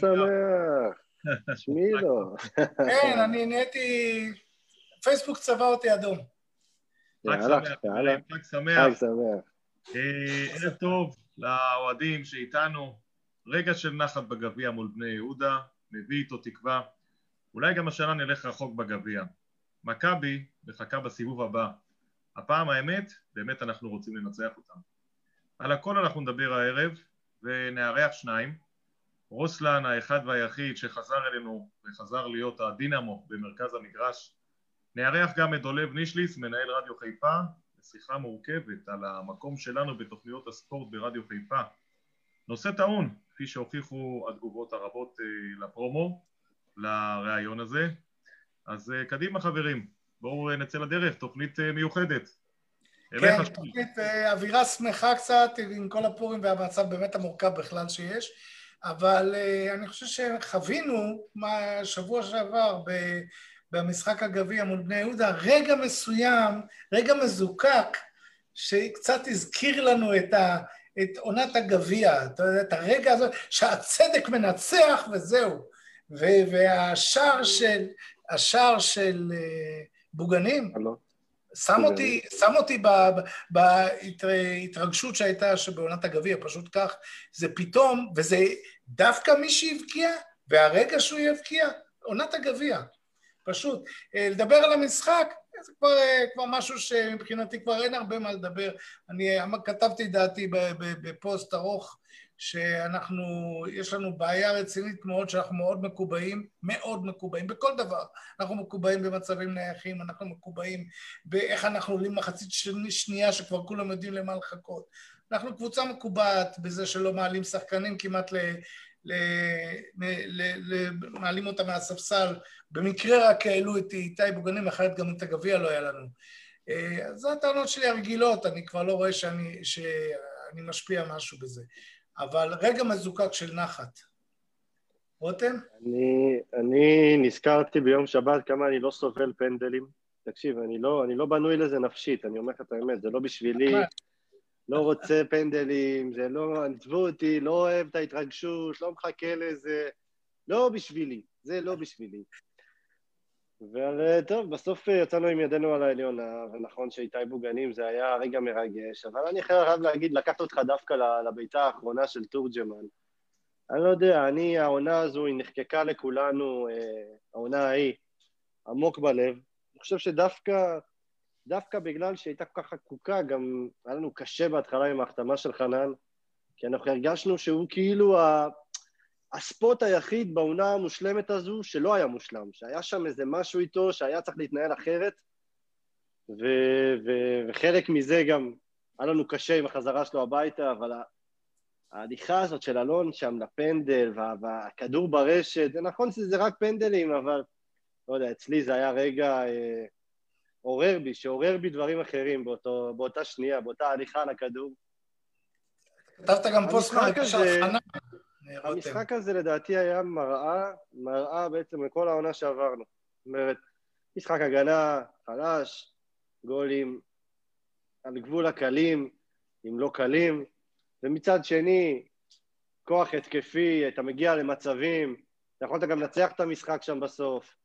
שמח. שמי לו. כן, אני נהייתי... פייסבוק צבע אותי אדום. חג שמח, חג שמח. חג שמח. אה, ערב טוב לאוהדים שאיתנו. רגע של נחת בגביע מול בני יהודה, מביא איתו תקווה. אולי גם השנה נלך רחוק בגביע. מכבי מחכה בסיבוב הבא. הפעם האמת, באמת אנחנו רוצים לנצח אותם. על הכל אנחנו נדבר הערב, ונארח שניים. רוסלן האחד והיחיד שחזר אלינו וחזר להיות הדינמו במרכז המגרש. נארח גם את דולב נישליס, מנהל רדיו חיפה, לשיחה מורכבת על המקום שלנו בתוכניות הספורט ברדיו חיפה. נושא טעון, כפי שהוכיחו התגובות הרבות אה, לפרומו, לראיון הזה. אז אה, קדימה חברים, בואו נצא לדרך, תוכנית אה, מיוחדת. כן, תוכנית אווירה שמחה קצת עם כל הפורים והמצב באמת המורכב בכלל שיש, אבל אני חושב שחווינו מה שבוע שעבר במשחק הגביע מול בני יהודה, רגע מסוים, רגע מזוקק, שקצת הזכיר לנו את, ה, את עונת הגביע, את הרגע הזה שהצדק מנצח וזהו. ו, והשער של, השער של אה, בוגנים, שם אותי, שם אותי בהתרגשות שהייתה שבעונת הגביע, פשוט כך, זה פתאום, וזה דווקא מי שהבקיע, והרגע שהוא יבקיע, עונת הגביע. פשוט. אה, לדבר על המשחק, זה כבר, אה, כבר משהו שמבחינתי כבר אין הרבה מה לדבר. אני כתבתי דעתי בפוסט ארוך, שאנחנו, יש לנו בעיה רצינית מאוד, שאנחנו מאוד מקובעים, מאוד מקובעים, בכל דבר. אנחנו מקובעים במצבים נייחים, אנחנו מקובעים באיך אנחנו עולים מחצית שנייה שכבר כולם יודעים למה לחכות. אנחנו קבוצה מקובעת בזה שלא מעלים שחקנים כמעט ל... ל, ל, ל, מעלים אותה מהספסל, במקרה רק העלו את איתי בוגנים, אחרת גם את הגביע לא היה לנו. אה, אז זה הטענות שלי הרגילות, אני כבר לא רואה שאני, שאני משפיע משהו בזה. אבל רגע מזוקק של נחת. רותם? אני, אני נזכרתי ביום שבת כמה אני לא סובל פנדלים. תקשיב, אני לא, אני לא בנוי לזה נפשית, אני אומר לך את האמת, זה לא בשבילי. לא רוצה פנדלים, זה לא, עזבו אותי, לא אוהב את ההתרגשות, לא מחכה לזה, לא בשבילי, זה לא בשבילי. וטוב, בסוף יצאנו עם ידינו על העליון, ונכון שאיתי בוגנים זה היה רגע מרגש, אבל אני חייב להגיד, לקחת אותך דווקא לביתה האחרונה של תורג'מן. אני לא יודע, אני, העונה הזו, היא נחקקה לכולנו, אה, העונה ההיא, עמוק בלב. אני חושב שדווקא דווקא בגלל שהייתה כל כך חקוקה, גם היה לנו קשה בהתחלה עם ההחתמה של חנן, כי אנחנו הרגשנו שהוא כאילו ה... הספוט היחיד בעונה המושלמת הזו שלא היה מושלם, שהיה שם איזה משהו איתו שהיה צריך להתנהל אחרת, ו... ו... וחלק מזה גם היה לנו קשה עם החזרה שלו הביתה, אבל ההליכה הזאת של אלון שם לפנדל, וה... והכדור ברשת, זה נכון שזה רק פנדלים, אבל לא יודע, אצלי זה היה רגע... אה... עורר בי, שעורר בי דברים אחרים באותו, באותה שנייה, באותה הליכה על הכדור. כתבת גם פוסט מרגש על חנה. המשחק הזה לדעתי היה מראה, מראה בעצם לכל העונה שעברנו. זאת אומרת, משחק הגנה חלש, גולים על גבול הקלים, אם לא קלים, ומצד שני, כוח התקפי, אתה מגיע למצבים, אתה יכולת גם לנצח את המשחק שם בסוף.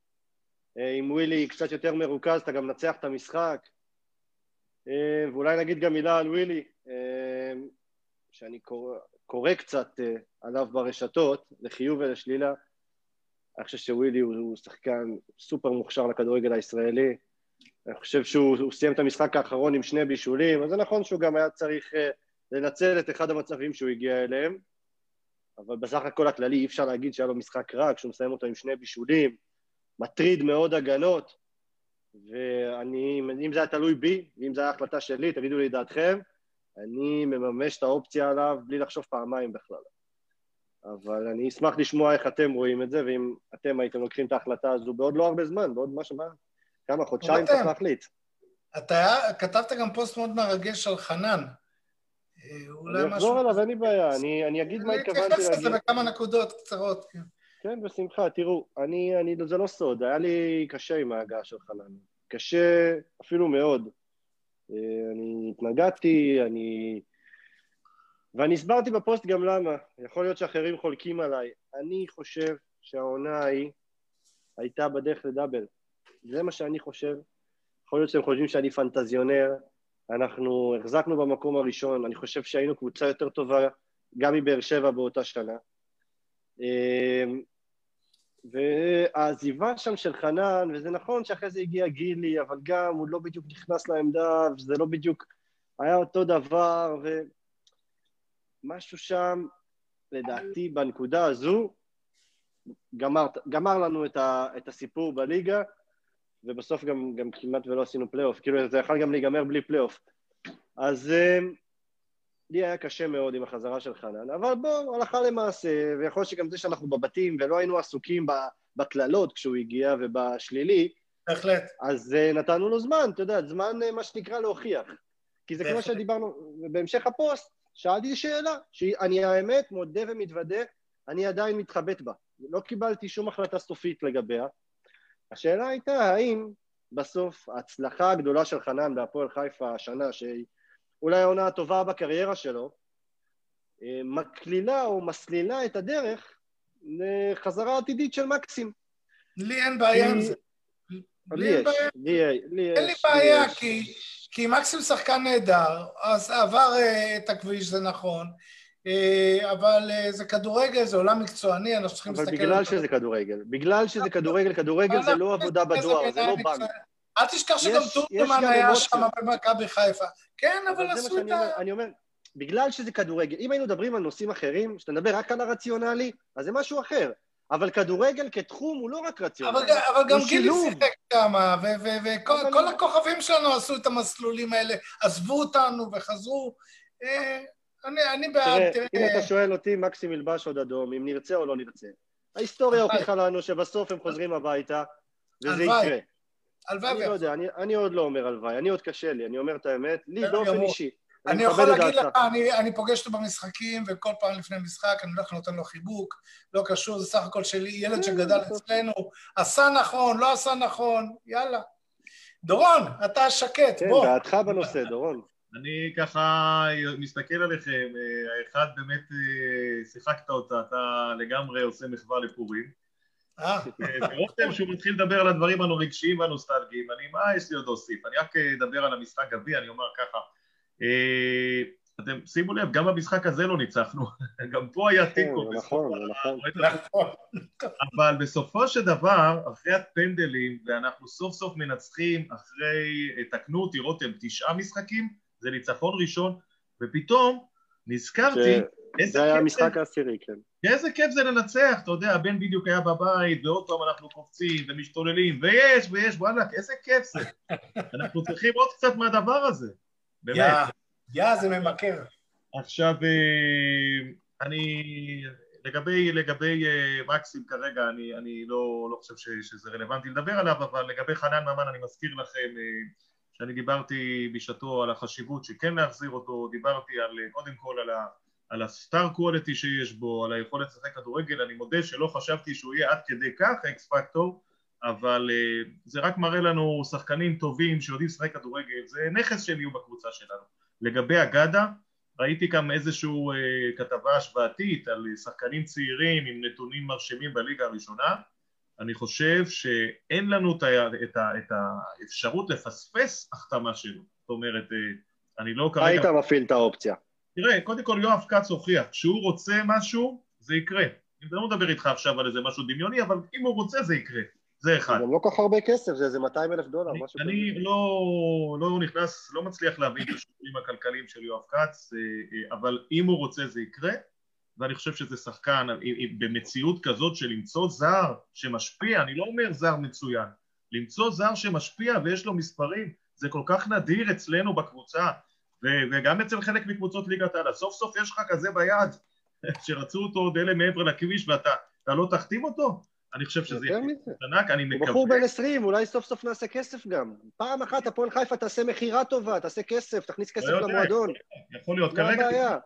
אה, עם ווילי קצת יותר מרוכז, אתה גם מנצח את המשחק. אה, ואולי נגיד גם מילה על ווילי, אה, שאני קורא, קורא קצת עליו ברשתות, לחיוב ולשלילה. אני חושב שווילי הוא, הוא שחקן סופר מוכשר לכדורגל הישראלי. אני חושב שהוא סיים את המשחק האחרון עם שני בישולים, אז זה נכון שהוא גם היה צריך לנצל את אחד המצבים שהוא הגיע אליהם, אבל בסך הכל הכללי אי אפשר להגיד שהיה לו משחק רע כשהוא מסיים אותו עם שני בישולים, מטריד מאוד הגנות, ואני, אם זה היה תלוי בי, ואם זו הייתה החלטה שלי, תגידו לי דעתכם, אני מממש את האופציה עליו בלי לחשוב פעמיים בכלל. אבל אני אשמח לשמוע איך אתם רואים את זה, ואם אתם הייתם לוקחים את ההחלטה הזו בעוד לא הרבה זמן, בעוד משהו, מה? כמה חודשיים צריך להחליט. אתה כתבת גם פוסט מאוד מרגש על חנן. אה, אני אחזור עליו, אין לי בעיה, אני אגיד מה התכוונתי להגיד. אני אתייחס לזה בכמה נקודות קצרות, כן. כן, בשמחה. תראו, אני, אני, זה לא סוד, היה לי קשה עם ההגעה של חנן. קשה אפילו מאוד. אה, אני התנגדתי, אני... ואני הסברתי בפוסט גם למה. יכול להיות שאחרים חולקים עליי. אני חושב שהעונה ההיא הייתה בדרך לדאבל. זה מה שאני חושב. יכול להיות שהם חושבים שאני פנטזיונר. אנחנו החזקנו במקום הראשון. אני חושב שהיינו קבוצה יותר טובה גם מבאר שבע באותה שנה. והעזיבה שם של חנן, וזה נכון שאחרי זה הגיע גילי, אבל גם הוא לא בדיוק נכנס לעמדה, וזה לא בדיוק היה אותו דבר, ומשהו שם, לדעתי, בנקודה הזו, גמר, גמר לנו את, ה, את הסיפור בליגה, ובסוף גם, גם כמעט ולא עשינו פלייאוף, כאילו זה יכול גם להיגמר בלי פלייאוף. אז אה, לי היה קשה מאוד עם החזרה של חנן, אבל בוא, הלכה למעשה, ויכול להיות שגם זה שאנחנו בבתים ולא היינו עסוקים בקללות כשהוא הגיע ובשלילי, בהחלט. אז uh, נתנו לו זמן, אתה יודע, זמן uh, מה שנקרא להוכיח. כי זה כמו שדיברנו, בהמשך הפוסט, שאלתי שאלה, שאני האמת מודה ומתוודה, אני עדיין מתחבט בה. לא קיבלתי שום החלטה סופית לגביה. השאלה הייתה, האם בסוף ההצלחה הגדולה של חנן בהפועל חיפה השנה, שהיא אולי העונה הטובה בקריירה שלו, אה, מקלילה או מסלילה את הדרך לחזרה עתידית של מקסים. לי אין בעיה עם זה. לי יש, לי יש. אין לי בעיה, כי מקסים שחקן נהדר, אז עבר אה, את הכביש, זה נכון. אה, אבל זה כדורגל, זה עולם מקצועני, אנחנו צריכים להסתכל... אבל בגלל שזה כדורגל. בגלל שזה כדורגל, כדורגל זה לא עבודה בדואר, זה לא בנק. אל תשכח שגם טורקמן היה שם במכבי חיפה. כן, אבל עשו את ה... אני אומר, בגלל שזה כדורגל, אם היינו מדברים על נושאים אחרים, שאתה מדבר רק על הרציונלי, אז זה משהו אחר. אבל כדורגל כתחום הוא לא רק רציונלי, אבל, אבל גם גילי שיחק שם, וכל הכוכבים שלנו עשו את המסלולים האלה, עזבו אותנו וחזרו. אה, אני, אני בעד... תראה, אם אתה שואל אותי, מקסים ילבש עוד אדום, אם נרצה או לא נרצה. ההיסטוריה הוכיחה לנו שבסוף הם חוזרים הביתה, וזה יקרה. הלוואי אני לא יודע, אני, אני עוד לא אומר הלוואי, אני עוד קשה לי, אני אומר את האמת, לי באופן אישי. אני, אני יכול להגיד לך, אני, אני פוגש אותו במשחקים, וכל פעם לפני משחק אני הולך ונותן לו חיבוק, לא קשור, זה סך הכל שלי, ילד כן, שגדל אצלנו, עשה נכון, לא עשה נכון, יאללה. דורון, אתה שקט, כן, בוא. כן, דעתך בנושא, דורון. אני ככה מסתכל עליכם, האחד באמת אה, שיחקת אותה, אתה לגמרי עושה מחווה לפורים. אה. ורותם שהוא מתחיל לדבר על הדברים הרגשיים והנוסטלגיים, אני, מה יש לי עוד להוסיף? אני רק אה, אדבר על המשחק גביע, אני אומר ככה, אה, אתם שימו לב, גם במשחק הזה לא ניצחנו, גם פה היה כן, תיקו. נכון, נכון. נכון. אבל בסופו של דבר, אחרי הפנדלים, ואנחנו סוף סוף מנצחים אחרי, תקנו אותי רותם, תשעה משחקים, זה ניצחון ראשון, ופתאום נזכרתי זה היה המשחק העשירי, כן. איזה כיף זה לנצח, אתה יודע, הבן בדיוק היה בבית, ועוד פעם אנחנו קופצים ומשתוללים, ויש, ויש, וואלה, איזה כיף זה. אנחנו צריכים עוד קצת מהדבר הזה, באמת. יא, זה ממכר. עכשיו, אה, אני, לגבי, לגבי אה, מקסים כרגע, אני, אני לא, לא חושב ש, שזה רלוונטי לדבר עליו, אבל לגבי חנן ממן אני מזכיר לכם אה, שאני דיברתי בשעתו על החשיבות שכן להחזיר אותו, דיברתי על, קודם כל על ה... על הסטאר קוולטי שיש בו, על היכולת לשחק כדורגל, אני מודה שלא חשבתי שהוא יהיה עד כדי כך אקס פקטור, אבל uh, זה רק מראה לנו שחקנים טובים שיודעים לשחק כדורגל, זה נכס שלי הוא בקבוצה שלנו. לגבי אגדה, ראיתי גם איזושהי uh, כתבה השוואתית על שחקנים צעירים עם נתונים מרשימים בליגה הראשונה, אני חושב שאין לנו את, ה, את, ה, את האפשרות לפספס החתמה שלו, זאת אומרת, uh, אני לא כרגע... היית מפעיל את האופציה. תראה, קודם כל יואב כץ הוכיח, כשהוא רוצה משהו, זה יקרה. אני לא מדבר איתך עכשיו על איזה משהו דמיוני, אבל אם הוא רוצה זה יקרה. זה אחד. זה גם לא כל כך הרבה כסף, זה איזה 200 אלף דולר, אני, משהו כזה. אני לא, לא נכנס, לא מצליח להבין את השיקולים הכלכליים של יואב כץ, אה, אה, אבל אם הוא רוצה זה יקרה, ואני חושב שזה שחקן, אה, במציאות כזאת של למצוא זר שמשפיע, אני לא אומר זר מצוין, למצוא זר שמשפיע ויש לו מספרים, זה כל כך נדיר אצלנו בקבוצה, וגם אצל חלק מקבוצות ליגת העל, סוף סוף יש לך כזה ביד, שרצו אותו עוד אלה מעבר לכביש ואתה לא תחתים אותו? אני חושב שזה יהיה ענק, אני מקווה... הוא בחור בן 20, אולי סוף סוף נעשה כסף גם. פעם אחת הפועל חיפה תעשה מכירה טובה, תעשה כסף, תכניס כסף לא למועדון. יכול להיות, כרגע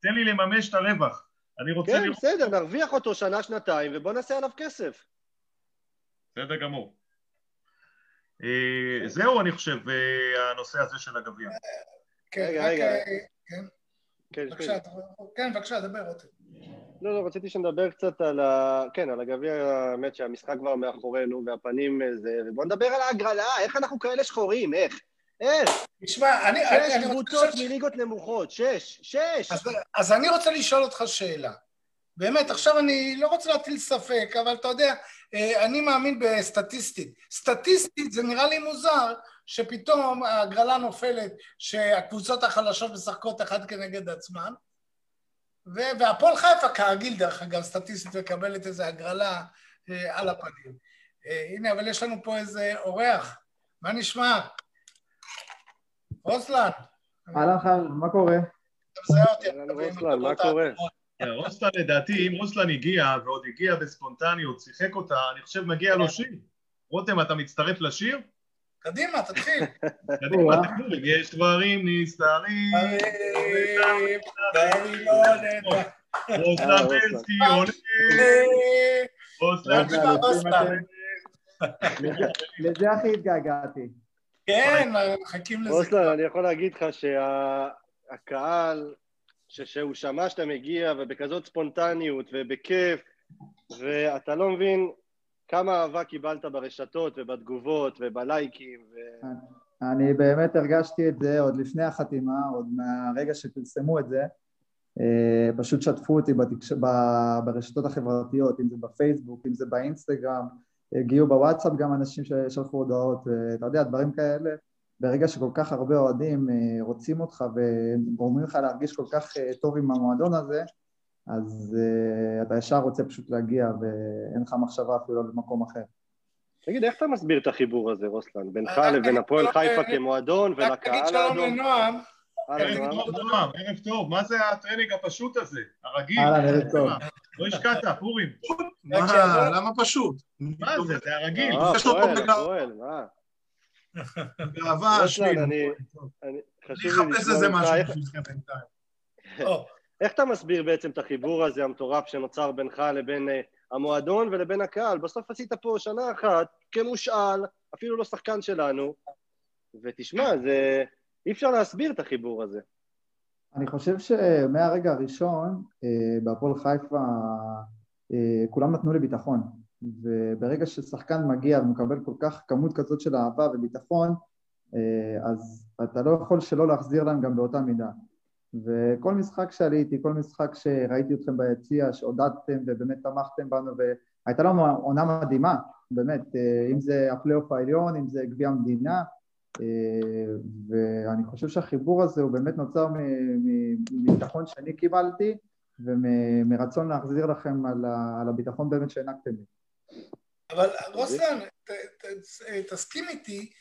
תן לי לממש את הרווח. אני רוצה כן, בסדר, נרוויח אותו שנה, שנתיים, ובוא נעשה עליו כסף. בסדר גמור. זהו, אני חושב, הנושא הזה של הגביע. כן, רגע, רגע. כן. כן, כן, בבקשה, דבר רותם. לא, לא, רציתי שנדבר קצת על ה... כן, על הגביע, האמת שהמשחק כבר מאחורינו, והפנים זה... ובוא נדבר על ההגרלה, איך אנחנו כאלה שחורים, איך? איך? תשמע, אני... שש קבוצות מליגות נמוכות, שש, שש! אז אני רוצה לשאול אותך שאלה. באמת, עכשיו אני לא רוצה להטיל ספק, אבל אתה יודע, אה, אני מאמין בסטטיסטית. סטטיסטית זה נראה לי מוזר שפתאום ההגרלה נופלת שהקבוצות החלשות משחקות אחד כנגד עצמן, והפועל חיפה כרגיל דרך אגב סטטיסטית מקבלת איזו הגרלה אה, על הפנים. אה, הנה, אבל יש לנו פה איזה אורח, מה נשמע? רוסלן. אהלן חיים, מה קורה? רוסלן, מה קורה? רוסלן לדעתי, אם רוסלן הגיע, ועוד הגיע בספונטניות, שיחק אותה, אני חושב מגיע לו שיר. רותם, אתה מצטרף לשיר? קדימה, תתחיל. קדימה, תתחיל, יש דברים נסתרים. רוסלן לזה הכי התגעגעתי. כן, מחכים לזה. רוסלן, אני יכול להגיד לך שהקהל, שהוא שמע שאתה מגיע ובכזאת ספונטניות ובכיף, ואתה לא מבין כמה אהבה קיבלת ברשתות ובתגובות ובלייקים ו... אני באמת הרגשתי את זה עוד לפני החתימה, עוד מהרגע שפרסמו את זה. אה, פשוט שתפו אותי בתקש... ברשתות החברתיות, אם זה בפייסבוק, אם זה באינסטגרם, הגיעו בוואטסאפ גם אנשים ששלחו הודעות, אתה יודע, דברים כאלה, ברגע שכל כך הרבה אוהדים אה, רוצים אותך וגורמים לך להרגיש כל כך אה, טוב עם המועדון הזה, אז אה, אתה ישר רוצה פשוט להגיע ואין לך מחשבה אפילו על מקום אחר. תגיד, איך אתה מסביר את החיבור הזה, רוסלן? בינך לבין הפועל חיפה כמועדון ולקהל האדום? רק תגיד שלום לנועם. ערב טוב, נועם, ערב טוב. מה זה הטרנינג הפשוט הזה? הרגיל? אהלן, ערב טוב. לא השקעת, פורים. מה, למה פשוט? מה זה, זה הרגיל. אה, פועל, פועל, מה? גאווה, חשוב לי לחפש איזה משהו בשבילכם בינתיים. איך אתה מסביר בעצם את החיבור הזה המטורף שנוצר בינך לבין uh, המועדון ולבין הקהל? בסוף עשית פה שנה אחת כמושאל, אפילו לא שחקן שלנו, ותשמע, זה... אי אפשר להסביר את החיבור הזה. אני חושב שמהרגע הראשון uh, בהפועל חיפה uh, כולם נתנו לי ביטחון, וברגע ששחקן מגיע ומקבל כל כך כמות כזאת של אהבה וביטחון, אז אתה לא יכול שלא להחזיר להם גם באותה מידה. וכל משחק שעליתי, כל משחק שראיתי אתכם ביציע, שעודדתם ובאמת תמכתם בנו והייתה לנו עונה מדהימה, באמת, אה, אם זה הפלייאוף העליון, אם זה גביע המדינה אה, ואני חושב שהחיבור הזה הוא באמת נוצר מביטחון שאני קיבלתי ומרצון להחזיר לכם על הביטחון באמת שהענקתם לי. אבל רוסלן, תסכים איתי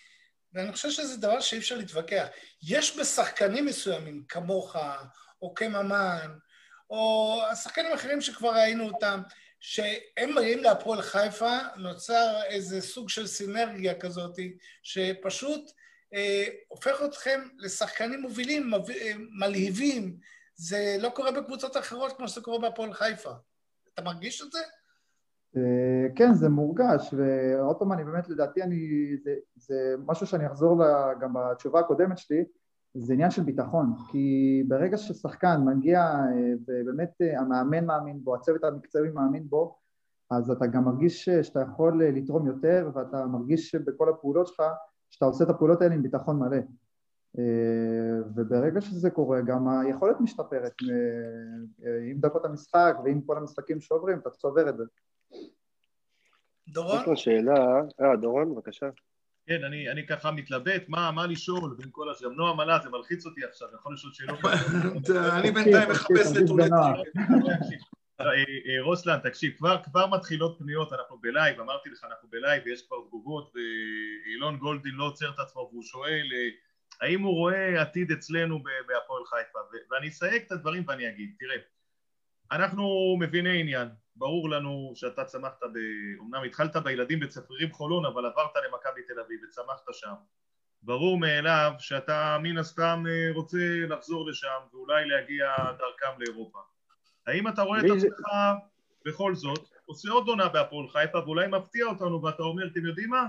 ואני חושב שזה דבר שאי אפשר להתווכח. יש בשחקנים מסוימים, כמוך, או כממן, או השחקנים האחרים שכבר ראינו אותם, שהם מגיעים להפועל חיפה, נוצר איזה סוג של סינרגיה כזאת, שפשוט אה, הופך אתכם לשחקנים מובילים, מב... אה, מלהיבים. זה לא קורה בקבוצות אחרות כמו שזה קורה בהפועל חיפה. אתה מרגיש את זה? אה, כן, זה מורגש, ועוד פעם, אני באמת, לדעתי, אני, זה, זה משהו שאני אחזור לה, גם בתשובה הקודמת שלי, זה עניין של ביטחון, כי ברגע ששחקן מגיע אה, ובאמת אה, המאמן מאמין בו, הצוות המקצועי מאמין בו, אז אתה גם מרגיש שאתה יכול לתרום יותר, ואתה מרגיש בכל הפעולות שלך, שאתה עושה את הפעולות האלה עם ביטחון מלא. וברגע שזה קורה, גם היכולת משתפרת עם דקות המשחק ועם כל המשחקים שעוברים, אתה צובר את זה. דורון? יש לו שאלה, אה, דורון, בבקשה. כן, אני, אני ככה מתלבט, מה, מה לשאול בין כל השאר, נועם עלה, זה מלחיץ אותי עכשיו, יכול לשאול שאלות. אני בינתיים מחפש נתונים. אה, אה, רוסלן, תקשיב, כבר, כבר מתחילות פניות, אנחנו ב live, אמרתי לך, אנחנו ב live ויש כבר תגובות, ואילון גולדין לא עוצר את עצמו והוא שואל אה, האם הוא רואה עתיד אצלנו בהפועל חיפה, ואני אסייג את הדברים ואני אגיד, תראה, אנחנו מביני עניין, ברור לנו שאתה צמחת, ב... אמנם התחלת בילדים בצפרירים חולון, אבל עברת למכבי תל אביב וצמחת שם. ברור מאליו שאתה מן הסתם אה, רוצה לחזור לשם ואולי להגיע דרכם לאירופה. האם אתה רואה את עצמך בכל זאת עושה עוד עונה בהפועל חיפה ואולי מפתיע אותנו ואתה אומר, אתם יודעים מה?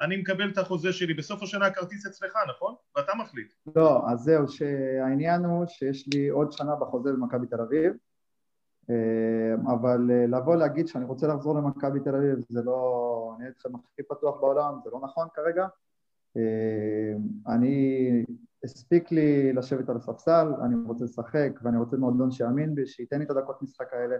אני מקבל את החוזה שלי, בסוף השנה הכרטיס אצלך, נכון? ואתה מחליט. לא, אז זהו, שהעניין הוא שיש לי עוד שנה בחוזה במכבי תל אביב, אבל אה, לבוא להגיד שאני רוצה לחזור למכבי תל אביב זה לא, אני לכם הכי פתוח בעולם, זה לא נכון כרגע. אה, אני, הספיק לי לשבת על הספסל, אני רוצה לשחק ואני רוצה מועדון שיאמין בי, שייתן לי את הדקות משחק האלה.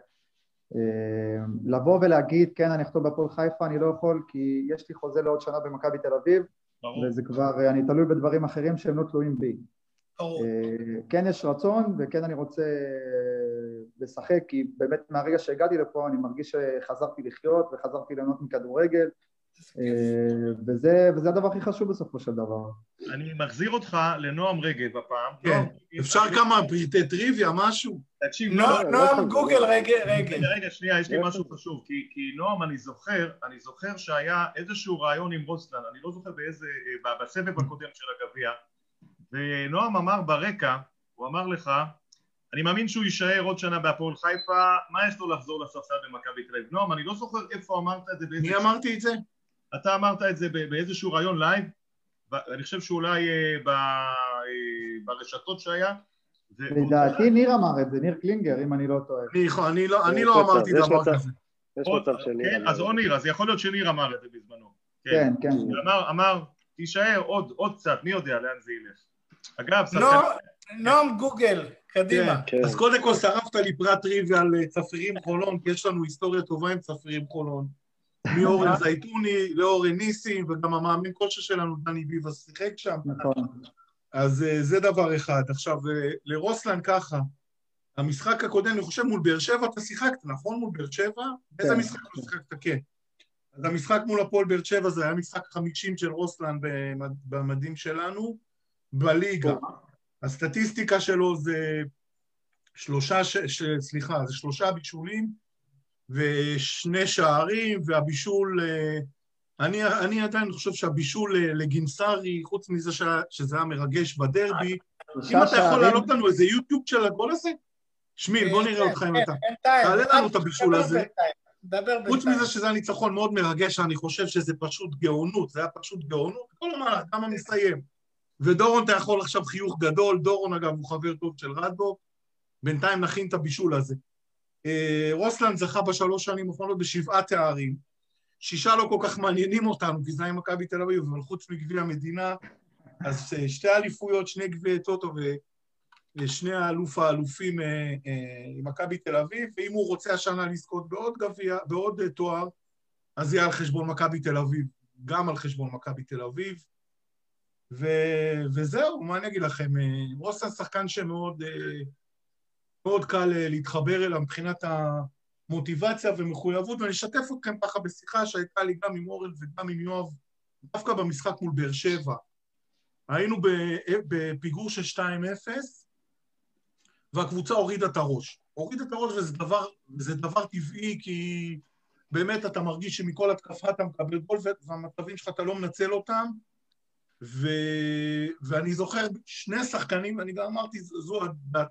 לבוא ולהגיד כן אני אחתום בהפועל חיפה אני לא יכול כי יש לי חוזה לעוד שנה במכבי תל אביב ברור. וזה כבר, אני תלוי בדברים אחרים שהם לא תלויים בי. ברור. כן יש רצון וכן אני רוצה לשחק, כי באמת מהרגע שהגעתי לפה אני מרגיש שחזרתי לחיות וחזרתי ליהנות מכדורגל, אה, וזה, וזה הדבר הכי חשוב בסופו של דבר. אני מחזיר אותך לנועם רגב הפעם. כן, אפשר כמה פריטי טריוויה, משהו? תקשיב, נועם גוגל רגע, רגע. רגע, שנייה, יש לי משהו חשוב, כי נועם, אני זוכר, אני זוכר שהיה איזשהו רעיון עם רוסלן, אני לא זוכר באיזה, בסבב הקודם של הגביע, ונועם אמר ברקע, הוא אמר לך, אני מאמין שהוא יישאר עוד שנה בהפועל חיפה, מה יש לו לחזור לספסל במכבי תל אביב? נועם, אני לא זוכר איפה אמרת את זה. מי אמרתי את זה? אתה אמרת את זה באיזשהו ריאיון live, אני חושב שאולי אה, אה, ברשתות שהיה. לדעתי ניר אמר את זה, ניר קלינגר, אם אני לא טועה. אני לא, לא אמרתי דבר כזה. יש מצב שניר כן, אז או ניר, אז יכול להיות שניר אמר את זה בזמנו. כן, כן. אמר, תישאר עוד קצת, מי יודע לאן זה ילך. אגב, נועם גוגל, קדימה. כן, כן. אז קודם כל שרפת לי פרט טריוויה על אה, צפירים חולון, כי יש לנו היסטוריה טובה עם צפירים חולון. מאורן זייתוני לאורן ניסים, וגם המאמין כושר שלנו, דני ביבס, שיחק שם. נכון. אז אה, זה דבר אחד. עכשיו, אה, לרוסלן ככה, המשחק הקודם, אני חושב מול באר שבע אתה שיחקת, נכון? מול באר שבע? כן. איזה משחק אתה שיחקת? כן. אז המשחק מול הפועל באר שבע זה היה משחק חמישים של רוסלן במדים שלנו, בליגה. הסטטיסטיקה שלו זה שלושה, ש... ש... סליחה, זה שלושה בישולים ושני שערים, והבישול, אה, אני, אני עדיין חושב שהבישול אה, לגינסארי, חוץ מזה ש... שזה היה מרגש בדרבי, אם אתה יכול להעלות לנו איזה יוטיוב של הגול הזה? שמיל, בוא נראה אותך אם אתה... תעלה לנו את הבישול הזה. חוץ מזה שזה היה ניצחון מאוד מרגש, אני חושב שזה פשוט גאונות, זה היה פשוט גאונות, כל המהלך, כמה מסיים. ודורון אתה יכול עכשיו חיוך גדול, דורון אגב הוא חבר טוב של רדבוק, בינתיים נכין את הבישול הזה. אה, רוסלנד זכה בשלוש שנים האחרונות בשבעה תארים, שישה לא כל כך מעניינים אותנו, כי זה עם מכבי תל אביב, אבל חוץ מגביע המדינה, אז אה, שתי אליפויות, שני גביעי טוטו ושני האלוף האלופים אה, עם מכבי תל אביב, ואם הוא רוצה השנה לזכות בעוד גביע, בעוד תואר, אז יהיה על חשבון מכבי תל אביב, גם על חשבון מכבי תל אביב. ו... וזהו, מה אני אגיד לכם, רוסן שחקן שמאוד מאוד קל אה, להתחבר אליו מבחינת המוטיבציה ומחויבות, ואני אשתף אתכם ככה בשיחה שהייתה לי גם עם אורל וגם עם יואב, דווקא במשחק מול באר שבע. היינו בפיגור של 2-0, והקבוצה הורידה את הראש. הורידה את הראש וזה דבר, דבר טבעי, כי באמת אתה מרגיש שמכל התקפה אתה מקבל גול, והמצבים שלך אתה לא מנצל אותם, ו... ואני זוכר שני שחקנים, אני גם אמרתי, זו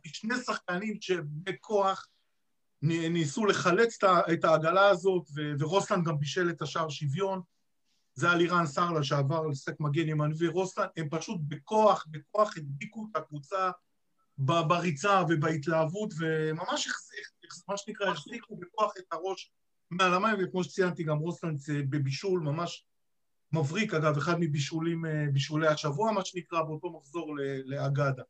שני שחקנים שבכוח ניסו לחלץ את העגלה הזאת, ו... ורוסלן גם בישל את השער שוויון. זה היה לירן סרלה שעבר לשחק מגן ימני ורוסלן, הם פשוט בכוח, בכוח הדביקו את הקבוצה בריצה ובהתלהבות, וממש, מה שנקרא, החזיקו בכוח את הראש מעל המים, וכמו שציינתי, גם רוסלן בבישול ממש מבריק, אגב, אחד מבישולי אה, השבוע, מה שנקרא, באותו מחזור לאגדה.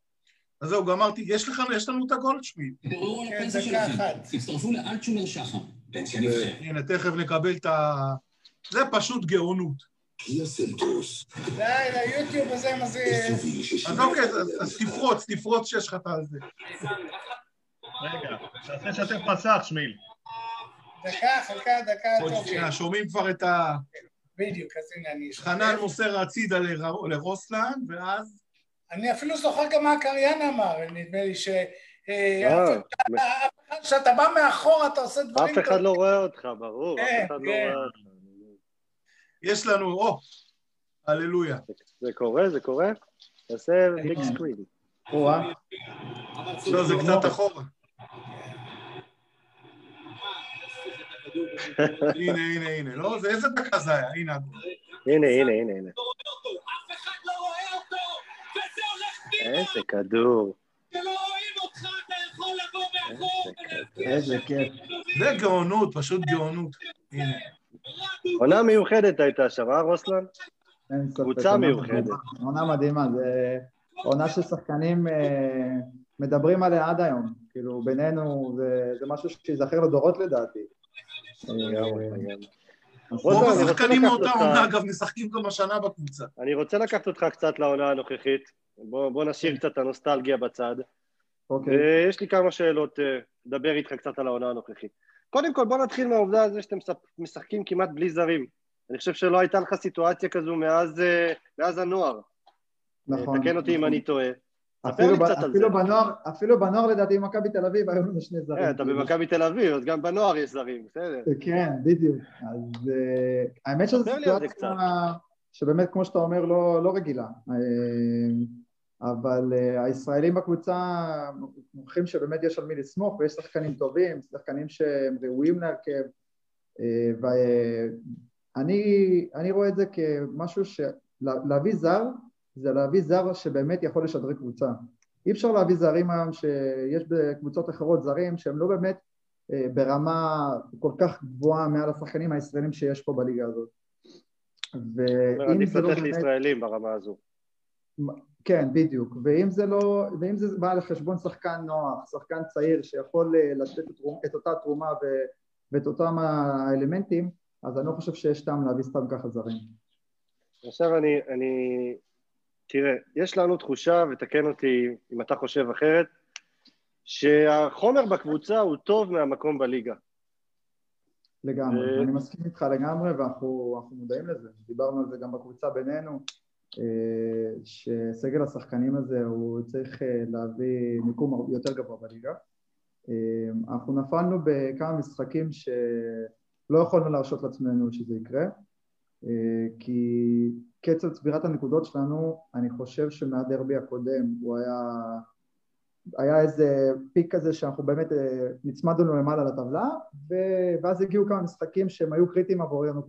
אז זהו, גמרתי, יש לך, יש לנו את הגולדשמיד. תבררו על הפנסיה שלכם, תצטרפו לאלטשולר שחר. הנה, תכף נקבל את ה... זה פשוט גאונות. די, ליוטיוב הזה, מה זה... אז אוקיי, אז תפרוץ, תפרוץ שיש לך את זה. רגע, תעשה שאתם פסח, שמיל. דקה, חלקה, דקה, שומעים כבר את ה... בדיוק, אז הנה אני... חנן מוסר הצידה לרוסלן, ואז... אני אפילו זוכר גם מה קריין אמר, נדמה לי ש... אה, אה, כשאתה בא מאחורה אתה עושה דברים... אף אחד לא רואה אותך, ברור, אף כן, אחד לא כן. רואה אותך. יש לנו, או, הללויה. זה קורה, זה קורה? תעשה ביג סקרין. לא, זה קצת אחורה. הנה, הנה, הנה. לא, זה איזה דקה זה היה? הנה. הנה, הנה, הנה, הנה. איזה כדור. איזה כיף. זה גאונות, פשוט גאונות. הנה. עונה מיוחדת הייתה שם, אה, רוסלן? קבוצה מיוחדת. עונה מדהימה, זה עונה ששחקנים אה, מדברים עליה עד היום. כאילו, בינינו, זה משהו שיזכר לדורות לדעתי. רוב השחקנים מאותה עונה, אגב, משחקים גם השנה בקבוצה. אני רוצה לקחת אותך קצת לעונה הנוכחית. בוא נשאיר קצת את הנוסטלגיה בצד. אוקיי. ויש לי כמה שאלות אה, לדבר איתך קצת על העונה הנוכחית. קודם כל, בוא נתחיל מהעובדה הזו שאתם משחקים כמעט בלי זרים. אני חושב שלא הייתה לך סיטואציה כזו מאז, אה, מאז הנוער. נכון. תקן אותי אם אני טועה. אפילו, ב, אפילו, בנוער, אפילו בנוער לדעתי במכבי תל אביב היו לנו שני זרים. כן, אתה במכבי תל אביב, אז גם בנוער יש זרים, בסדר. כן, בדיוק. אז uh, האמת שזו סיטואציה שבאמת, כמו שאתה אומר, לא, לא רגילה. Uh, אבל הישראלים בקבוצה מוכיחים שבאמת יש על מי לסמוך ויש שחקנים טובים, שחקנים שהם ראויים להרכב ואני רואה את זה כמשהו שלהביא זר זה להביא זר שבאמת יכול לשדרג קבוצה. אי אפשר להביא זרים היום שיש בקבוצות אחרות זרים שהם לא באמת אה, ברמה כל כך גבוהה מעל השחקנים הישראלים שיש פה בליגה הזאת. ואם זה לא באמת... לישראלים ברמה הזו. כן, בדיוק. ואם זה לא... ואם זה בא לחשבון שחקן נוח, שחקן צעיר שיכול אה, לתת את אותה תרומה ו... ואת אותם האלמנטים, אז אני לא חושב שיש טעם להביא סתם ככה זרים. עכשיו אני, אני תראה, יש לנו תחושה, ותקן אותי אם אתה חושב אחרת, שהחומר בקבוצה הוא טוב מהמקום בליגה. לגמרי, ו... אני מסכים איתך לגמרי ואנחנו מודעים לזה, דיברנו על זה גם בקבוצה בינינו, אה, שסגל השחקנים הזה הוא צריך אה, להביא מיקום יותר גבוה בליגה. אה, אנחנו נפלנו בכמה משחקים שלא יכולנו להרשות לעצמנו שזה יקרה, כי קצב צבירת הנקודות שלנו, אני חושב שמהדרבי הקודם הוא היה, היה איזה פיק כזה שאנחנו באמת אה, נצמדנו למעלה לטבלה, ו... ואז הגיעו כמה משחקים שהם היו קריטיים עבורנו,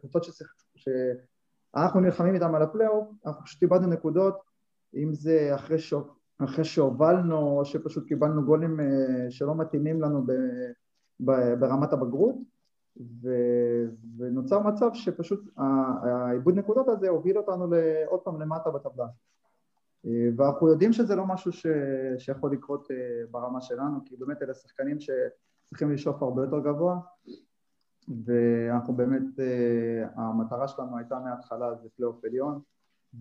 קבוצות שאנחנו נלחמים איתם על הפלייאוף, אנחנו פשוט איבדנו נקודות, אם זה אחרי, ש... אחרי שהובלנו, או שפשוט קיבלנו גולים אה, שלא מתאימים לנו ב... ב... ברמת הבגרות, ו... ונוצר מצב שפשוט העיבוד נקודות הזה הוביל אותנו עוד פעם למטה בטבלה. ואנחנו יודעים שזה לא משהו ש... שיכול לקרות אה, ברמה שלנו כי באמת אלה שחקנים שצריכים לשאוף הרבה יותר גבוה ואנחנו באמת, אה, המטרה שלנו הייתה מההתחלה זה פלייאוף עליון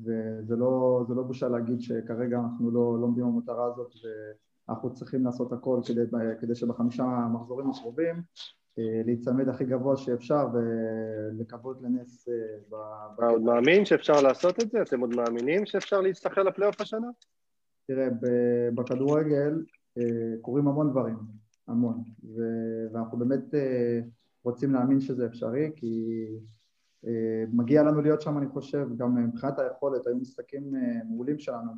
וזה לא, לא בושה להגיד שכרגע אנחנו לא, לא במטרה הזאת ואנחנו צריכים לעשות הכל כדי, כדי שבחמישה מחזורים הקרובים אה, להיצמד הכי גבוה שאפשר ולקוות לנס אתה אה, עוד מאמין שאפשר לעשות את זה? אתם עוד מאמינים שאפשר להסתכל לפלייאוף השנה? תראה, בכדורגל אה, קורים המון דברים, המון, ואנחנו באמת רוצים להאמין שזה אפשרי, כי מגיע לנו להיות שם, אני חושב, גם מבחינת היכולת, היו משחקים מעולים שלנו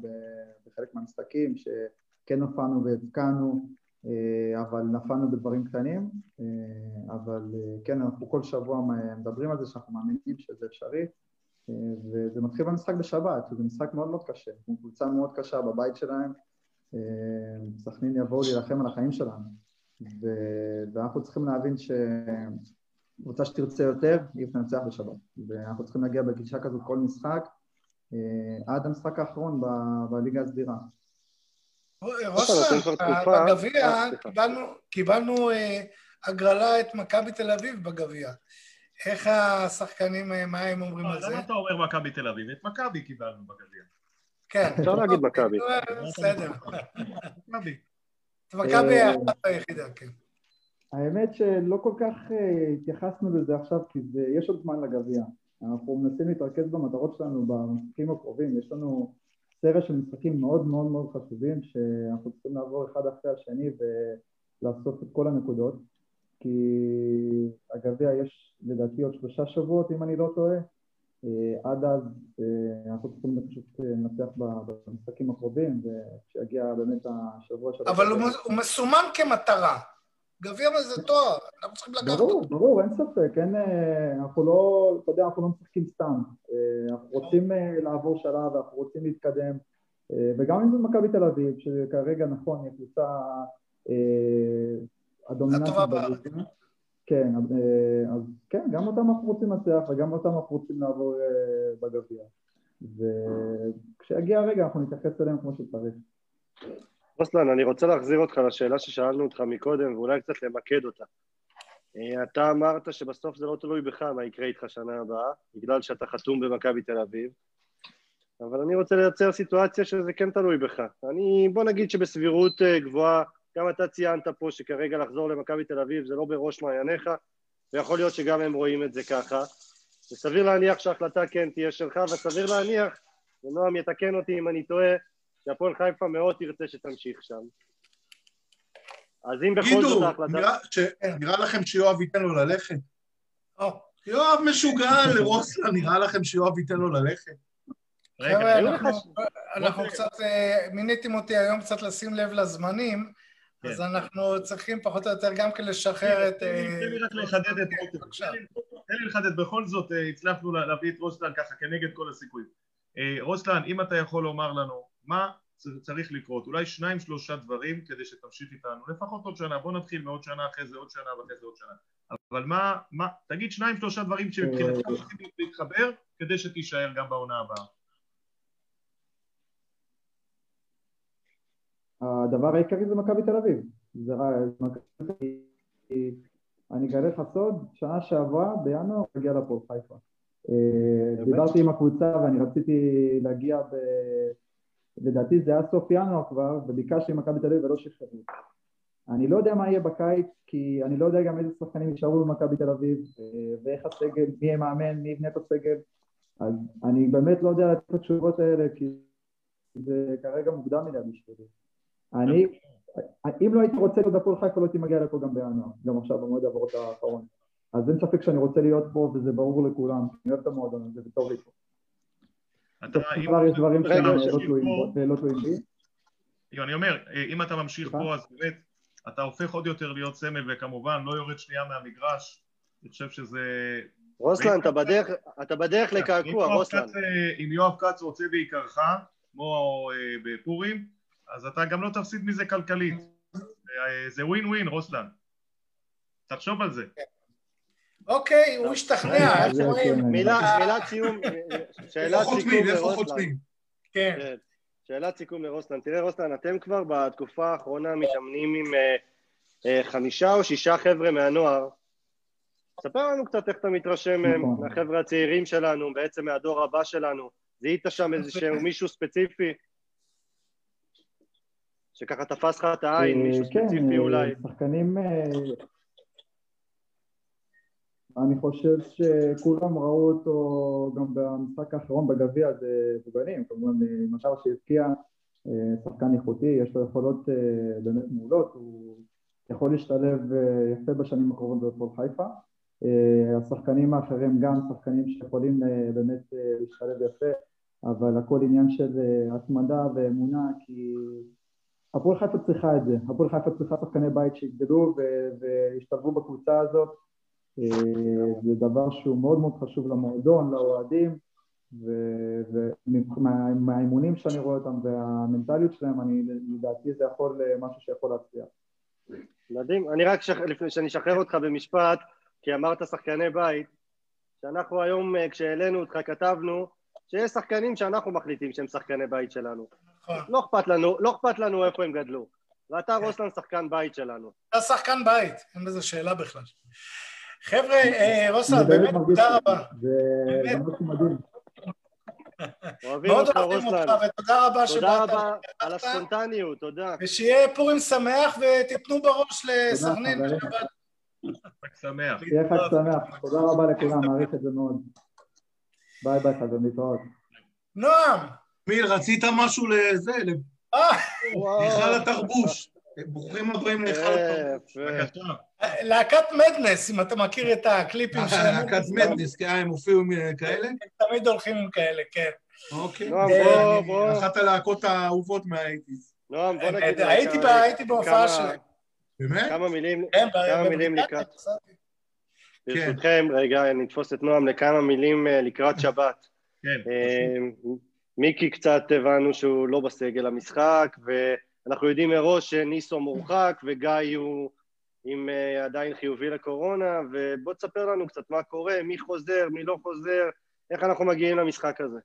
בחלק מהמשחקים, שכן הופענו והבקענו, אה, אבל נפלנו בדברים קטנים, אה, אבל אה, כן, אנחנו כל שבוע מדברים על זה שאנחנו מאמינים שזה אפשרי, וזה מתחיל במשחק בשבת, זה משחק מאוד מאוד קשה, זו קבוצה מאוד קשה בבית שלהם, סכנין יבואו להילחם על החיים שלנו, ואנחנו צריכים להבין שקבוצה שתרצה יותר, היא תנצח בשבת, ואנחנו צריכים להגיע בגישה כזאת כל משחק, עד המשחק האחרון בליגה הסדירה. בגביע אה, קיבלנו אה, הגרלה את מכבי תל אביב בגביע. איך השחקנים, אה, מה הם אומרים על זה? למה אתה אומר מכבי תל אביב? את מכבי קיבלנו בגביע. כן. אפשר להגיד מכבי. בסדר. מכבי האחת היחידה, כן. האמת שלא כל כך התייחסנו לזה עכשיו, כי יש עוד זמן לגביע. אנחנו מנסים להתרכז במטרות שלנו במשחקים הקרובים. יש לנו סרט של משחקים מאוד מאוד מאוד חשובים שאנחנו צריכים לעבור אחד אחרי השני ולאסוף את כל הנקודות. כי הגביע יש לדעתי עוד שלושה שבועות אם אני לא טועה. אה, עד אז אה, אנחנו צריכים פשוט אה, לנצח במשחקים הקרובים וכשיגיע באמת השבוע של... אבל הוא מסומן כמטרה גביע זה תואר, אנחנו צריכים לקחת אותו. ברור, ברור, אין ספק, אין, אה, אנחנו לא, אתה יודע, אנחנו לא משחקים סתם. אה, אנחנו רוצים אה, לעבור שלב, אנחנו רוצים להתקדם, וגם אם זה מכבי תל אביב, שכרגע נכון, היא קבוצה הדומיננטית בליגה. כן, אז כן, גם אותם אנחנו רוצים לנצח וגם אותם אנחנו רוצים לעבור בגביע. וכשיגיע הרגע אנחנו נתייחס אליהם כמו שצריך. רוסלן, אני רוצה להחזיר אותך לשאלה ששאלנו אותך מקודם, ואולי קצת למקד אותה. אה, אתה אמרת שבסוף זה לא תלוי בך מה יקרה איתך שנה הבאה, בגלל שאתה חתום במכבי תל אביב, אבל אני רוצה לייצר סיטואציה שזה כן תלוי בך. אני, בוא נגיד שבסבירות אה, גבוהה, גם אתה ציינת פה שכרגע לחזור למכבי תל אביב זה לא בראש מעייניך, ויכול להיות שגם הם רואים את זה ככה. וסביר להניח שההחלטה כן תהיה שלך, וסביר להניח, ונועם יתקן אותי אם אני טועה, שהפועל חיפה מאוד תרצה שתמשיך שם. אז אם בכל זאת ההחלטה... גידו, נראה לכם שיואב ייתן לו ללכת? יואב משוגע לרוסלה, נראה לכם שיואב ייתן לו ללכת? רגע, אנחנו קצת, אה, מיניתם אותי היום קצת לשים לב לזמנים, כן. אז אנחנו צריכים פחות או יותר גם כן לשחרר את... תן לי רק לחדד את רוטן. תן לי לחדד, בכל זאת אה, הצלחנו להביא את רוסלן ככה כנגד כל הסיכויים. אה, רוסלן, אם אתה יכול לומר לנו מה צריך לקרות, אולי שניים שלושה דברים כדי שתמשיך איתנו, לפחות עוד שנה, בוא נתחיל מעוד שנה, אחרי זה עוד שנה ואחרי זה עוד שנה, אבל מה, מה, תגיד שניים שלושה דברים שמבחינתך אה, צריכים להתחבר כדי שתישאר גם בעונה הבאה. הדבר העיקרי זה מכבי תל אביב, זה אני אגלה לך סוד, שנה שעברה בינואר הגיע לפה חיפה. אה, דיברתי עם הקבוצה ואני רציתי להגיע ב... לדעתי זה היה סוף ינואר כבר, וביקשתי ממכבי תל אביב ולא שחררו. אני לא יודע מה יהיה בקיץ, כי אני לא יודע גם איזה שחקנים יישארו במכבי תל אביב, אה, ואיך הסגל, מי יהיה מאמן, מי יבנה את הסגל, אז אני באמת לא יודע לתת את התשובות האלה, כי זה כרגע מוקדם מדי בשבילי. אני, אם לא הייתי רוצה להיות הפועל חיפה, לא הייתי מגיע לפה גם בינואר, גם עכשיו במועד העברות האחרון. אז אין ספק שאני רוצה להיות פה, וזה ברור לכולם, אני אוהב את המועדון הזה, וטוב לי פה. יש דברים שלא תלויים בי. אני אומר, אם אתה ממשיך פה, אז באמת, אתה הופך עוד יותר להיות סמל, וכמובן לא יורד שנייה מהמגרש. אני חושב שזה... רוסלן, אתה בדרך לקעקוע, רוסלן. אם יואב כץ רוצה בעיקרך, כמו אה, בפורים, אז אתה גם לא תפסיד מזה כלכלית. אה, זה ווין ווין, רוסלן. תחשוב על זה. אוקיי, הוא השתכנע, איך רואים? מילת סיום, שאלת סיכום לרוסלן. כן. כן. שאלת סיכום לרוסלן. תראה רוסלן, אתם כבר בתקופה האחרונה מתאמנים עם אה, אה, חמישה או שישה חבר'ה מהנוער. ספר לנו קצת איך אתה מתרשם נכון. מהחבר'ה הצעירים שלנו, בעצם מהדור הבא שלנו. זיהית שם איזשהו מישהו ספציפי? שככה תפס לך את העין, אה, מישהו כן, ספציפי אולי. כן, שחקנים אני חושב שכולם ראו אותו גם במשחק האחרון בגביע, זה מבוגרים, כמובן למשל שהבקיע אה, שחקן איכותי, יש לו יכולות אה, באמת מעולות, הוא יכול להשתלב אה, יפה בשנים הקרובות בפועל חיפה. השחקנים האחרים גם שחקנים שיכולים באמת להשתלב יפה, אבל הכל עניין של התמדה ואמונה, כי הפועל חיפה צריכה את זה, הפועל חיפה צריכה שחקני בית שיגדלו וישתלבו בקבוצה הזאת זה דבר שהוא מאוד מאוד חשוב למועדון, לאוהדים, ומהאימונים שאני רואה אותם והמנטליות שלהם, אני, לדעתי זה יכול, אה, משהו שיכול להצליח. מדהים. אני רק, שח... לפני שאני אשחרר אותך במשפט, כי אמרת שחקני בית, שאנחנו היום, אה, כשהעלינו אותך, כתבנו שיש שחקנים שאנחנו מחליטים שהם שחקני בית שלנו. נכון. לא אכפת לנו, לא אכפת לנו איפה הם גדלו. ואתה כן. רוסלן שחקן בית שלנו. אתה שחקן בית, אין בזה שאלה בכלל. חבר'ה, אה, רוסה, באמת תודה רבה. זה ממש מדהים. מאוד אוהבים אותך, ותודה רבה שבאת. תודה רבה על הספונטניות, תודה. ושיהיה פורים שמח, ותיתנו בראש לסכנין חג שמח. שיהיה חג שמח. תודה רבה לכולם, מעריך את זה מאוד. ביי ביי חברים, להתראות. נועם! מיל, רצית משהו לזה? אה! מיכל התרבוש. ברוכים הבאים להיכל התרבות. להקת מדנס, אם אתה מכיר את הקליפים שלהם. להקת מדנס, כן, הם הופיעו עם אה, כאלה? הם תמיד הולכים עם כאלה, כן. אוקיי. בוא, בוא. אחת הלהקות האהובות מהאייטיז. נועם, בוא נגיד... הייתי בהופעה שלהם. באמת? כמה מילים, כן, כמה מילים לקראת... ברשותכם, רגע, נתפוס את נועם לכמה מילים אה, לקראת שבת. כן. אה, מיקי קצת הבנו שהוא לא בסגל המשחק, ואנחנו יודעים מראש שניסו מורחק וגיא הוא עם uh, עדיין חיובי לקורונה, ובוא תספר לנו קצת מה קורה, מי חוזר, מי לא חוזר, איך אנחנו מגיעים למשחק הזה.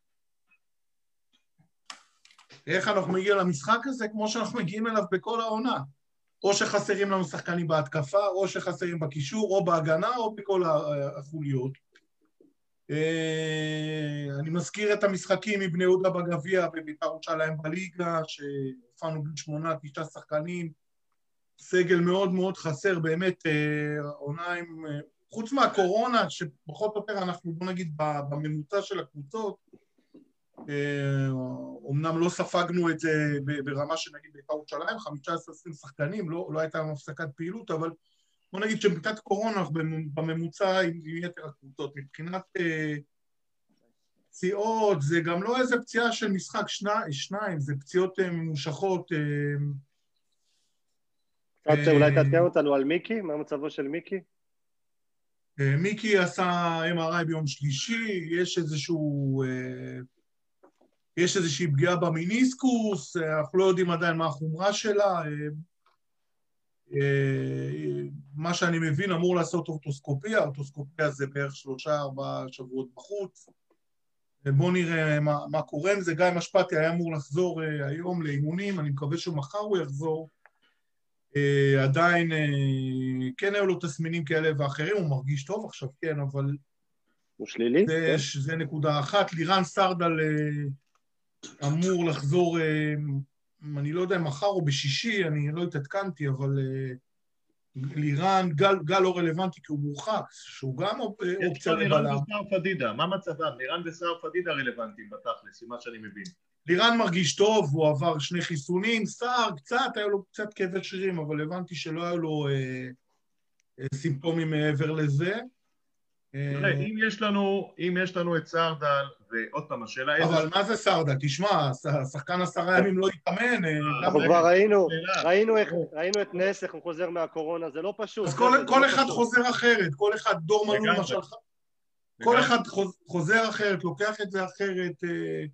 איך אנחנו מגיעים למשחק הזה? כמו שאנחנו מגיעים אליו בכל העונה. או שחסרים לנו שחקנים בהתקפה, או שחסרים בקישור, או בהגנה, או בכל החוליות. אה, אני מזכיר את המשחקים מבני יהודה בגביע בבית"ר ירושלים בליגה, שהופענו בין שמונה, תשעה שחקנים, סגל מאוד מאוד חסר, באמת אה, עונה עם... אה, חוץ מהקורונה, שפחות או יותר אנחנו, בוא נגיד, בממוצע של הקבוצות, אומנם לא ספגנו את זה ברמה של נגיד בית"ר ירושלים, 15-20 שחקנים, לא, לא הייתה לנו הפסקת פעילות, אבל בוא נגיד שמבחינת קורונה בממוצע עם יתר הקבוצות. מבחינת פציעות, זה גם לא איזה פציעה של משחק שני, שניים, זה פציעות ממושכות. קצת אולי תעדכן אותנו על מיקי, מה מצבו של מיקי? מיקי עשה MRI ביום שלישי, יש איזשהו... יש איזושהי פגיעה במיניסקוס, אנחנו לא יודעים עדיין מה החומרה שלה. מה שאני מבין אמור לעשות אורטוסקופיה, אורטוסקופיה זה בערך שלושה ארבעה שבועות בחוץ. בואו נראה מה, מה קורה עם זה. גיא משפטי היה אמור לחזור uh, היום לאימונים, אני מקווה שמחר הוא יחזור. Uh, עדיין uh, כן היו לו תסמינים כאלה ואחרים, הוא מרגיש טוב עכשיו, כן, אבל... הוא שלילי? זה, כן. זה נקודה אחת. לירן סרדל uh, אמור לחזור, uh, אני לא יודע, מחר או בשישי, אני לא התעדכנתי, אבל... לירן, גל, גל לא רלוונטי כי הוא מורחק, שהוא גם אופציה לבלם. לירן וסער פדידה, מה מצבם? לירן וסער פדידה רלוונטיים בתכלס, ממה שאני מבין. לירן מרגיש טוב, הוא עבר שני חיסונים, סער קצת, היה לו קצת כאבי שרירים, אבל הבנתי שלא היו לו אה, אה, סימפטומים מעבר לזה. תראה, אם יש לנו, אם יש לנו את סרדל, ועוד פעם, השאלה איזה... אבל מה זה סרדל? תשמע, השחקן עשרה ימים לא התאמן. אה, אנחנו כבר ראינו, ראינו את נס, איך הוא חוזר מהקורונה, זה לא פשוט. אז כל לא אחד חוזר אחרת, כל אחד, דור מלול למשל, כל אחד חוזר אחרת, לוקח את זה אחרת, אה,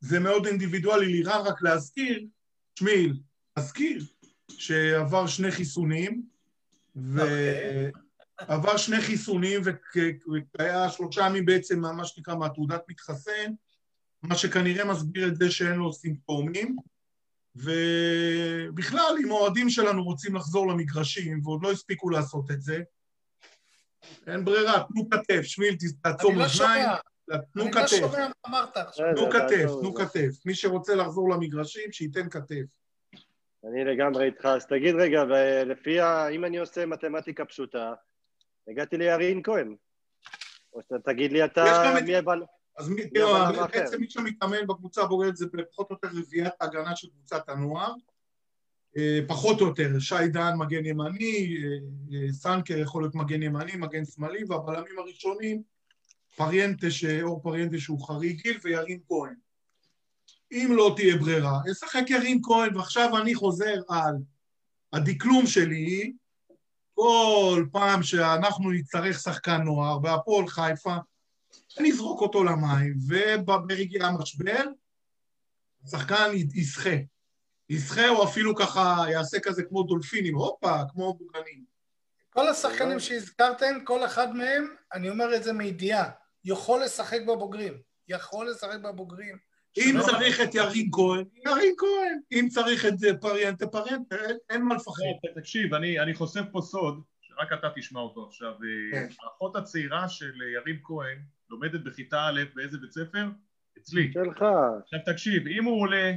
זה מאוד אינדיבידואלי. לירן, רק להזכיר, שמיל, להזכיר שעבר שני חיסונים, ו... עבר שני חיסונים והיה שלושה ימים בעצם מה שנקרא מהתעודת מתחסן, מה שכנראה מסביר את זה שאין לו סימפטומים. ובכלל, אם האוהדים שלנו רוצים לחזור למגרשים ועוד לא הספיקו לעשות את זה, אין ברירה, תנו כתף, שמיל, תעצום אוזניים. תנו כתף. אני לא שומע מה אמרת עכשיו. תנו כתף, תנו כתף. מי שרוצה לחזור למגרשים, שייתן כתף. אני לגמרי איתך. אז תגיד רגע, ולפי ה... אם אני עושה מתמטיקה פשוטה, הגעתי לירין כהן. או שאתה תגיד לי אתה מי הבן... אז מי, תראו, בעצם מי שמתאמן בקבוצה הבוגרת זה פחות או יותר רביעיית ההגנה של קבוצת הנוער. אה, פחות או יותר, שי דן מגן ימני, אה, אה, סנקר יכול להיות מגן ימני, מגן שמאלי, והבלמים הראשונים, פריאנטה, אור פריאנטה שהוא חריג גיל, וירין כהן. אם לא תהיה ברירה, אשחק ירין כהן, ועכשיו אני חוזר על הדקלום שלי, כל פעם שאנחנו נצטרך שחקן נוער בהפועל חיפה, נזרוק אותו למים, וברגעי המשבר, השחקן ישחה. ישחה או אפילו ככה יעשה כזה כמו דולפינים, הופה, כמו בוגנים. כל השחקנים שהזכרתם, כל אחד מהם, אני אומר את זה מידיעה, יכול לשחק בבוגרים. יכול לשחק בבוגרים. אם צריך את ירין כהן, ירין כהן. אם צריך את פריאנט, פריאנט, אין מה לפחד. תקשיב, אני חושף פה סוד, שרק אתה תשמע אותו עכשיו. כן. האחות הצעירה של ירין כהן לומדת בכיתה א' באיזה בית ספר? אצלי. שלך. עכשיו תקשיב, אם הוא עולה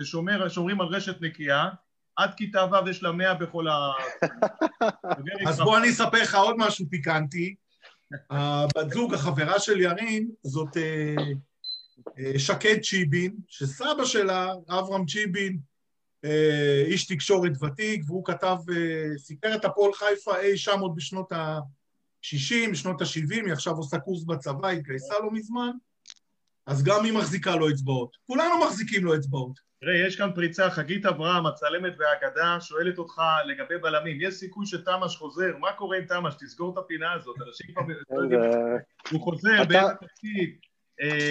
ושומרים על רשת נקייה, עד כיתה ו' יש לה מאה בכל ה... אז בוא אני אספר לך עוד משהו פיקנטי. הבת זוג, החברה של ירין, זאת אה, אה, שקד צ'יבין, שסבא שלה, אברהם צ'יבין, אה, איש תקשורת ותיק, והוא כתב, אה, סיפר את הפועל חיפה אי שם עוד בשנות ה-60, בשנות ה-70, היא עכשיו עושה קורס בצבא, היא התגייסה לא מזמן, אז גם היא מחזיקה לו אצבעות. כולנו מחזיקים לו אצבעות. תראה, יש כאן פריצה, חגית אברהם, הצלמת והאגדה, שואלת אותך לגבי בלמים, יש סיכוי שתמ"ש חוזר, מה קורה עם תמ"ש? תסגור את הפינה הזאת, אנשים כבר לא הוא חוזר, באיזה תקציב, אה,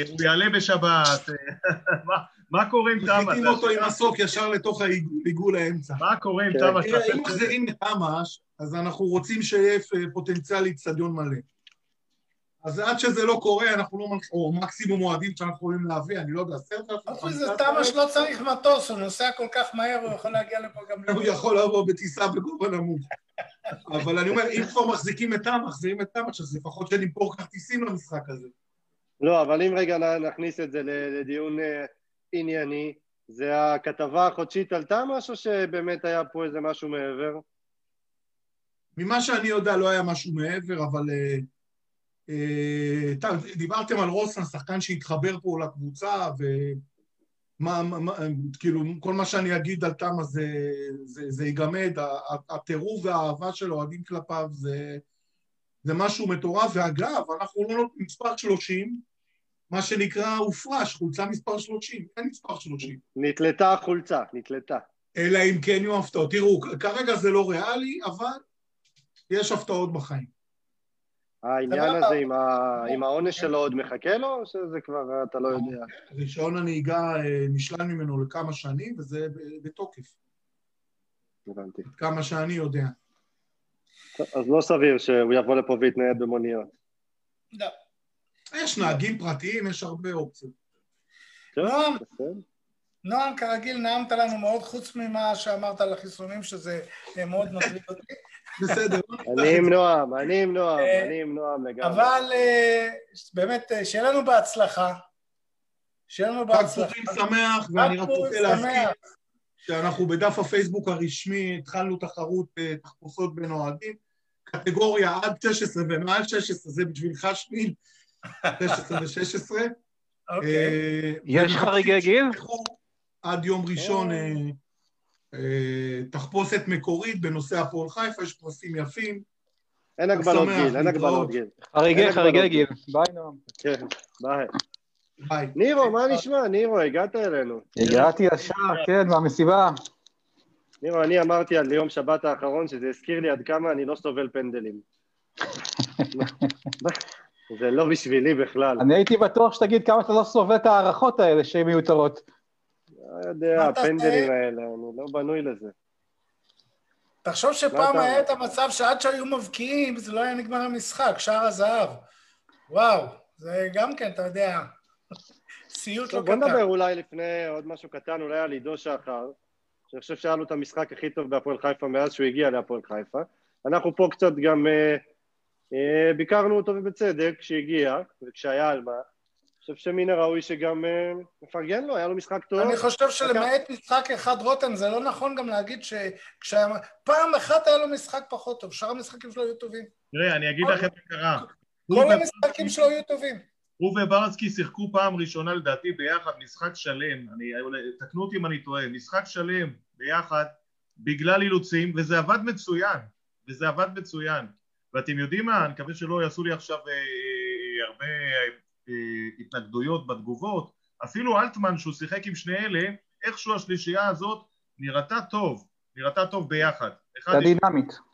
הוא יעלה בשבת, אה, מה קורה עם תמ"ש? מחיתים אותו עם מסוק ישר לתוך העיגול האמצע. מה קורה עם כן. תמ"ש? אם מחזירים את תמ"ש, אז אנחנו רוצים שיהיה פוטנציאל לאיצטדיון מלא. אז עד שזה לא קורה, אנחנו לא מלכ... או מקסימום מועדים שאנחנו יכולים להביא, אני לא יודע, עשרת אלפים... חוץ מזה, תמ"ש לא צריך מטוס, הוא נוסע כל כך מהר, הוא יכול להגיע לפה גם... הוא יכול לבוא בטיסה בגובה נמוך. אבל אני אומר, אם כבר מחזיקים את תמ"ש, מחזירים את תמ"ש, אז לפחות שנמכור כרטיסים למשחק הזה. לא, אבל אם רגע נכניס את זה לדיון אה, ענייני, זה הכתבה החודשית על תמ"ש, או שבאמת היה פה איזה משהו מעבר? ממה שאני יודע לא היה משהו מעבר, אבל... Uh, אה, דיברתם על רוסן, שחקן שהתחבר פה לקבוצה, ומה, מה, כאילו, כל מה שאני אגיד על תמה זה, זה, זה ייגמד, הטירוף והאהבה של אוהדים כלפיו זה, זה משהו מטורף, ואגב, אנחנו לא נותנים מספר 30, מה שנקרא הופרש, חולצה מספר 30, אין מספר 30. נתלתה החולצה, נתלתה. אלא אם כן יהיו הפתעות. תראו, כרגע זה לא ריאלי, אבל יש הפתעות בחיים. העניין הזה עם, ה... עם העונש שלו עוד מחכה לו, או שזה כבר אתה לא יודע? רישיון הנהיגה אה, נשלל ממנו לכמה שנים, וזה בתוקף. הבנתי. כמה שאני יודע. אז לא סביר שהוא יבוא לפה ויתנייד במוניות. לא. יש נהגים פרטיים, יש הרבה אופציות. נועם, נועם, כרגיל נעמת לנו מאוד, חוץ ממה שאמרת על החיסונים, שזה אה, מאוד מטריד אותי. בסדר. אני עם נועם, אני עם נועם, אה, אני עם נועם לגמרי. אבל אה, באמת, שיהיה לנו בהצלחה. שיהיה לנו בהצלחה. חג שמח, ואני רק רוצה להזכיר שאנחנו בדף הפייסבוק הרשמי התחלנו תחרות תחפושות בין אוהדים. קטגוריה עד 16 ומעל 16, זה בשבילך שמיל, 16 ו-16. אוקיי. יש חריגי גיל? עד יום ראשון אה, תחפושת מקורית בנושא הפועל חיפה, יש פרסים יפים. אין הגבלות גיל, אין הגבלות גיל. חריגי, חריגי גיל. ביי נועם. כן, ביי. נירו, מה נשמע? נירו, הגעת אלינו. הגעתי ישר, כן, מהמסיבה. נירו, אני אמרתי על יום שבת האחרון שזה הזכיר לי עד כמה אני לא סובל פנדלים. זה לא בשבילי בכלל. אני הייתי בטוח שתגיד כמה אתה לא סובל את ההערכות האלה שהן מיותרות. לא יודע, הפנדלים האלה, אני לא בנוי לזה. תחשוב שפעם היה את המצב שעד שהיו מבקיעים, זה לא היה נגמר המשחק, שער הזהב. וואו, זה גם כן, אתה יודע, סיוט לא קטן. בוא נדבר אולי לפני עוד משהו קטן, אולי על עידו שחר, שאני חושב שהיה לו את המשחק הכי טוב בהפועל חיפה מאז שהוא הגיע להפועל חיפה. אנחנו פה קצת גם אה, אה, ביקרנו אותו ובצדק כשהגיע וכשהיה על מה. חושב שמן הראוי שגם uh, מפרגן לו, היה לו משחק טוב. אני חושב שלמעט משחק אחד רותם, זה לא נכון גם להגיד שפעם אחת היה לו משחק פחות טוב, שאר המשחקים שלו היו טובים. תראה, אני אגיד לכם מה קרה. כל המשחקים שלו היו טובים. הוא וברסקי שיחקו פעם ראשונה לדעתי ביחד משחק שלם, אני, תקנו אותי אם אני טועה, משחק שלם ביחד בגלל אילוצים, וזה עבד מצוין, וזה עבד מצוין. ואתם יודעים מה, אני מקווה שלא יעשו לי עכשיו אה, אה, הרבה התנגדויות בתגובות, אפילו אלטמן שהוא שיחק עם שני אלה, איכשהו השלישייה הזאת נראתה טוב, נראתה טוב ביחד. הייתה דינמית.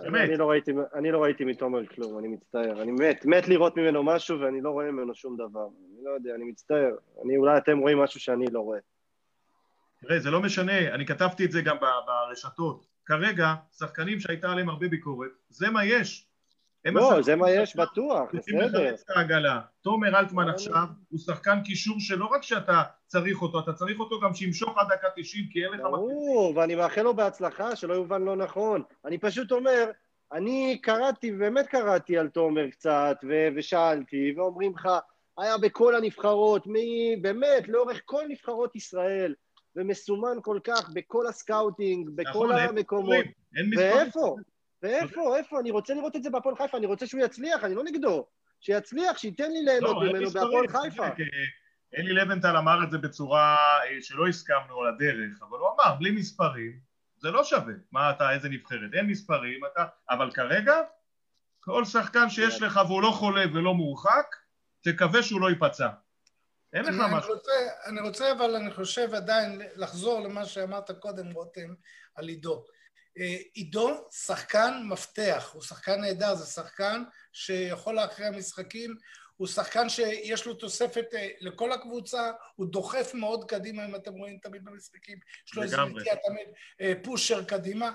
אני לא, ראיתי, אני לא ראיתי מתומר כלום, אני מצטער. אני מת, מת לראות ממנו משהו ואני לא רואה ממנו שום דבר. אני לא יודע, אני מצטער. אני, אולי אתם רואים משהו שאני לא רואה. תראה, זה לא משנה, אני כתבתי את זה גם ברשתות. כרגע, שחקנים שהייתה עליהם הרבה ביקורת, זה מה יש. לא, זה מה יש בטוח, בסדר. תומר אלטמן עכשיו הוא שחקן קישור שלא רק שאתה צריך אותו, אתה צריך אותו גם שימשוך עד דקה 90, כי אין לך... ברור, ואני מאחל לו בהצלחה, שלא יובן לא נכון. אני פשוט אומר, אני קראתי, באמת קראתי על תומר קצת, ושאלתי, ואומרים לך, היה בכל הנבחרות, מי, באמת, לאורך כל נבחרות ישראל, ומסומן כל כך בכל הסקאוטינג, בכל נכון, המקומות. ואיפה? ואיפה, איפה? אני רוצה לראות את זה בהפועל חיפה, אני רוצה שהוא יצליח, אני לא נגדו. שיצליח, שייתן לי ליהנות לא, ממנו בהפועל חיפה. אלי לבנטל אמר את זה בצורה אה, שלא הסכמנו על הדרך, אבל הוא אמר, בלי מספרים, זה לא שווה. מה אתה, איזה נבחרת? אין מספרים, אתה... אבל כרגע, כל שחקן שיש לך והוא לא חולה ולא מורחק, תקווה שהוא לא ייפצע. אין לך משהו. אני רוצה, אבל אני חושב עדיין לחזור למה שאמרת קודם, רותם, על עידו. אה, עידו שחקן מפתח, הוא שחקן נהדר, זה שחקן שיכול להכריע משחקים, הוא שחקן שיש לו תוספת אה, לכל הקבוצה, הוא דוחף מאוד קדימה, אם אתם רואים תמיד במשחקים, יש לו איזה נטייה תמיד אה, פושר קדימה.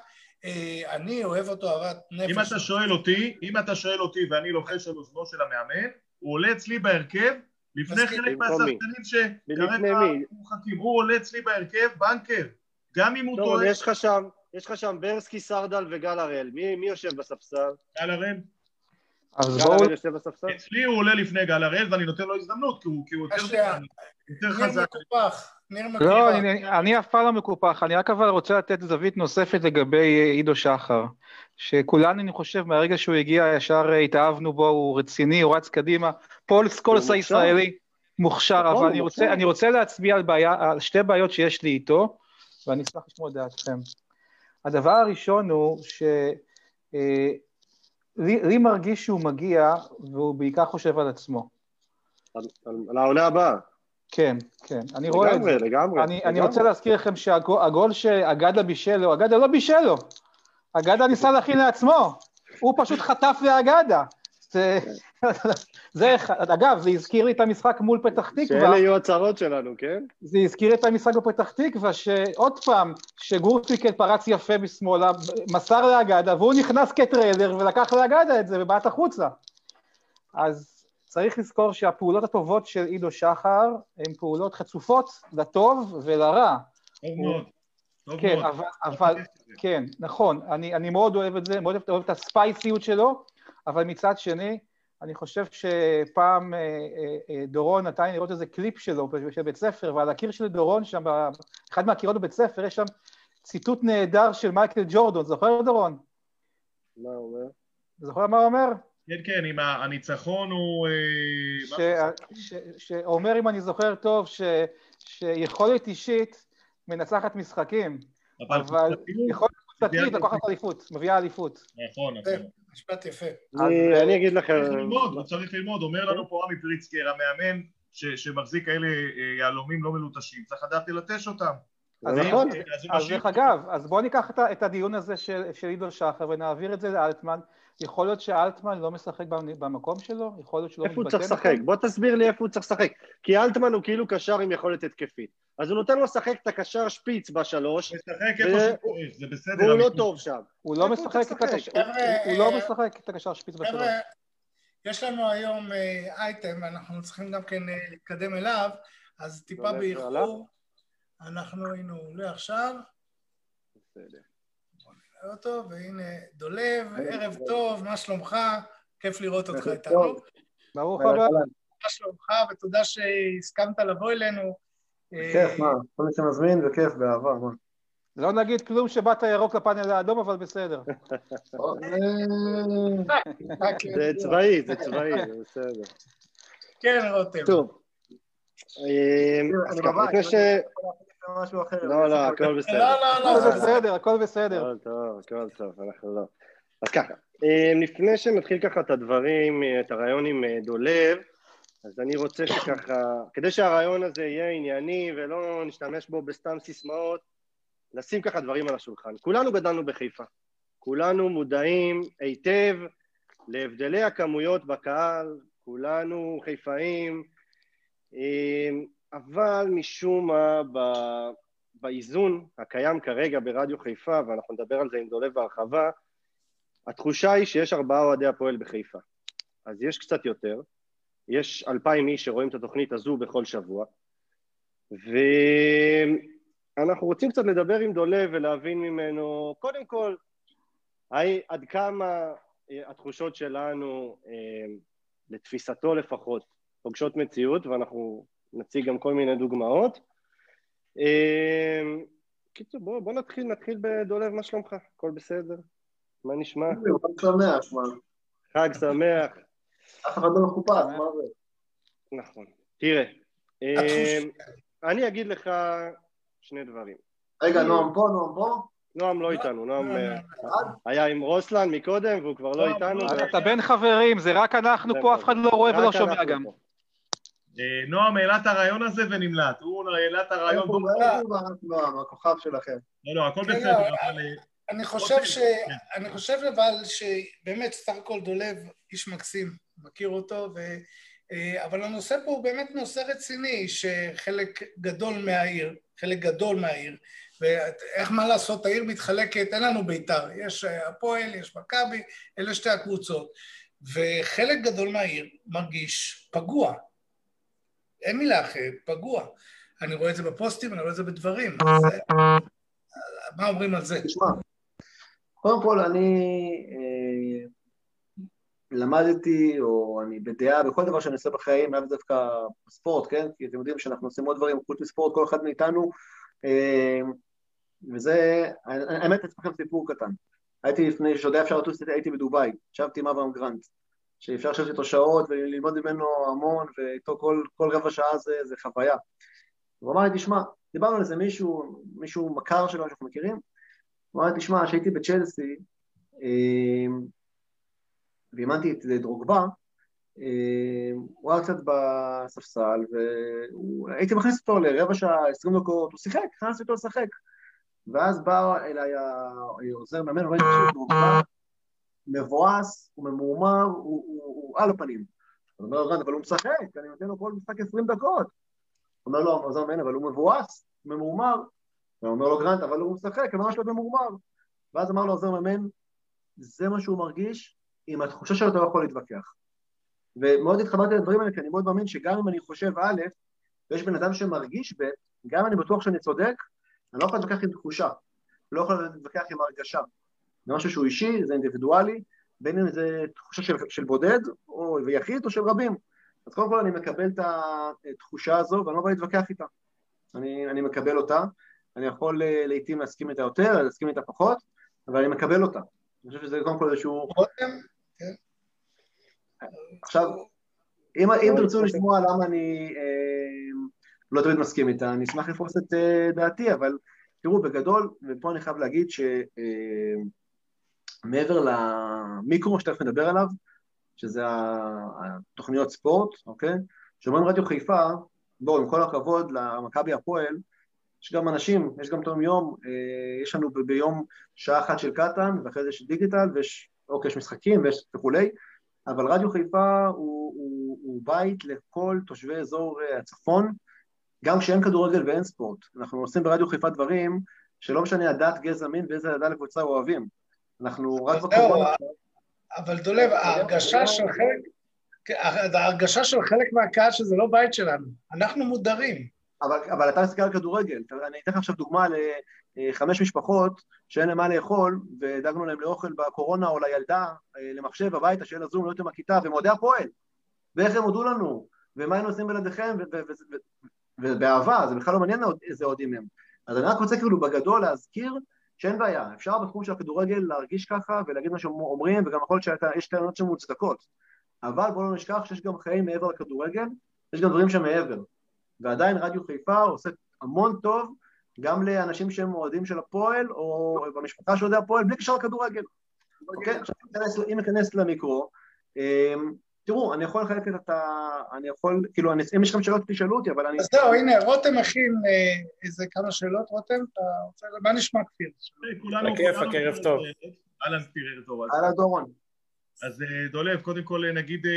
אני אוהב אותו אהבת נפש. אם אתה שואל אותי, אם אתה שואל אותי ואני לוחש על אוזנו של המאמן, הוא עולה אצלי בהרכב לפני חלק מהשחקנים שכרגע מורחקים, הוא עולה אצלי בהרכב, בנקר, גם אם הוא טועה... יש לך שם, יש לך שם ברסקי, סרדל וגל הראל, מי, מי יושב בספסל? גל הראל. אז בואו... גל הראל יושב בספסל? אצלי הוא עולה לפני גל הראל ואני נותן לו הזדמנות, כי הוא, כי הוא יותר, יותר חזק. לא, אני, אני אף פעם לא מקופח, אני רק אבל רוצה לתת זווית נוספת לגבי עידו שחר, שכולנו, אני חושב, מהרגע שהוא הגיע, ישר התאהבנו בו, הוא רציני, הוא רץ קדימה, פול סקולס הישראלי, מוכשר, אבל אני רוצה, אני רוצה להצביע על, בעיה, על שתי בעיות שיש לי איתו, ואני אשמח לשמוע את דעתכם. הדבר הראשון הוא שלי אה, מרגיש שהוא מגיע, והוא בעיקר חושב על עצמו. על העונה הבאה. כן, כן, אני רואה את זה. לגמרי, לגמרי. אני, אני רוצה להזכיר לכם שהגול שאגדה בישל לו, אגדה לא בישל לו, אגדה ניסה להכין לעצמו, הוא פשוט חטף לאגדה. זה, זה, אגב, זה הזכיר לי את המשחק מול פתח תקווה. שאלה יהיו הצהרות שלנו, כן? זה הזכיר לי את המשחק בפתח תקווה, שעוד פעם, שגורפיקל פרץ יפה משמאלה, מסר לאגדה, והוא נכנס כטריילר ולקח לאגדה את זה ובעט החוצה. אז צריך לזכור שהפעולות הטובות של עידו שחר הן פעולות חצופות לטוב ולרע. טוב מאוד. כן, אבל, אבל, כן, נכון, אני, אני מאוד אוהב את זה, מאוד אוהב את הספייסיות שלו, אבל מצד שני, אני חושב שפעם אה, אה, אה, דורון נתן לי לראות איזה קליפ שלו של בית ספר, ועל הקיר של דורון שם, באחד מהקירות בבית ספר, יש שם ציטוט נהדר של מייקל ג'ורדון, זוכר דורון? מה הוא אומר? זוכר מה הוא אומר? כן, כן, עם הניצחון הוא... שאומר, אם אני זוכר טוב, שיכולת אישית מנצחת משחקים, אבל יכולת קבוצתית לקחת אליפות, מביאה אליפות. נכון, נכון. משפט יפה. אני אגיד לכם... צריך ללמוד, צריך ללמוד. אומר לנו פה עמי פריצקר, המאמן שמחזיק כאלה אה, יהלומים לא מלוטשים, צריך לדעת ללטש אותם. אז נכון, אז דרך אגב, אז בואו ניקח את הדיון הזה של עידו שחר ונעביר את זה לאלטמן. יכול להיות שאלטמן לא משחק במקום שלו? יכול להיות שהוא לא מתבטא איפה הוא צריך לשחק? בוא תסביר לי איפה הוא צריך לשחק. כי אלטמן הוא כאילו קשר עם יכולת התקפית. אז הוא נותן לו לשחק את הקשר שפיץ בשלוש. משחק איפה שצריך, זה בסדר. והוא לא טוב שם. הוא לא משחק את הקשר שפיץ בשלוש. יש לנו היום אייטם, אה, ואנחנו צריכים גם כן אה, להתקדם אליו, אז טיפה באיחור. אנחנו היינו עולה עכשיו. בסדר. נראה אותו, והנה דולב, ערב טוב, מה שלומך? כיף לראות אותך איתנו. ברוך הבא. מה שלומך, ותודה שהסכמת לבוא אלינו. בכיף, מה? כל מי שמזמין זה כיף, באהבה, מה? לא נגיד כלום שבאת ירוק לפאנל האדום, אבל בסדר. זה צבאי, זה צבאי, זה בסדר. כן, רותם. טוב. אז ככה, לפני ש... משהו אחר. לא, לא, הכל בסדר. לא, לא, לא. הכל בסדר, הכל בסדר. הכל טוב, הכל טוב, אנחנו לא. אז ככה, לפני שנתחיל ככה את הדברים, את הרעיון עם דולב, אז אני רוצה שככה, כדי שהרעיון הזה יהיה ענייני ולא נשתמש בו בסתם סיסמאות, נשים ככה דברים על השולחן. כולנו גדלנו בחיפה. כולנו מודעים היטב להבדלי הכמויות בקהל, כולנו חיפאים, אבל משום מה באיזון הקיים כרגע ברדיו חיפה, ואנחנו נדבר על זה עם דולב בהרחבה, התחושה היא שיש ארבעה אוהדי הפועל בחיפה. אז יש קצת יותר, יש אלפיים איש שרואים את התוכנית הזו בכל שבוע, ואנחנו רוצים קצת לדבר עם דולב ולהבין ממנו, קודם כל, עד כמה אה, התחושות שלנו, אה, לתפיסתו לפחות, פוגשות מציאות, ואנחנו נציג גם כל מיני דוגמאות. קיצור, בוא, בוא נתחיל, נתחיל בדולב, מה שלומך? הכל בסדר? מה נשמע? חג שמח, מה? חג שמח. אף אחד לא מחופש, מה זה? נכון. תראה, אני אגיד לך שני דברים. רגע, נועם פה, נועם פה? נועם לא איתנו, נועם היה עם רוסלן מקודם והוא כבר לא איתנו. אתה בין חברים, זה רק אנחנו פה, אף אחד לא רואה ולא שומע גם. אה, נועם העלה את הרעיון הזה ונמלט, הוא העלה את הרעיון... נועם, הכוכב שלכם. לא, לא, הכל בסדר, אבל... אני חושב ש... כן. אני חושב אבל שבאמת הכל דולב איש מקסים, מכיר אותו, ו... אה, אבל הנושא פה הוא באמת נושא רציני, שחלק גדול מהעיר, חלק גדול מהעיר, ואיך מה לעשות, העיר מתחלקת, אין לנו בית"ר, יש אה, הפועל, יש מכבי, אלה שתי הקבוצות, וחלק גדול מהעיר מרגיש פגוע. אין מילה אחרת, פגוע. אני רואה את זה בפוסטים, אני רואה את זה בדברים. אז, אה, מה אומרים על זה? תשמע, קודם כל אני אה, למדתי, או אני בדעה בכל דבר שאני עושה בחיים, לאו דווקא בספורט, כן? כי אתם יודעים שאנחנו עושים עוד דברים חוץ מספורט, כל אחד מאיתנו, אה, וזה, האמת, אני אספר לכם סיפור קטן. הייתי לפני, שעוד היה אפשר לטוס, הייתי בדובאי, ישבתי עם אברהם גרנט, שאפשר לשבת איתו שעות וללמוד ממנו המון, ואיתו כל, כל רבע שעה זה, זה חוויה. הוא אמר לי, תשמע, דיברנו על איזה מישהו, מישהו מכר שלו שאנחנו מכירים, הוא אמר תשמע, כשהייתי בצ'לסי, אה, ואימנתי את דרוגבה, אה, הוא היה קצת בספסל, והייתי מכניס אותו לרבע שעה, עשרים דקות, הוא שיחק, נכנסתי אותו לשחק. ואז בא אליי העוזר מאמן, אומר לי, דרוגבה מבואס, הוא ממורמר, הוא על הפנים. הוא אומר לו, אבל הוא משחק, אני נותן לו כל משחק עשרים דקות. אומר לו העוזר מאמן, אבל הוא מבואס, ממורמר. ואומר לו גרנט, אבל הוא משחק, ממש לא במורמר. ואז אמר לו עוזר מאמן, זה מה שהוא מרגיש, עם התחושה שלו אתה לא יכול להתווכח. ומאוד התחברתי לדברים האלה, כי אני מאוד מאמין שגם אם אני חושב א', ויש בן אדם שמרגיש ב', גם אני בטוח שאני צודק, אני לא יכול להתווכח עם תחושה, לא יכול להתווכח עם הרגשה. זה משהו שהוא אישי, זה אינדיבידואלי, בין אם זה תחושה של, של בודד, או ויחיד, או של רבים. אז קודם כל אני מקבל את התחושה הזו, ואני לא בא להתווכח איתה. אני, אני מקבל אותה, אני יכול אה, לעיתים להסכים איתה יותר, להסכים איתה פחות, אבל אני מקבל אותה. אני חושב שזה קודם כל איזשהו... כן. עכשיו, אם, אם תרצו לשמוע למה אני אה, לא תמיד מסכים איתה, אני אשמח לפרוס את אה, דעתי, אבל תראו, בגדול, ופה אני חייב להגיד שמעבר למיקרו שתכף נדבר עליו, שזה התוכניות ספורט, אוקיי? שאומרים רדיו חיפה, בואו, עם כל הכבוד למכבי הפועל, יש גם אנשים, יש גם תום יום, אה, יש לנו ביום שעה אחת של קטן, ואחרי זה יש דיגיטל, ויש, אוקיי, יש משחקים ויש וכולי, אבל רדיו חיפה הוא, הוא, הוא בית לכל תושבי אזור אה, הצפון, גם כשאין כדורגל ואין ספורט. אנחנו עושים ברדיו חיפה דברים שלא משנה הדת, גזע, מין ואיזה דת לקבוצה אוהבים. אנחנו רק בקורונה... אבל דולב, ההרגשה של חלק... ההרגשה של חלק מהקהל שזה לא בית שלנו, אנחנו מודרים. אבל, אבל אתה מסתכל על כדורגל, אני אתן לך עכשיו דוגמה לחמש משפחות שאין להם מה לאכול ודאגנו להם לאוכל בקורונה או לילדה, אה, למחשב הביתה, שיהיה לה זום, לא יודעת הכיתה, והם אוהדי הפועל, ואיך הם הודו לנו, ומה הם עושים בלעדיכם, ובאהבה, זה בכלל לא מעניין איזה אוהדים הם. אז אני רק רוצה כאילו בגדול להזכיר שאין בעיה, אפשר בתחום של הכדורגל להרגיש ככה ולהגיד מה שאומרים, וגם יכול להיות שיש טענות שהן מוצדקות, אבל בואו לא נשכח שיש גם חיים מעבר לכדורגל, יש גם דברים שמעבר. ועדיין רדיו חיפה עושה המון טוב גם לאנשים שהם אוהדים של הפועל, או במשפחה של אוהדי הפועל, בלי קשר לכדורגל. אוקיי? עכשיו אם ניכנס למיקרו, אמ, תראו, אני יכול לחלק את ה... אני יכול, כאילו, אם יש לכם שאלות תשאלו אותי, אבל אני... אז זהו, הנה, רותם מכין אה, איזה כמה שאלות, רותם, אתה רוצה... מה נשמע כפיר? כולנו... בכיף, ערב טוב. אהלן כפיר, ערב טוב. אהלן דורון. אז אה, דולב, קודם כל נגיד, אה,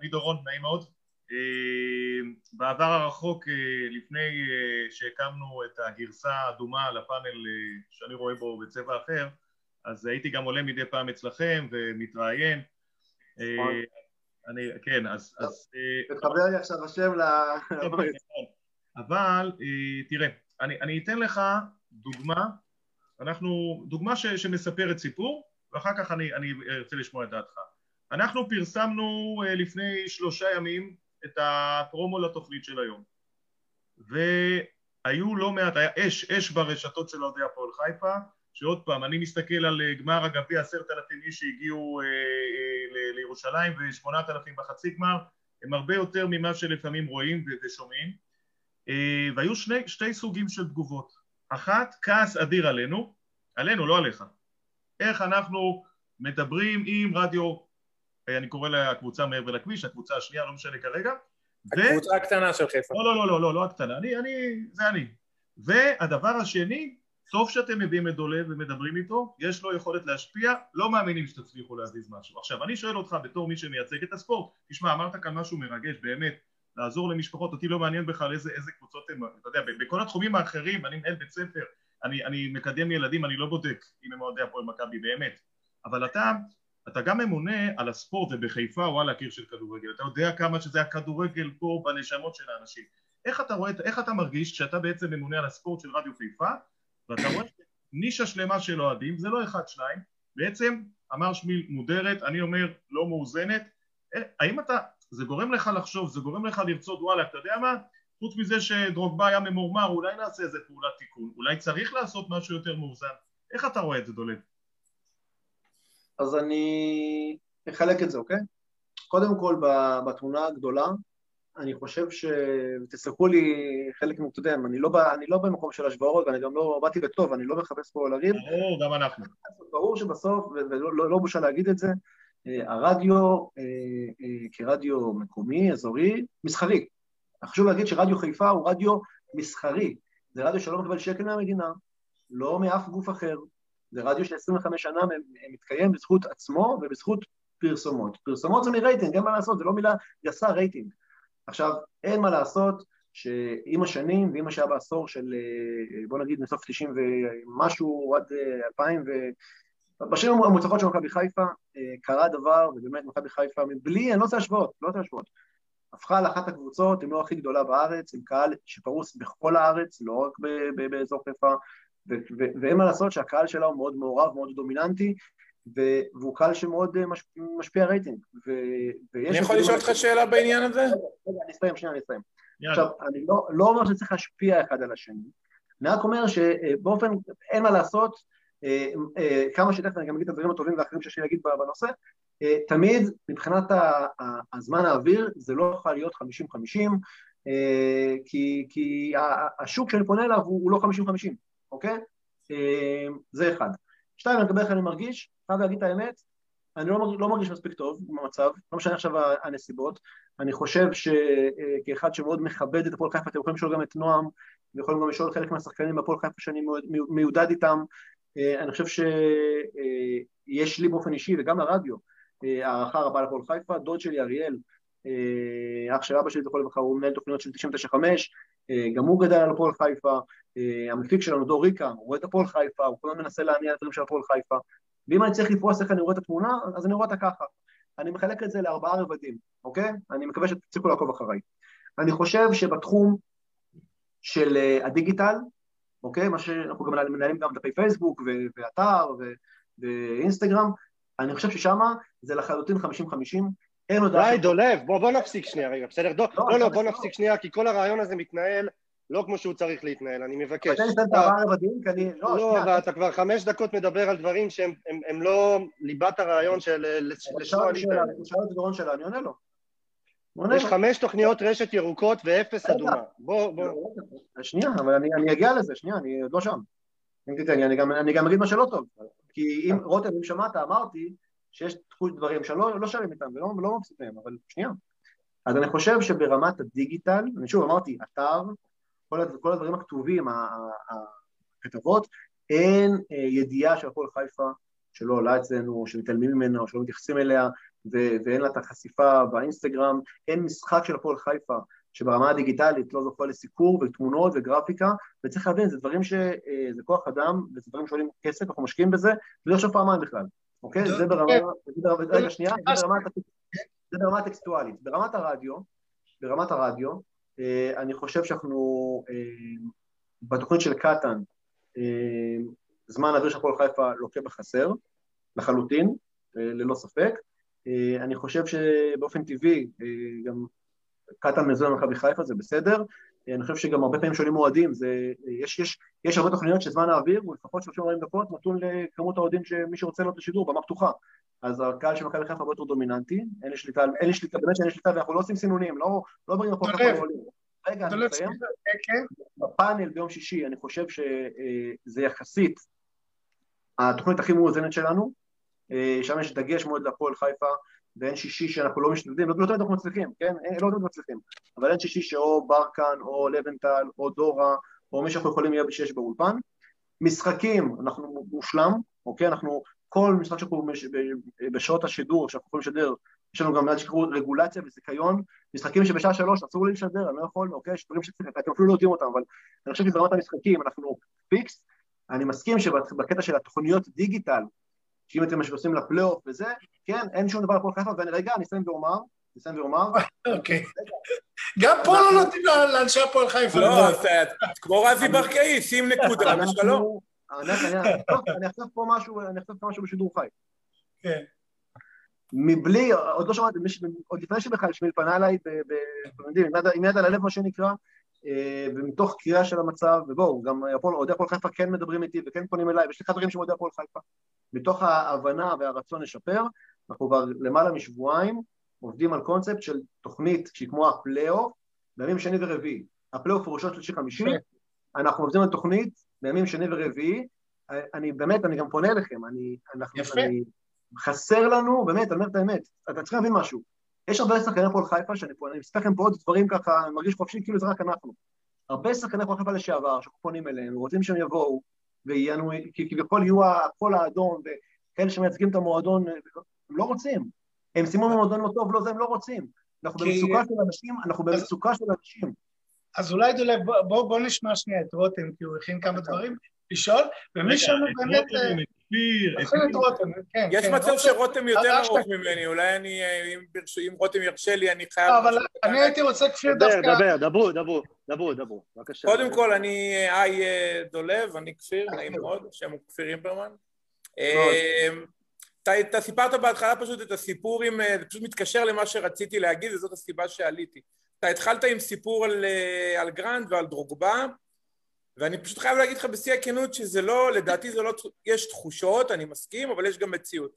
אני דורון, נעים מאוד. אה, בעבר הרחוק, אה, לפני אה, שהקמנו את הגרסה האדומה לפאנל שאני רואה בו בצבע אחר, אז הייתי גם עולה מדי פעם אצלכם ומתראיין. אני, כן, אז... תחבר לי עכשיו השם ל... אבל תראה, אני, אני אתן לך דוגמה, אנחנו, דוגמה ש, שמספרת סיפור, ואחר כך אני, אני ארצה לשמוע את דעתך. אנחנו פרסמנו לפני שלושה ימים את הפרומו לתוכנית של היום. והיו לא מעט, היה אש, אש ברשתות של אוהדי הפועל חיפה, שעוד פעם, אני מסתכל על אה, גמר הגביע, עשרת אלפים איש שהגיעו אה, אה, לירושלים ושמונת אלפים בחצי גמר, הם הרבה יותר ממה שלפעמים רואים ושומעים. אה, והיו שני, שתי סוגים של תגובות. אחת, כעס אדיר עלינו, עלינו, לא עליך. איך אנחנו מדברים עם רדיו אני קורא לה קבוצה מעבר לכביש, הקבוצה השנייה, לא משנה כרגע, הקבוצה הקטנה של חיפה. לא, לא, לא, לא, לא, לא הקטנה, אני, אני, זה אני. והדבר השני, טוב שאתם מביאים את דולב ומדברים איתו, יש לו יכולת להשפיע, לא מאמינים שתצליחו להזיז משהו. עכשיו, אני שואל אותך בתור מי שמייצג את הספורט, תשמע, אמרת כאן משהו מרגש, באמת, לעזור למשפחות, אותי לא מעניין בכלל איזה, איזה קבוצות הם, אתה יודע, בכל התחומים האחרים, אני מנהל בית ספר, אני, אני מקדם ילדים, אני לא בודק אם הם אוהדי הפועל מכבי, באמת. אבל אתה, אתה גם ממונה על הספורט, ובחיפה וואלה קיר של כדורגל, אתה יודע כמה שזה הכדורגל פה בנשמות של האנשים. איך אתה רואה, איך אתה מרגיש כשאתה בעצם ממונה על הספורט של רדיו חיפה, ואתה רואה נישה שלמה של אוהדים, זה לא אחד שניים, בעצם אמר שמיל מודרת, אני אומר לא מאוזנת, אה, האם אתה, זה גורם לך לחשוב, זה גורם לך לרצות וואלה, אתה יודע מה, חוץ מזה שדרוגבה היה ממורמר, אולי נעשה איזה פעולת תיקון, אולי צריך לעשות משהו יותר מאוזן, איך אתה רואה את זה דולד? אז אני אחלק את זה, אוקיי? קודם כל בתמונה הגדולה, אני חושב ש... תסלחו לי חלק יודע, אני לא, אני לא במקום של השוואות ואני גם לא באתי בטוב, אני לא מחפש פה לריב. ברור, גם אנחנו. ברור שבסוף, ולא לא, לא בושה להגיד את זה, אה, הרדיו אה, אה, כרדיו מקומי, אזורי, מסחרי. חשוב להגיד שרדיו חיפה הוא רדיו מסחרי. זה רדיו שלא מקבל שקל מהמדינה, לא מאף גוף אחר. זה רדיו של 25 שנה מתקיים בזכות עצמו ובזכות פרסומות. פרסומות זה מרייטינג, אין מה לעשות, זה לא מילה גסה רייטינג. עכשיו, אין מה לעשות שעם השנים ועם מה שהיה בעשור של אה, בוא נגיד מסוף 90 ומשהו עד 2000 אה, ו... בשנים המוצלחות של מכבי חיפה אה, קרה דבר, ובאמת מכבי חיפה, מבלי, אני לא רוצה להשוות, לא רוצה להשוות, הפכה לאחת הקבוצות, אם לא הכי גדולה בארץ, עם קהל שפרוס בכל הארץ, לא רק באזור חיפה, ואין מה לעשות שהקהל שלה הוא מאוד מעורב, מאוד דומיננטי, והוא קהל שמאוד אה, משפיע רייטינג. אני יכול לשאול אותך שאלה בעניין הזה? רגע, אני אסיים, שנייה, אני אסיים. עכשיו, אני לא, לא אומר שצריך להשפיע אחד על השני, אני רק אומר שבאופן, אין מה לעשות, אה, אה, כמה שתכף אני גם אגיד את הדברים הטובים והאחרים שיש לי להגיד בנושא, תמיד מבחינת הזמן האוויר זה לא יכול להיות 50-50, כי, כי השוק שאני פונה אליו הוא לא 50-50, אוקיי? זה אחד. שתיים, לגבי איך אני מרגיש, חייב להגיד את האמת, אני לא, מרגיש, לא מרגיש מספיק טוב עם המצב, לא משנה עכשיו הנסיבות, אני חושב שכאחד שמאוד מכבד את הפועל חיפה, אתם יכולים לשאול גם את נועם, ויכולים גם לשאול חלק מהשחקנים בפועל חיפה שאני מיודד איתם, אני חושב שיש לי באופן אישי וגם לרדיו הערכה רבה לפועל חיפה, דוד שלי אריאל, אח של אבא שלי זכור לברכה, הוא מנהל תוכניות של 995, גם הוא גדל על הפועל חיפה, המפיק שלנו דור ריקה, הוא רואה את הפועל חיפה, הוא כל הזמן מנסה להניע את הדברים של הפועל חיפה, ואם אני צריך לפרוס איך אני רואה את התמונה, אז אני רואה אותה ככה. אני מחלק את זה לארבעה רבדים, אוקיי? אני מקווה שתצליחו לעקוב אחריי. אני חושב שבתחום של uh, הדיגיטל, אוקיי? מה שאנחנו גם מנהלים גם דפי פייסבוק ואתר ואינסטגרם, אני חושב ששם זה לחלוטין 50-50. אין עוד... די, דולב, בוא, בוא נפסיק שנייה רגע, בסדר? לא, לא, לא, בוא נפסיק שנייה, כי כל הרעיון הזה מתנהל לא כמו שהוא צריך להתנהל, אני מבקש. תן לי את הארבעה רבדים, כי אני... לא, לא ואתה כבר חמש דקות מדבר על דברים שהם הם, הם לא ליבת הרעיון של... לשאול את דורון שאלה, אני עונה לו. יש חמש תוכניות רשת ירוקות ואפס אדומה. בוא, בוא. שנייה, אבל אני אגיע לזה, שנייה, אני עוד לא שם. אני גם אגיד מה שלא טוב. כי אם, רותם, אם שמעת, אמרתי שיש דברים שלא לא שרים איתם ולא מהם, אבל שנייה. אז אני חושב שברמת הדיגיטל, אני שוב אמרתי, אתר, כל, כל הדברים הכתובים, הכתבות, אין אה, ידיעה של הפועל חיפה שלא עולה אצלנו, או שמתעלמים ממנה, או שלא מתייחסים אליה, ו- ואין לה את החשיפה באינסטגרם, אין משחק של הפועל חיפה שברמה הדיגיטלית לא זוכה לסיקור ותמונות וגרפיקה, וצריך להבין, זה דברים ש... אה, זה כוח אדם, וזה דברים שעולים כסף, אנחנו משקיעים בזה, בלי לחשוב פעמיים בכלל, אוקיי? זה ברמה... רגע, שנייה, זה ברמה הטקסטואלית. ברמת הרדיו, ברמת הרדיו, אני חושב שאנחנו אה, בתוכנית של קטן, אה, זמן אוויר של הפועל חיפה לוקה בחסר, לחלוטין, ללא ספק. אני חושב שבאופן טבעי, גם קטן מזוהה במכבי חיפה, זה בסדר. אני חושב שגם הרבה פעמים שואלים אוהדים, זה, יש, יש, יש הרבה תוכניות שזמן האוויר הוא לפחות 30-40 דקות נתון לכמות האוהדים שמי שרוצה לראות את השידור, במה פתוחה. אז הקהל של מכבי חיפה הרבה יותר דומיננטי, אין לי שליטה, אין לי שליטה, באמת שאין לי שליטה, ואנחנו לא עושים סינונים, לא, לא באים לפה ככה עולים. רגע, אני מסיים. כן. בפאנל ביום שישי, אני חושב שזה יחסית התוכנית הכי מאוזנת שלנו, שם יש דגש מאוד להפועל חיפה, ואין שישי שאנחנו לא משתתפים, לא, לא תמיד אנחנו מצליחים, כן? לא תמיד מצליחים, אבל אין שישי שאו ברקן, או לבנטל, או דורה, או מי שאנחנו יכולים להיות בשש באולפן. משחקים, אנחנו מושלם, אוקיי? אנחנו, כל משחק שאנחנו בשעות השידור, שאנחנו יכולים לשדר, יש לנו גם, אל תשכחו, רגולציה וזיכיון, משחקים שבשעה שלוש אסור לי לשדר, אני לא יכול, אוקיי? יש דברים שצריך, אתם אפילו לא יודעים אותם, אבל אני חושב שברמת המשחקים אנחנו פיקס, אני מסכים שבקטע של התוכניות digital, שאם אתם עושים לפלייאוף וזה, כן, אין שום דבר פה חיפה, ואני רגע, אני אסיים ואומר, אני אסיים ואומר. אוקיי. גם פה לא נותנים לאנשי הפועל חיפה. לא, כמו רזי ברקאי, שים נקודה ושלום. אני אחשוף פה משהו, אני אחשוף פה משהו בשידור חי. כן. מבלי, עוד לא שמעתי, עוד לפני שבכלל שמיל פנה אליי, אתם יודעים, עם יד על הלב מה שנקרא, ומתוך קריאה של המצב, ובואו, גם אוהדי הפועל חיפה כן מדברים איתי וכן פונים אליי, ויש לי חברים שהם אוהדי הפועל חיפה. מתוך ההבנה והרצון לשפר, אנחנו כבר למעלה משבועיים עובדים על קונספט של תוכנית שהיא כמו הפלייאוף, בימים שני ורביעי. הפלייאוף הוא ראשון, שלישי, חמישי, אנחנו עובדים על תוכנית בימים שני ורביעי, אני באמת, אני גם פונה אליכם, אני, אנחנו, יפה. אני, חסר לנו, באמת, אני אומר את האמת, אתה צריך להבין משהו, יש הרבה שחקני הפועל חיפה שאני פה, אני מספר לכם פה עוד דברים ככה, אני מרגיש חופשי כאילו זה רק אנחנו. הרבה שחקני הפועל חיפה לשעבר שאנחנו פונים אליהם, רוצים שהם יבואו, כי כביכול יהיו הקול האדום, וכאלה שמייצגים את המועדון, הם לא רוצים. הם סיימו במועדון לא טוב, לא זה, הם לא רוצים. אנחנו כי... במצוקה של אנשים, אנחנו במצוקה של אנשים. אז אולי דולב, בוא, בוא נשמע שנייה את רותם, כי הוא הכין כמה דברים לשאול, ומי שם באמת... כן, יש כן, מצב שרותם יותר ארוך ממני, אולי אני, אם רותם ירשה לי, אני חייב... אבל אני הייתי רוצה כפיר דווקא... דבר, דבר, דברו, דברו, דברו, דברו, בבקשה. קודם כל, אני היי דולב, אני כפיר, נעים מאוד, השם הוא כפיר אימברמן. אתה סיפרת בהתחלה פשוט את הסיפור עם, זה פשוט מתקשר למה שרציתי להגיד, וזאת הסיבה שעליתי. אתה התחלת עם סיפור על, על גרנד ועל דרוגבה, ואני פשוט חייב להגיד לך בשיא הכנות שזה לא, לדעתי זה לא, יש תחושות, אני מסכים, אבל יש גם מציאות.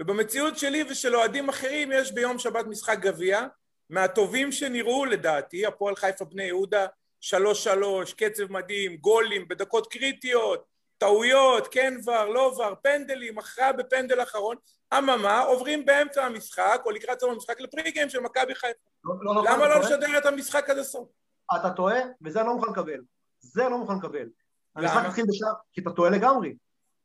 ובמציאות שלי ושל אוהדים אחרים יש ביום שבת משחק גביע, מהטובים שנראו לדעתי, הפועל חיפה בני יהודה, שלוש שלוש, קצב מדהים, גולים בדקות קריטיות, טעויות, כן ור, לא ור, פנדלים, הכרעה בפנדל אחרון, אממה, עוברים באמצע המשחק או לקראת סוף המשחק ל pre game של מכבי חיפה. לא, לא, לא למה לא לשדר את המשחק עד הסוף? אתה טועה, וזה אני לא מוכן לקבל. לא מוכן לקבל. המשחק התחיל בשעה, כי אתה טועה לגמרי.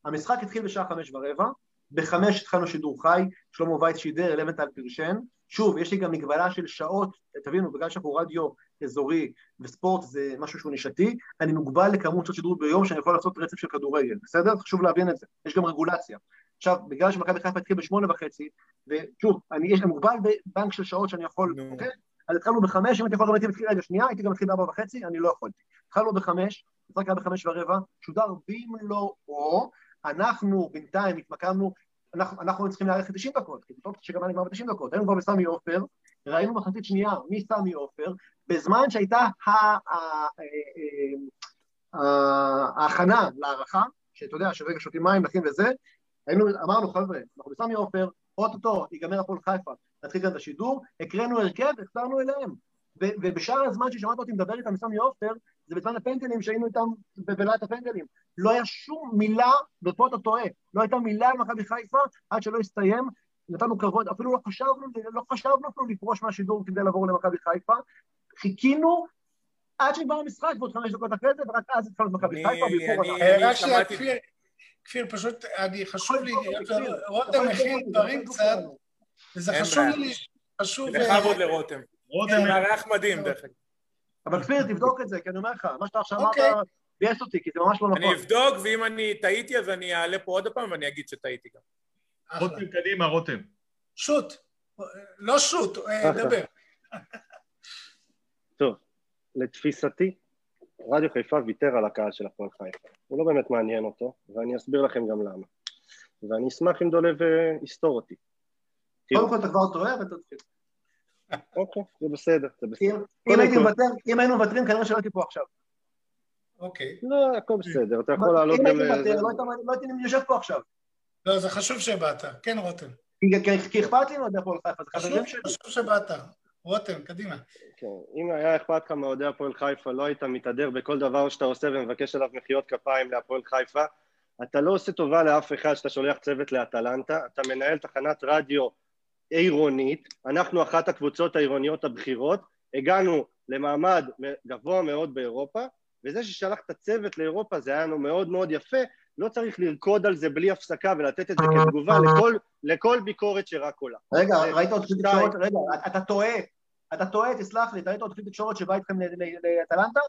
המשחק התחיל בשעה חמש ורבע, בחמש התחלנו שידור חי, שלמה וייץ שידר, אלמנטל פרשן. שוב, יש לי גם מגבלה של שעות, תבינו, בגלל שאנחנו רדיו אזורי וספורט זה משהו שהוא נישתי, אני מוגבל לכמות שעות שידור ביום שאני יכול לעשות רצף של כדורגל, בסדר? חשוב להבין את זה, יש גם רגולציה. עכשיו, בגלל שמכבי חיפה התחיל בשמונה וחצי, ושוב, אני, יש לי מוגבל בבנק של שעות שאני יכול, אוקיי? אז התחלנו בחמש, אם הייתי יכול גם מתחיל, רגע, שנייה, הייתי גם מתחיל בארבע וחצי, אני לא יכולתי. התחלנו בחמש, המשחק היה בחמש ורבע, שודר במלואו, אנחנו בינתיים התמקמנו, אנחנו, אנחנו צריכים להאריך ל-90 דקות, כי טוב שגם היה נגמר ב-90 דקות, היינו כבר בסמי עופר, ראינו מחצית שנייה מסמי עופר, בזמן שהייתה ההכנה להערכה, שאתה יודע, שרגע שותים מים, נכין וזה, היינו, אמרנו, חבר'ה, אנחנו בסמי עופר, אוטוטו ייגמר הפועל חיפה, נתחיל כאן את השידור, הקראנו הרכב, החזרנו אליהם. ובשאר הזמן ששמעת אותי מדבר איתם מסמי עופר, זה בזמן הפנדלים שהיינו איתם בבלעת הפנדלים. לא היה שום מילה, ופה אתה טועה, לא הייתה מילה על מכבי חיפה עד שלא הסתיים, נתנו כבוד, אפילו לא חשבנו, לא חשבנו אפילו לפרוש מהשידור כדי לעבור למכבי חיפה. חיכינו עד שנגמר המשחק, ועוד חמש דקות אחרי זה, ורק אז התחלנו במכבי חיפה. רק שנייה, כפיר, פשוט, אני חשוב לי, רותם מכין דברים קצת, וזה חשוב לי, חשוב... בכבוד לרותם. רותם מארח מדהים, דרך אגב. אבל כפיר, תבדוק את זה, כי אני אומר לך, מה שאתה עכשיו אמרת, אוקיי. ביאס אותי, כי זה ממש לא נכון. אני אבדוק, ואם אני טעיתי, אז אני אעלה פה עוד פעם ואני אגיד שטעיתי גם. רותם, קדימה, רותם. שוט. לא שוט, אה, דבר. טוב, לתפיסתי, רדיו חיפה ויתר על הקהל של הפועל חיפה. הוא לא באמת מעניין אותו, ואני אסביר לכם גם למה. ואני אשמח אם דולב אה, יסתור אותי. קודם כל אתה כבר טועה ותתחיל. אוקיי, זה בסדר, זה בסדר. אם היינו מוותרים, כנראה שלא הייתי פה עכשיו. אוקיי. לא, הכל בסדר, אתה יכול לעלות גם... אם הייתי מוותר, לא הייתי יושב פה עכשיו. לא, זה חשוב שבאת. כן, רותם. כי אכפת לי מאוהדי הפועל חיפה, זה חברים שלי. חשוב שבאת. רותם, קדימה. כן, אם היה אכפת לך מאוהדי הפועל חיפה, לא היית מתהדר בכל דבר שאתה עושה ומבקש עליו מחיאות כפיים להפועל חיפה. אתה לא עושה טובה לאף אחד שאתה שולח צוות לאטלנטה, אתה מנהל תחנת רדיו עירונית, אנחנו אחת הקבוצות העירוניות הבכירות, הגענו למעמד גבוה מאוד באירופה, וזה ששלחת צוות לאירופה זה היה לנו מאוד מאוד יפה, לא צריך לרקוד על זה בלי הפסקה ולתת את זה כתגובה לכל, לכל ביקורת שרק עולה. רגע, ראית עוד כלי תקשורת? רגע, אתה טועה, אתה טועה, תסלח לי, אתה ראית עוד כלי תקשורת שבא איתכם לאטלנטה?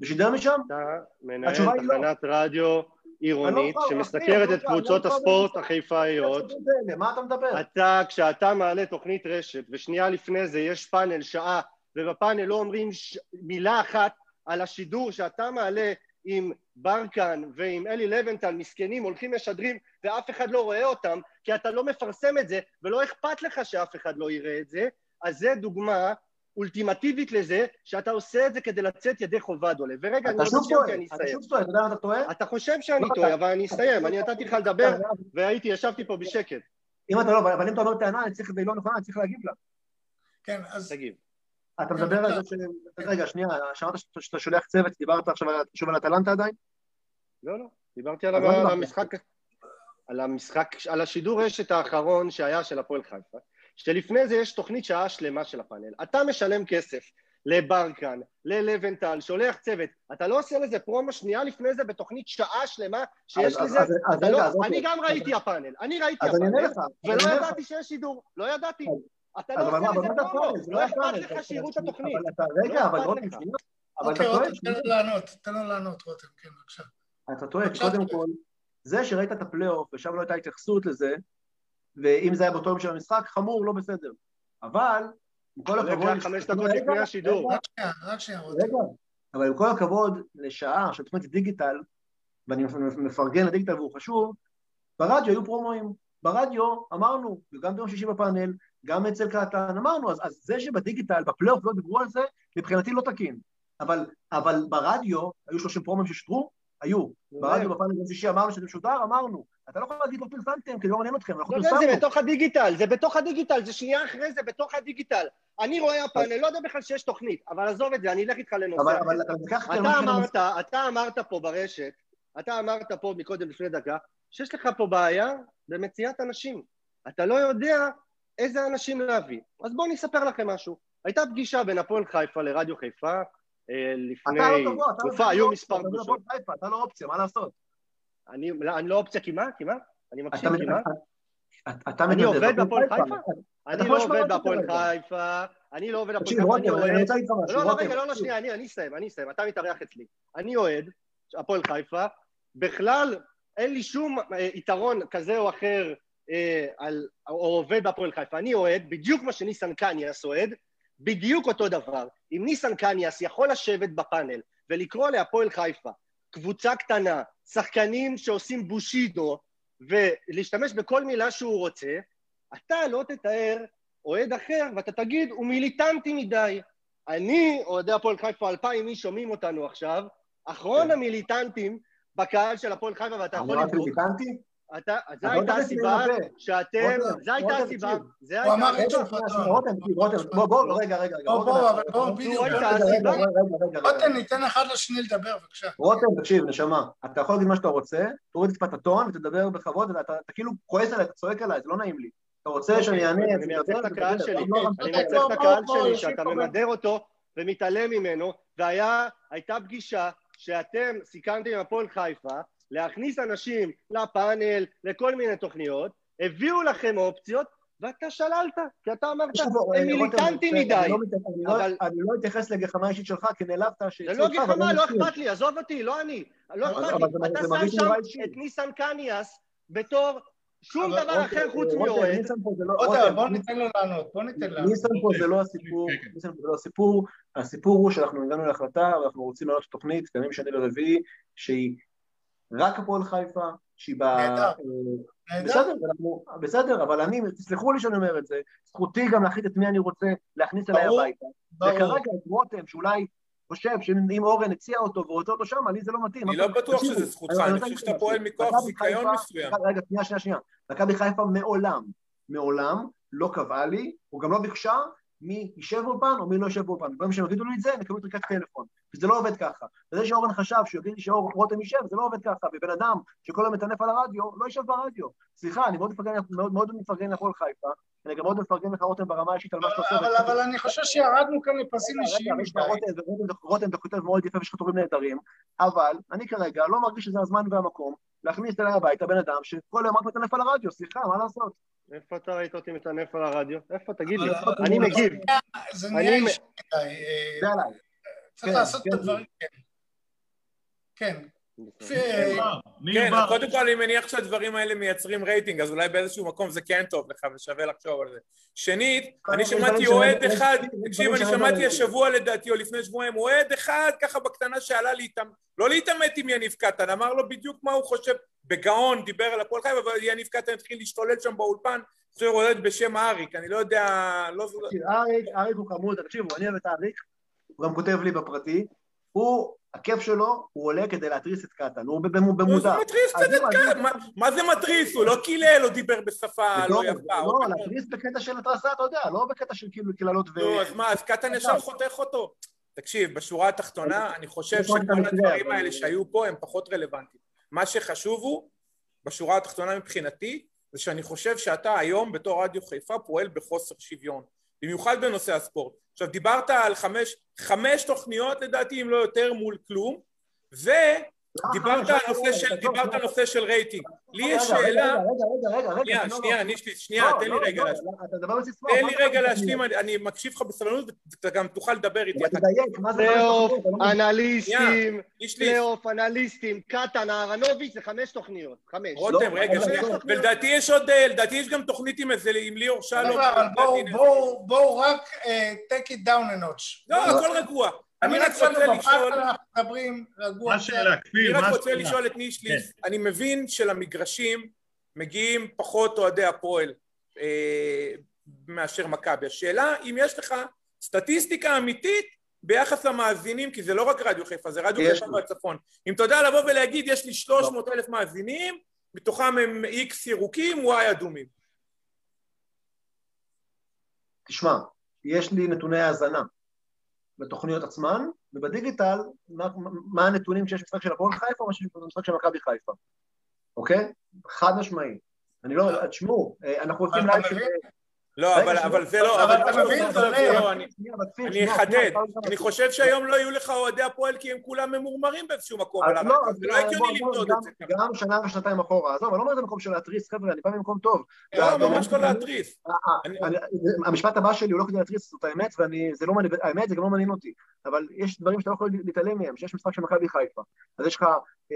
ושידר משם? אתה מנהל לא. תחנת רדיו עירונית שמסקרת את קבוצות הספורט החיפאיות. מה אתה מדבר? אתה, כשאתה מעלה תוכנית רשת ושנייה לפני זה יש פאנל שעה ובפאנל לא אומרים מילה אחת על השידור שאתה מעלה עם ברקן ועם אלי לבנטל מסכנים הולכים משדרים ואף אחד לא רואה אותם כי אתה לא מפרסם את זה ולא אכפת לך שאף אחד לא יראה את זה אז זה דוגמה אולטימטיבית לזה שאתה עושה את זה כדי לצאת ידי חובה דולה ורגע אני רוצה שוב אני אסיים. אתה שוב טועה, אתה יודע אתה טועה? אתה חושב שאני לא, טועה אבל אני אסיים אני נתתי לך לדבר והייתי ישבתי פה בשקט. אם אתה לא אבל אם אתה אומר טענה אני צריך והיא לא נכונה אני צריך להגיב לה. כן אז תגיב. אתה כן, מדבר על זה ש... רגע, שנייה, שמעת שאתה שולח צוות, דיברת עכשיו שוב על אטלנטה עדיין? לא, לא, דיברתי על המשחק, על המשחק, על השידור רשת האחרון שהיה של הפועל חיפה, שלפני זה יש תוכנית שעה שלמה של הפאנל. אתה משלם כסף לברקן, ללבנטל, שולח צוות, אתה לא עושה לזה פרומו שנייה לפני זה בתוכנית שעה שלמה שיש לזה... לא- אני גם ראיתי הפאנל, אני ראיתי הפאנל, ולא ידעתי שיש שידור, לא ידעתי. אתה לא עושה לזה פרומו, לא אכפת לך שיראו את התוכנית. רגע, לא אבל רותם. אוקיי, רותם, תן לו לענות, תן לו לענות, רותם, כן, בבקשה. אתה טועה, קודם כל, זה שראית את הפלייאוף ושם לא הייתה התייחסות לזה, ואם זה היה באותו יום של המשחק, חמור, לא בסדר. אבל, עם כל הכבוד... חמש דקות לפני השידור. רק שנייה, רק שנייה. רגע, אבל עם כל הכבוד לשעה של תוכנית דיגיטל, ואני מפרגן לדיגיטל והוא חשוב, ברדיו היו פרומואים. ברדיו אמרנו, וגם ביום שישי בפאנל, גם אצל קטן, אמרנו, אז, אז זה שבדיגיטל, בפלייאוף לא דיברו על זה, מבחינתי לא תקין. אבל, אבל ברדיו, היו שלושים פרומים ששודרו? היו. ברדיו בפעם ביום שישי אמרנו שזה משודר, אמרנו. אתה לא יכול להגיד לא פרסמתם, כי לא מעניין אתכם, אנחנו פרסמנו. זה בתוך הדיגיטל, זה בתוך הדיגיטל, זה שנייה אחרי זה בתוך הדיגיטל. אני רואה הפאנל, לא יודע בכלל שיש תוכנית, אבל עזוב את זה, אני אלך איתך לנושא. אבל אתה אמרת, אתה אמרת פה ברשת, אתה אמרת פה מקודם לפני דקה, שיש לך פה בעיה במציאת אנשים. אתה לא יודע איזה אנשים להביא. אז בואו אני אספר לכם משהו. הייתה פגישה בין הפועל חיפה לרדיו חיפה לפני לא תקופה, היו מספר פגישות. אתה לא אופציה, מה לעשות? אני לא אופציה כי מה? כי מה? אני מקשיב כי מה? אני עובד בהפועל חיפה? אני לא עובד בהפועל חיפה, אני לא עובד בהפועל חיפה, אני אוהד... לא, לא, רגע, לא, לא, שנייה, אני אסיים, אני אסיים, אתה מתארח אצלי. אני אוהד, הפועל חיפה, בכלל אין לי שום אה, יתרון כזה או אחר אה, על, או עובד בהפועל חיפה, אני אוהד, בדיוק מה שניסן קניאס אוהד, בדיוק אותו דבר. אם ניסן קניאס יכול לשבת בפאנל ולקרוא להפועל חיפה קבוצה קטנה, שחקנים שעושים בושידו, ולהשתמש בכל מילה שהוא רוצה, אתה לא תתאר אוהד אחר ואתה תגיד, הוא מיליטנטי מדי. אני, אוהדי הפועל חיפה, אלפיים איש שומעים אותנו עכשיו, אחרון כן. המיליטנטים בקהל של הפועל חיפה, ואתה יכול לבדוק. אמרתי מיליטנטי? אתה, זו הייתה הסיבה שאתם, זו הייתה הסיבה, זה הייתה... הוא אמר רותם, רותם, בוא, בוא, רגע, רגע, בוא, בוא, אבל בוא, בדיוק, רותם, ניתן אחד לשני לדבר, בבקשה. רותם, תקשיב, נשמה, אתה יכול להגיד מה שאתה רוצה, תוריד טיפה את הטון ותדבר בכבוד, אתה כאילו כועס עליי, אתה צועק עליי, זה לא נעים לי. אתה רוצה שאני אענה... אני מייצג את הקהל שלי, אני מייצג את הקהל שלי, שאתה ממדר אותו ומתעלם ממנו, והייתה פגישה שאתם סיכמתם עם הפועל חיפה, להכניס אנשים לפאנל, לכל מיני תוכניות, הביאו לכם אופציות, ואתה שללת, כי אתה אמרת, הם מיליטנטי מדי. אני לא אתייחס לגחמה אישית שלך, כי נעלבת ש... זה לא גחמה, לא אכפת לי, עזוב אותי, לא אני. לא אכפת לי. אתה שם שם את ניסן קניאס בתור שום דבר אחר חוץ מאוהד. בוא ניתן לו לענות, בוא ניתן לו. ניסן פה זה לא הסיפור, ניסן פה זה לא הסיפור, הסיפור הוא שאנחנו הגענו להחלטה ואנחנו רוצים לעלות תוכנית, בימים שני לרביעי, שהיא רק הפועל חיפה, שהיא ב... נהדר. אה, בסדר, אנחנו, בסדר, אבל אני, תסלחו לי שאני אומר את זה, זכותי גם להחליט את מי אני רוצה להכניס אליי הביתה. וכרגע את רותם, שאולי חושב שאם אורן הציע אותו ורוצה אותו שם, לי זה לא מתאים. אני לא בטוח שזה זכותך, אני חושב שאתה פועל מכוח זיכיון מסוים. רגע, שנייה, שנייה, שנייה. מכבי חיפה מעולם, מעולם לא קבעה לי, או גם לא ביקשה מי יישב באולפן או מי לא יישב באולפן. ברגע שהם יגידו לי את זה, הם יקבלו טריקת טלפון. וזה לא עובד ככה. וזה שאורן חשב שהוא יגיד לי שרותם יישב, זה לא עובד ככה, ובן אדם שכל היום מטנף על הרדיו, לא יישב ברדיו. סליחה, אני מאוד מפרגן, מאוד, מאוד מפרגן לכל חיפה, אני גם מאוד מפרגן לך רותם ברמה האישית על מה שאתה עושה. אבל, אבל אני חושב שירדנו כאן לפסים אישיים. רותם, אתה כותב מאוד יפה ויש לך טובים נהדרים, אבל אני כרגע לא מרגיש שזה הזמן והמקום להכניס אליי הביתה בן אדם שכל היום רק מטנף על הרדיו, סליחה, מה לעשות? איפה אתה ראית אותי מטנף על הרדיו? איפה? תגיד לי, אני מגיב. זה נהיה אישי מדי. זה עליי. צריך כן, לעשות את כן. הדברים, כן. כן. כן, קודם כל אני מניח שהדברים האלה מייצרים רייטינג, אז אולי באיזשהו מקום זה כן טוב לך ושווה לחשוב על זה. שנית, אני שמעתי אוהד אחד, תקשיב, אני שמעתי השבוע לדעתי, או לפני שבועיים, אוהד אחד ככה בקטנה שעלה להתעמת, לא להתעמת עם יניב קטן, אמר לו בדיוק מה הוא חושב, בגאון דיבר על הפועל חיפה, אבל יניב קטן התחיל להשתולל שם באולפן, חושב אוהד בשם אריק, אני לא יודע, לא... אריק, אריק הוא חמוד, תקשיבו, אני אוהב את אריק, הוא גם כותב לי בפרטי, הוא הכיף שלו, הוא עולה כדי להתריס את קטן, הוא במודע. הוא מתריס קצת את קטן, מה זה מתריס? הוא לא קילל, הוא דיבר בשפה לא יפה. לא, להתריס בקטע של התרסה, אתה יודע, לא בקטע של כאילו קללות ו... נו, אז מה, אז קטן ישר חותך אותו. תקשיב, בשורה התחתונה, אני חושב שכל הדברים האלה שהיו פה הם פחות רלוונטיים. מה שחשוב הוא, בשורה התחתונה מבחינתי, זה שאני חושב שאתה היום בתור רדיו חיפה פועל בחוסר שוויון. במיוחד בנושא הספורט. עכשיו דיברת על חמש, חמש תוכניות לדעתי אם לא יותר מול כלום על נושא של, דיברת על נושא של רייטינג. לי יש שאלה... רגע, רגע, רגע, רגע. שנייה, שנייה, שנייה, תן לי רגע להשלים. תן לי רגע להשלים, אני מקשיב לך בסבלנות ואתה גם תוכל לדבר איתי. פלייאוף, אנליסטים, פלייאוף, אנליסטים, קטן, אהרנוביץ' זה חמש תוכניות, חמש. רותם, רגע, שנייה. ולדעתי יש עוד, לדעתי יש גם תוכנית עם איזה, עם ליאור שלום. בואו רק take it down a notch. לא, הכל רגוע. אני רק רוצה לשאול, מה השאלה, כפיר? אני רק רוצה לשאול את נישליס, כן. אני מבין שלמגרשים מגיעים פחות אוהדי הפועל אה, מאשר מכבי. השאלה אם יש לך סטטיסטיקה אמיתית ביחס למאזינים, כי זה לא רק רדיו חיפה, זה רדיו חיפה בצפון. אם אתה יודע לבוא ולהגיד, יש לי 300 אלף מאזינים, מתוכם הם איקס ירוקים, וואי אדומים. תשמע, יש לי נתוני האזנה. בתוכניות עצמן, ובדיגיטל, מה, מה הנתונים שיש במשחק של הפועל חיפה או במשחק של מכבי חיפה, אוקיי? חד משמעי. אני לא, תשמעו, אה, אנחנו עושים live של... לא, אבל זה לא, אבל אתה מבין, לא, אני אחדד, אני חושב שהיום לא יהיו לך אוהדי הפועל כי הם כולם ממורמרים באיזשהו מקום, לא, זה לא הגיוני למדוד את זה. גם שנה ושנתיים אחורה, עזוב, אני לא אומר את זה במקום של להתריס, חבר'ה, אני בא ממקום טוב. לא, ממש לא להתריס. אה, אה, המשפט הבא שלי הוא לא כדי להתריס, זאת האמת, והאמת זה גם לא מעניין אותי, אבל יש דברים שאתה לא יכול להתעלם מהם, שיש משחק של מכבי חיפה, אז יש לך,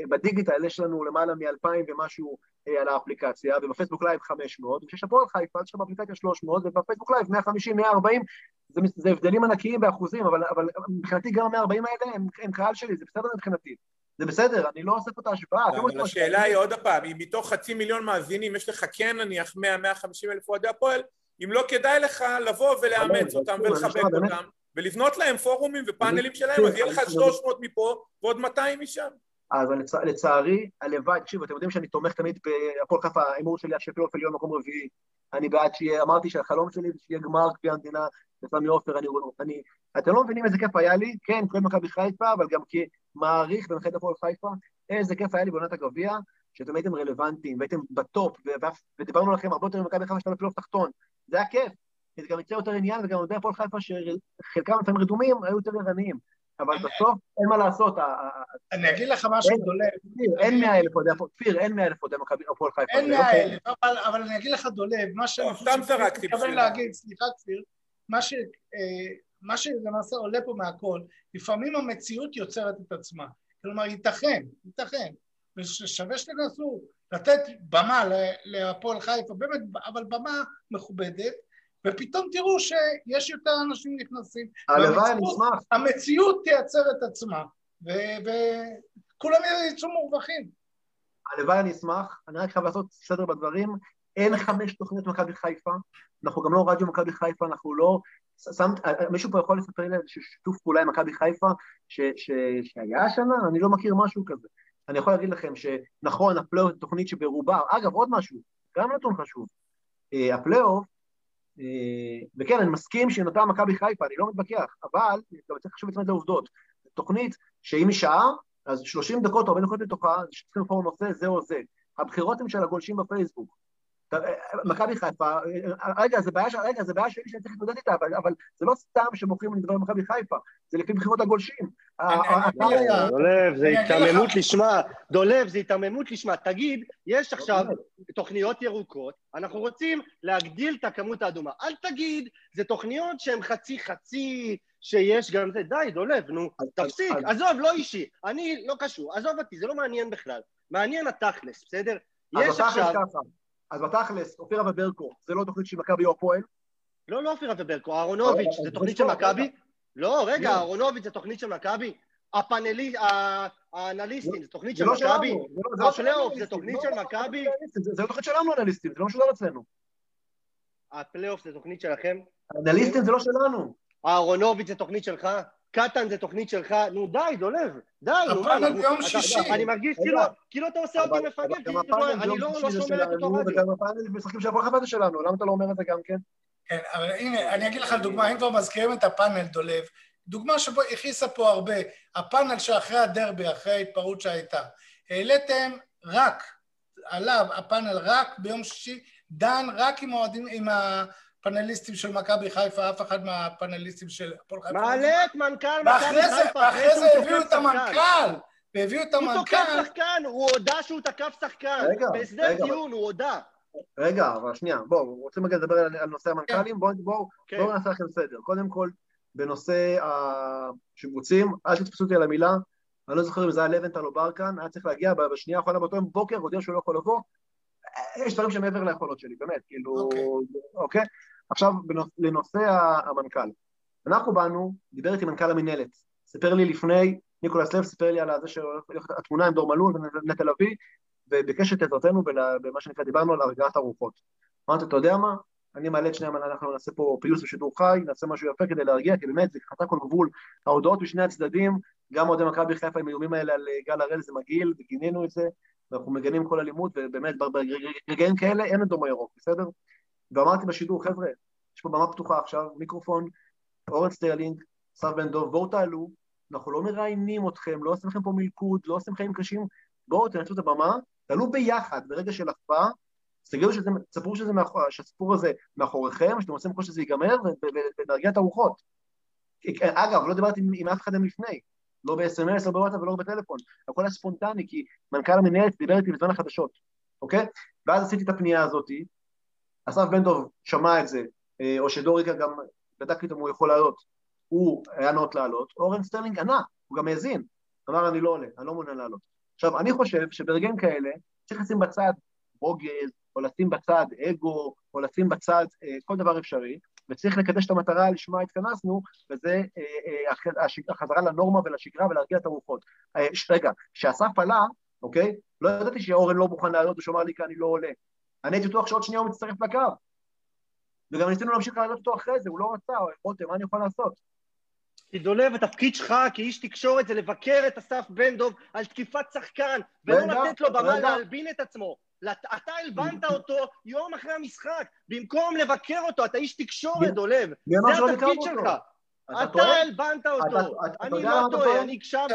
בדיגיטל יש לנו למעלה מאלפיים ומשהו על האפליקציה, ובפייסבוק live 500, וכשיש הפועל חיפה, יש לך באפליקציה 300, ובפייסבוק live 150, 140, זה, זה הבדלים ענקיים באחוזים, אבל, אבל מבחינתי גם ה-140 האלה הם, הם קהל שלי, זה בסדר מבחינתי. זה בסדר, אני לא עושה פה את ההשוואה. אבל השאלה היא עוד פעם, אם מתוך חצי מיליון מאזינים יש לך כן נניח 100-150 אלף אוהדי הפועל, אם לא כדאי לך לבוא ולאמץ אותם ולחבק אותם, ולבנות להם פורומים ופאנלים שלהם, אז יהיה לך 300 מפה ועוד 200 משם. אז לצערי, הלוואי, תקשיבו, אתם יודעים שאני תומך תמיד בהפועל חיפה, ההימור שלי על שפלייאוף עליון מקום רביעי, אני בעד שיהיה, אמרתי שהחלום שלי זה שיהיה גמר גביע המדינה בסמי עופר, אני, אני, אתם לא מבינים איזה כיף היה לי, כן, כולל מכבי חיפה, אבל גם כמעריך במחלקת הפועל חיפה, איזה כיף היה לי בעונת הגביע, שאתם הייתם רלוונטיים, והייתם בטופ, ודיברנו לכם הרבה יותר ממכבי חיפה שאתה בפלייאוף תחתון, זה היה כיף, זה גם יצא יותר עניין, וגם עובדי הפועל חיפה שחלקם לפעמים רדומים, היו יותר ערניים. אבל בסוף אין מה לעשות. אני אגיד לך משהו דולב. אין מאה אלף אוהדי כפיר, אין מאה אלף אוהדי הפועל חיפה. אין מאה אלף, אבל אני אגיד לך דולב, מה שאני מתכוון להגיד, סליחה כפיר, מה שלמעשה עולה פה מהכל, לפעמים המציאות יוצרת את עצמה. כלומר, ייתכן, ייתכן, ושווה שתנסו לתת במה להפועל חיפה, באמת, אבל במה מכובדת, ופתאום תראו שיש יותר אנשים נכנסים. הלוואי, נשמח. המציאות תייצר את עצמה, וכולם יצאו מורווחים. הלוואי, אני אשמח. אני רק חייב לעשות סדר בדברים. אין חמש תוכניות מכבי חיפה, אנחנו גם לא רדיו מכבי חיפה, אנחנו לא... שמת, מישהו פה יכול לספר לי איזשהו שיתוף פעולה עם מכבי חיפה ש, ש, שהיה השנה? אני לא מכיר משהו כזה. אני יכול להגיד לכם שנכון, הפלייאוף זו תוכנית שברובה, אגב, עוד משהו, גם נתון חשוב. אה, הפלייאוף וכן, אני מסכים שהיא נותרה מכבי חיפה, אני לא מתווכח, אבל גם צריך לחשוב להצמד לעובדות. תוכנית שאם היא שעה, אז 30 דקות או 40 דקות מתוכה, צריכים לבחור נושא זה או זה. הבחירות הן של הגולשים בפייסבוק. מכבי חיפה, רגע, זה בעיה, רגע, זה בעיה שלי שאני צריך להתמודד איתה, אבל, אבל זה לא סתם שמוכרים לדבר במכבי חיפה, זה לפי בחירות הגולשים. דולב, זה היתממות לשמה, דולב, זה היתממות לשמה. תגיד, יש עכשיו תוכניות ירוקות, אנחנו רוצים להגדיל את הכמות האדומה. אל תגיד, זה תוכניות שהן חצי-חצי, שיש גם זה, די, דולב, נו, תפסיק, עזוב, לא אישי, אני לא קשור, עזוב אותי, זה לא מעניין בכלל. מעניין התכלס, בסדר? יש עכשיו... אז בתכלס, אופירה וברקו, זה לא תוכנית של מכבי או הפועל? לא, לא אופירה וברקו, אהרונוביץ', זה תוכנית של מכבי? לא, רגע, אהרונוביץ' זה תוכנית של מכבי? הפאנלי, האנליסטים, זה תוכנית של מכבי? הפלייאוף זה תוכנית של מכבי? זה לא תוכנית שלנו אנליסטים, זה לא משודר אצלנו. הפלייאוף זה תוכנית שלכם? אנליסטים זה לא שלנו. אהרונוביץ' זה תוכנית שלך? קטן זה תוכנית שלך, נו די, דולב, די, נו מה, הפאנל ביום שישי. אני מרגיש כאילו, כאילו אתה עושה אותי מפגר, אני לא שומע את אותו רדיו. וגם הפאנל משחקים של הפועל שלנו, למה אתה לא אומר את זה גם כן? כן, אבל הנה, אני אגיד לך דוגמה, אם כבר מזכירים את הפאנל, דולב, דוגמה שבו הכניסה פה הרבה, הפאנל שאחרי הדרבי, אחרי ההתפרעות שהייתה, העליתם רק, עליו הפאנל רק ביום שישי, דן רק עם פאנליסטים של מכבי חיפה, אף אחד מהפאנליסטים של הפועל חיפה. מעלה את מנכ"ל מכבי חיפה. ואחרי זה הביאו את המנכ"ל. והביאו את המנכ"ל. הוא תוקף שחקן, הוא הודה שהוא תקף שחקן. רגע, בהסדר טיעון, הוא הודה. רגע, אבל שנייה, בואו, רוצים רגע לדבר על, על נושא המנכ"לים? בואו בוא, כן. בוא נעשה לכם סדר. קודם כל, בנושא השיבוצים, אל תתפסו אותי על המילה, אני לא זוכר אם זה היה לבנטל או ברקן, היה צריך להגיע בשנייה האחרונה באותו יום בוקר, הודיע שהוא לא יכול לבוא. יש דברים שמעבר ליכולות שלי, באמת, כאילו, אוקיי. אוקיי? עכשיו, לנושא המנכ"ל. אנחנו באנו, דיבר איתי מנכ"ל המינהלת, סיפר לי לפני, ניקולס לב סיפר לי על זה שהתמונה עם דור מלול ונטל אבי, וביקש את עזרתנו במה שנקרא, דיברנו על הרגעת הרוחות. אמרתי, אתה יודע מה? אני מעלה את שניהם, אנחנו נעשה פה פיוס בשידור חי, נעשה משהו יפה כדי להרגיע, כי באמת זה חטא כל גבול. ההודעות משני הצדדים, גם אוהדי מכבי חיפה עם האיומים האלה על גל הראל זה מגעיל, וגינינו את זה, ואנחנו מגנים כל אלימות, ובאמת ברגעים כאלה אין אדום הירוק, בסדר? ואמרתי בשידור, חבר'ה, יש פה במה פתוחה עכשיו, מיקרופון, אורן סטרלינג, סף בן דוב, בואו תעלו, אנחנו לא מראיינים אתכם, לא עושים לכם פה מלכוד, לא עושים חיים קשים, בואו תנצלו את הבמה, תעלו ביחד ברגע של הקפאה, תגידו שזה, תספרו שזה מאחור, שהסיפור הזה מאחוריכם, שאתם עושים כמו שזה ייגמר, ונרגיע את הרוחות. אגב, לא דיברתי עם, עם אף אחד מהם לפני, לא ב-SMS, לא בוואטסאפ ולא בטלפון, הכל היה ספונטני, כי מנכ"ל המנהלת דיבר איתי בזמן החדשות, אוקיי? ואז עשיתי את הפנייה הזאתי, אסף בן דב שמע את זה, אה, או שדוריקה גם בדק איתו אם הוא יכול לעלות, הוא היה נאות לעלות, אורן סטרלינג ענה, הוא גם האזין, אמר אני לא עולה, אני לא מעוניין לעלות. עכשיו, אני חושב שברגעים כאלה צריך לשים בצד רוגז, או לשים בצד אגו, או לשים בצד אה, כל דבר אפשרי, וצריך לקדש את המטרה לשמה התכנסנו, וזה אה, אה, החזרה לנורמה ולשגרה ולהרגיע את הרוחות. אה, רגע, כשאסף עלה, אוקיי? לא ידעתי שאורן לא מוכן לעלות, ושאמר לי כי אני לא עולה. אני הייתי בטוח שעוד שנייה הוא מצטרף לקו. וגם ניסינו להמשיך לעלות אותו אחרי זה, הוא לא רצה, רותם, מה אני יכול לעשות? כי דולב, התפקיד שלך כאיש תקשורת זה לבקר את אסף בן דב על תקיפת שחקן, ולא לתת לו במה להלבין את עצמו. אתה הלבנת אותו יום אחרי המשחק, במקום לבקר אותו, אתה איש תקשורת, דולב. זה התפקיד שלך. אתה הלבנת אותו. אני לא טועה, אני הקשבתי.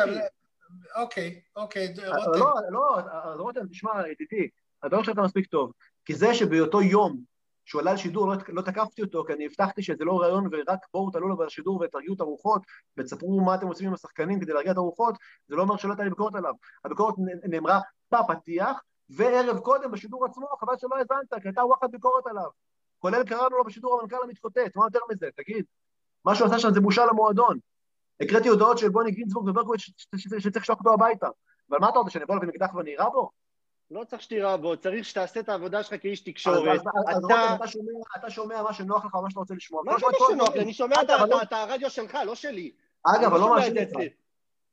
אוקיי, אוקיי, רותם. לא, לא, רותם, תשמע, ידידי, אתה לא חושב שאתה מספיק טוב. כי זה שבאותו יום שהוא עלה לשידור, לא, לא תקפתי אותו, כי אני הבטחתי שזה לא רעיון ורק בואו תעלו לו בשידור ותרגיעו את הרוחות ותספרו מה אתם עושים עם השחקנים כדי להרגיע את הרוחות, זה לא אומר שלא הייתה לי ביקורת עליו. הביקורת נאמרה בפתיח, וערב קודם בשידור עצמו, חבל שלא הבנת, כי הייתה וואחד ביקורת עליו. כולל קראנו לו בשידור המנכ"ל המתקוטט, מה יותר מזה, תגיד. מה שהוא עשה שם זה בושה למועדון. הקראתי הודעות של בוני גינזבורג וברקוביץ' שצריך לשלוח אותו הביתה. אבל מה אתה רוצה, שאני אבוא אליו אקדח ואני אירה בו? לא צריך שתירה בו, צריך שתעשה את העבודה שלך כאיש תקשורת. אתה שומע מה שנוח לך, מה שאתה רוצה לשמוע. מה שנוח לי? אני שומע את הרדיו שלך, לא שלי. אגב, אבל לא מאשים אותך.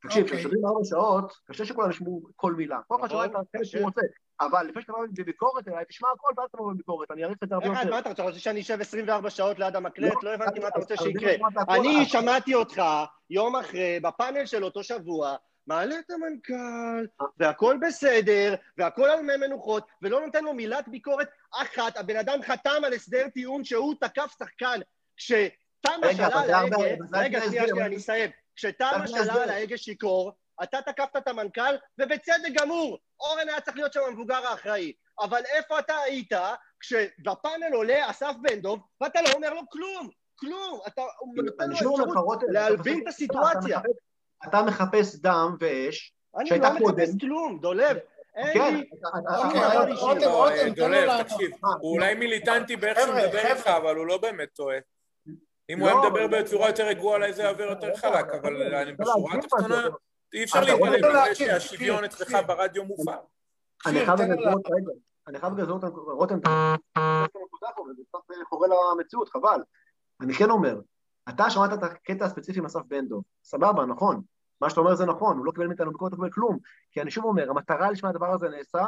תקשיב, כששומעים ארבע שעות, קשה שכולם ישמעו כל מילה. כל אחד שומע את החלק שהוא רוצה. אבל לפני שאתה בא בביקורת אליי, תשמע הכל ואז תבוא בביקורת, אני אעריך את זה הרבה יותר. מה אתה רוצה שאני אשב 24 שעות ליד המקלט? לא הבנתי מה אתה רוצה שיקרה. אני שמעתי אותך יום אחרי, בפאנל של אותו שבוע, מעלה את המנכ"ל, והכל בסדר, והכל על מי מנוחות, ולא נותן לו מילת ביקורת אחת, הבן אדם חתם על הסדר טיעון שהוא תקף שחקן, כשתמה שאלה על ההגה, רגע, שנייה, שנייה, אני אסיים, כשתמה עלה על ההגה שיכור, אתה תקפת את המנכ"ל, ובצדק גמור, אורן היה צריך להיות שם המבוגר האחראי. אבל איפה אתה היית כשבפאנל עולה אסף בן דב, ואתה לא אומר לו כלום, כלום, אתה נותן לו אפשרות להלבין את הסיטואציה. אתה מחפש דם ואש, אני לא מחפש כלום, דולב. כן, דולב, תקשיב, הוא אולי מיליטנטי באיך שהוא מדבר איתך, אבל הוא לא באמת טועה. אם הוא היה לא, מדבר בצורה יותר רגועה, אולי זה יעבור יותר חלק, אבל אני בשורה התחתונה, אי אפשר להתעלם מזה שהשוויון אצלך ברדיו מופר. אני חייב לגזרות, רגע, אני חייב לגזרות, רותם, אתה חורה למציאות, חבל. אני כן אומר, אתה שמעת את הקטע הספציפי עם אסף בן דב, סבבה, נכון. מה שאתה אומר זה נכון, הוא לא קיבל מאיתנו ביקורת, לא קיבל כלום. כי אני שוב אומר, המטרה לשמה הדבר הזה נעשה,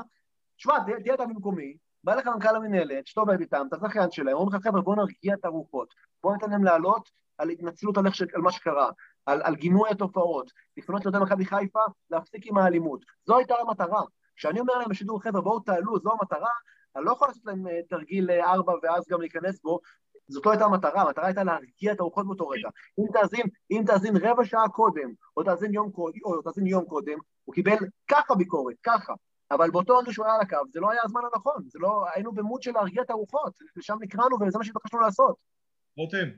תשמע, תהיה אתה במקומי, בא לך מנכ"ל המנהלת, שאתה עובד איתם, אתה זכיין שלהם, אומרים לך, חבר'ה, בואו נרגיע את הרוחות, בואו ניתן להם לעלות על התנצלות על, ש... על מה שקרה, על, על גינוי התופעות, לפנות לאוהדי מכבי חיפה, להפסיק עם האלימות. זו הייתה המטרה. כשאני אומר להם בשידור, חבר'ה, בואו תעלו, זו המטרה, אני לא יכול לעשות להם אה, תרגיל אה, ארבע ואז גם להיכנס בו, זאת לא הייתה המטרה, המטרה הייתה להרגיע את הרוחות באותו רגע. אם תאזין, אם תאזין רבע שעה קודם, או תאזין יום, או תאזין יום קודם, הוא קיבל ככה ביקורת, ככה. אבל באותו רגע שהוא היה על הקו, זה לא היה הזמן הנכון, זה לא, היינו במוד של להרגיע את הרוחות, לשם נקראנו וזה מה שהתבקשנו לעשות. רותם,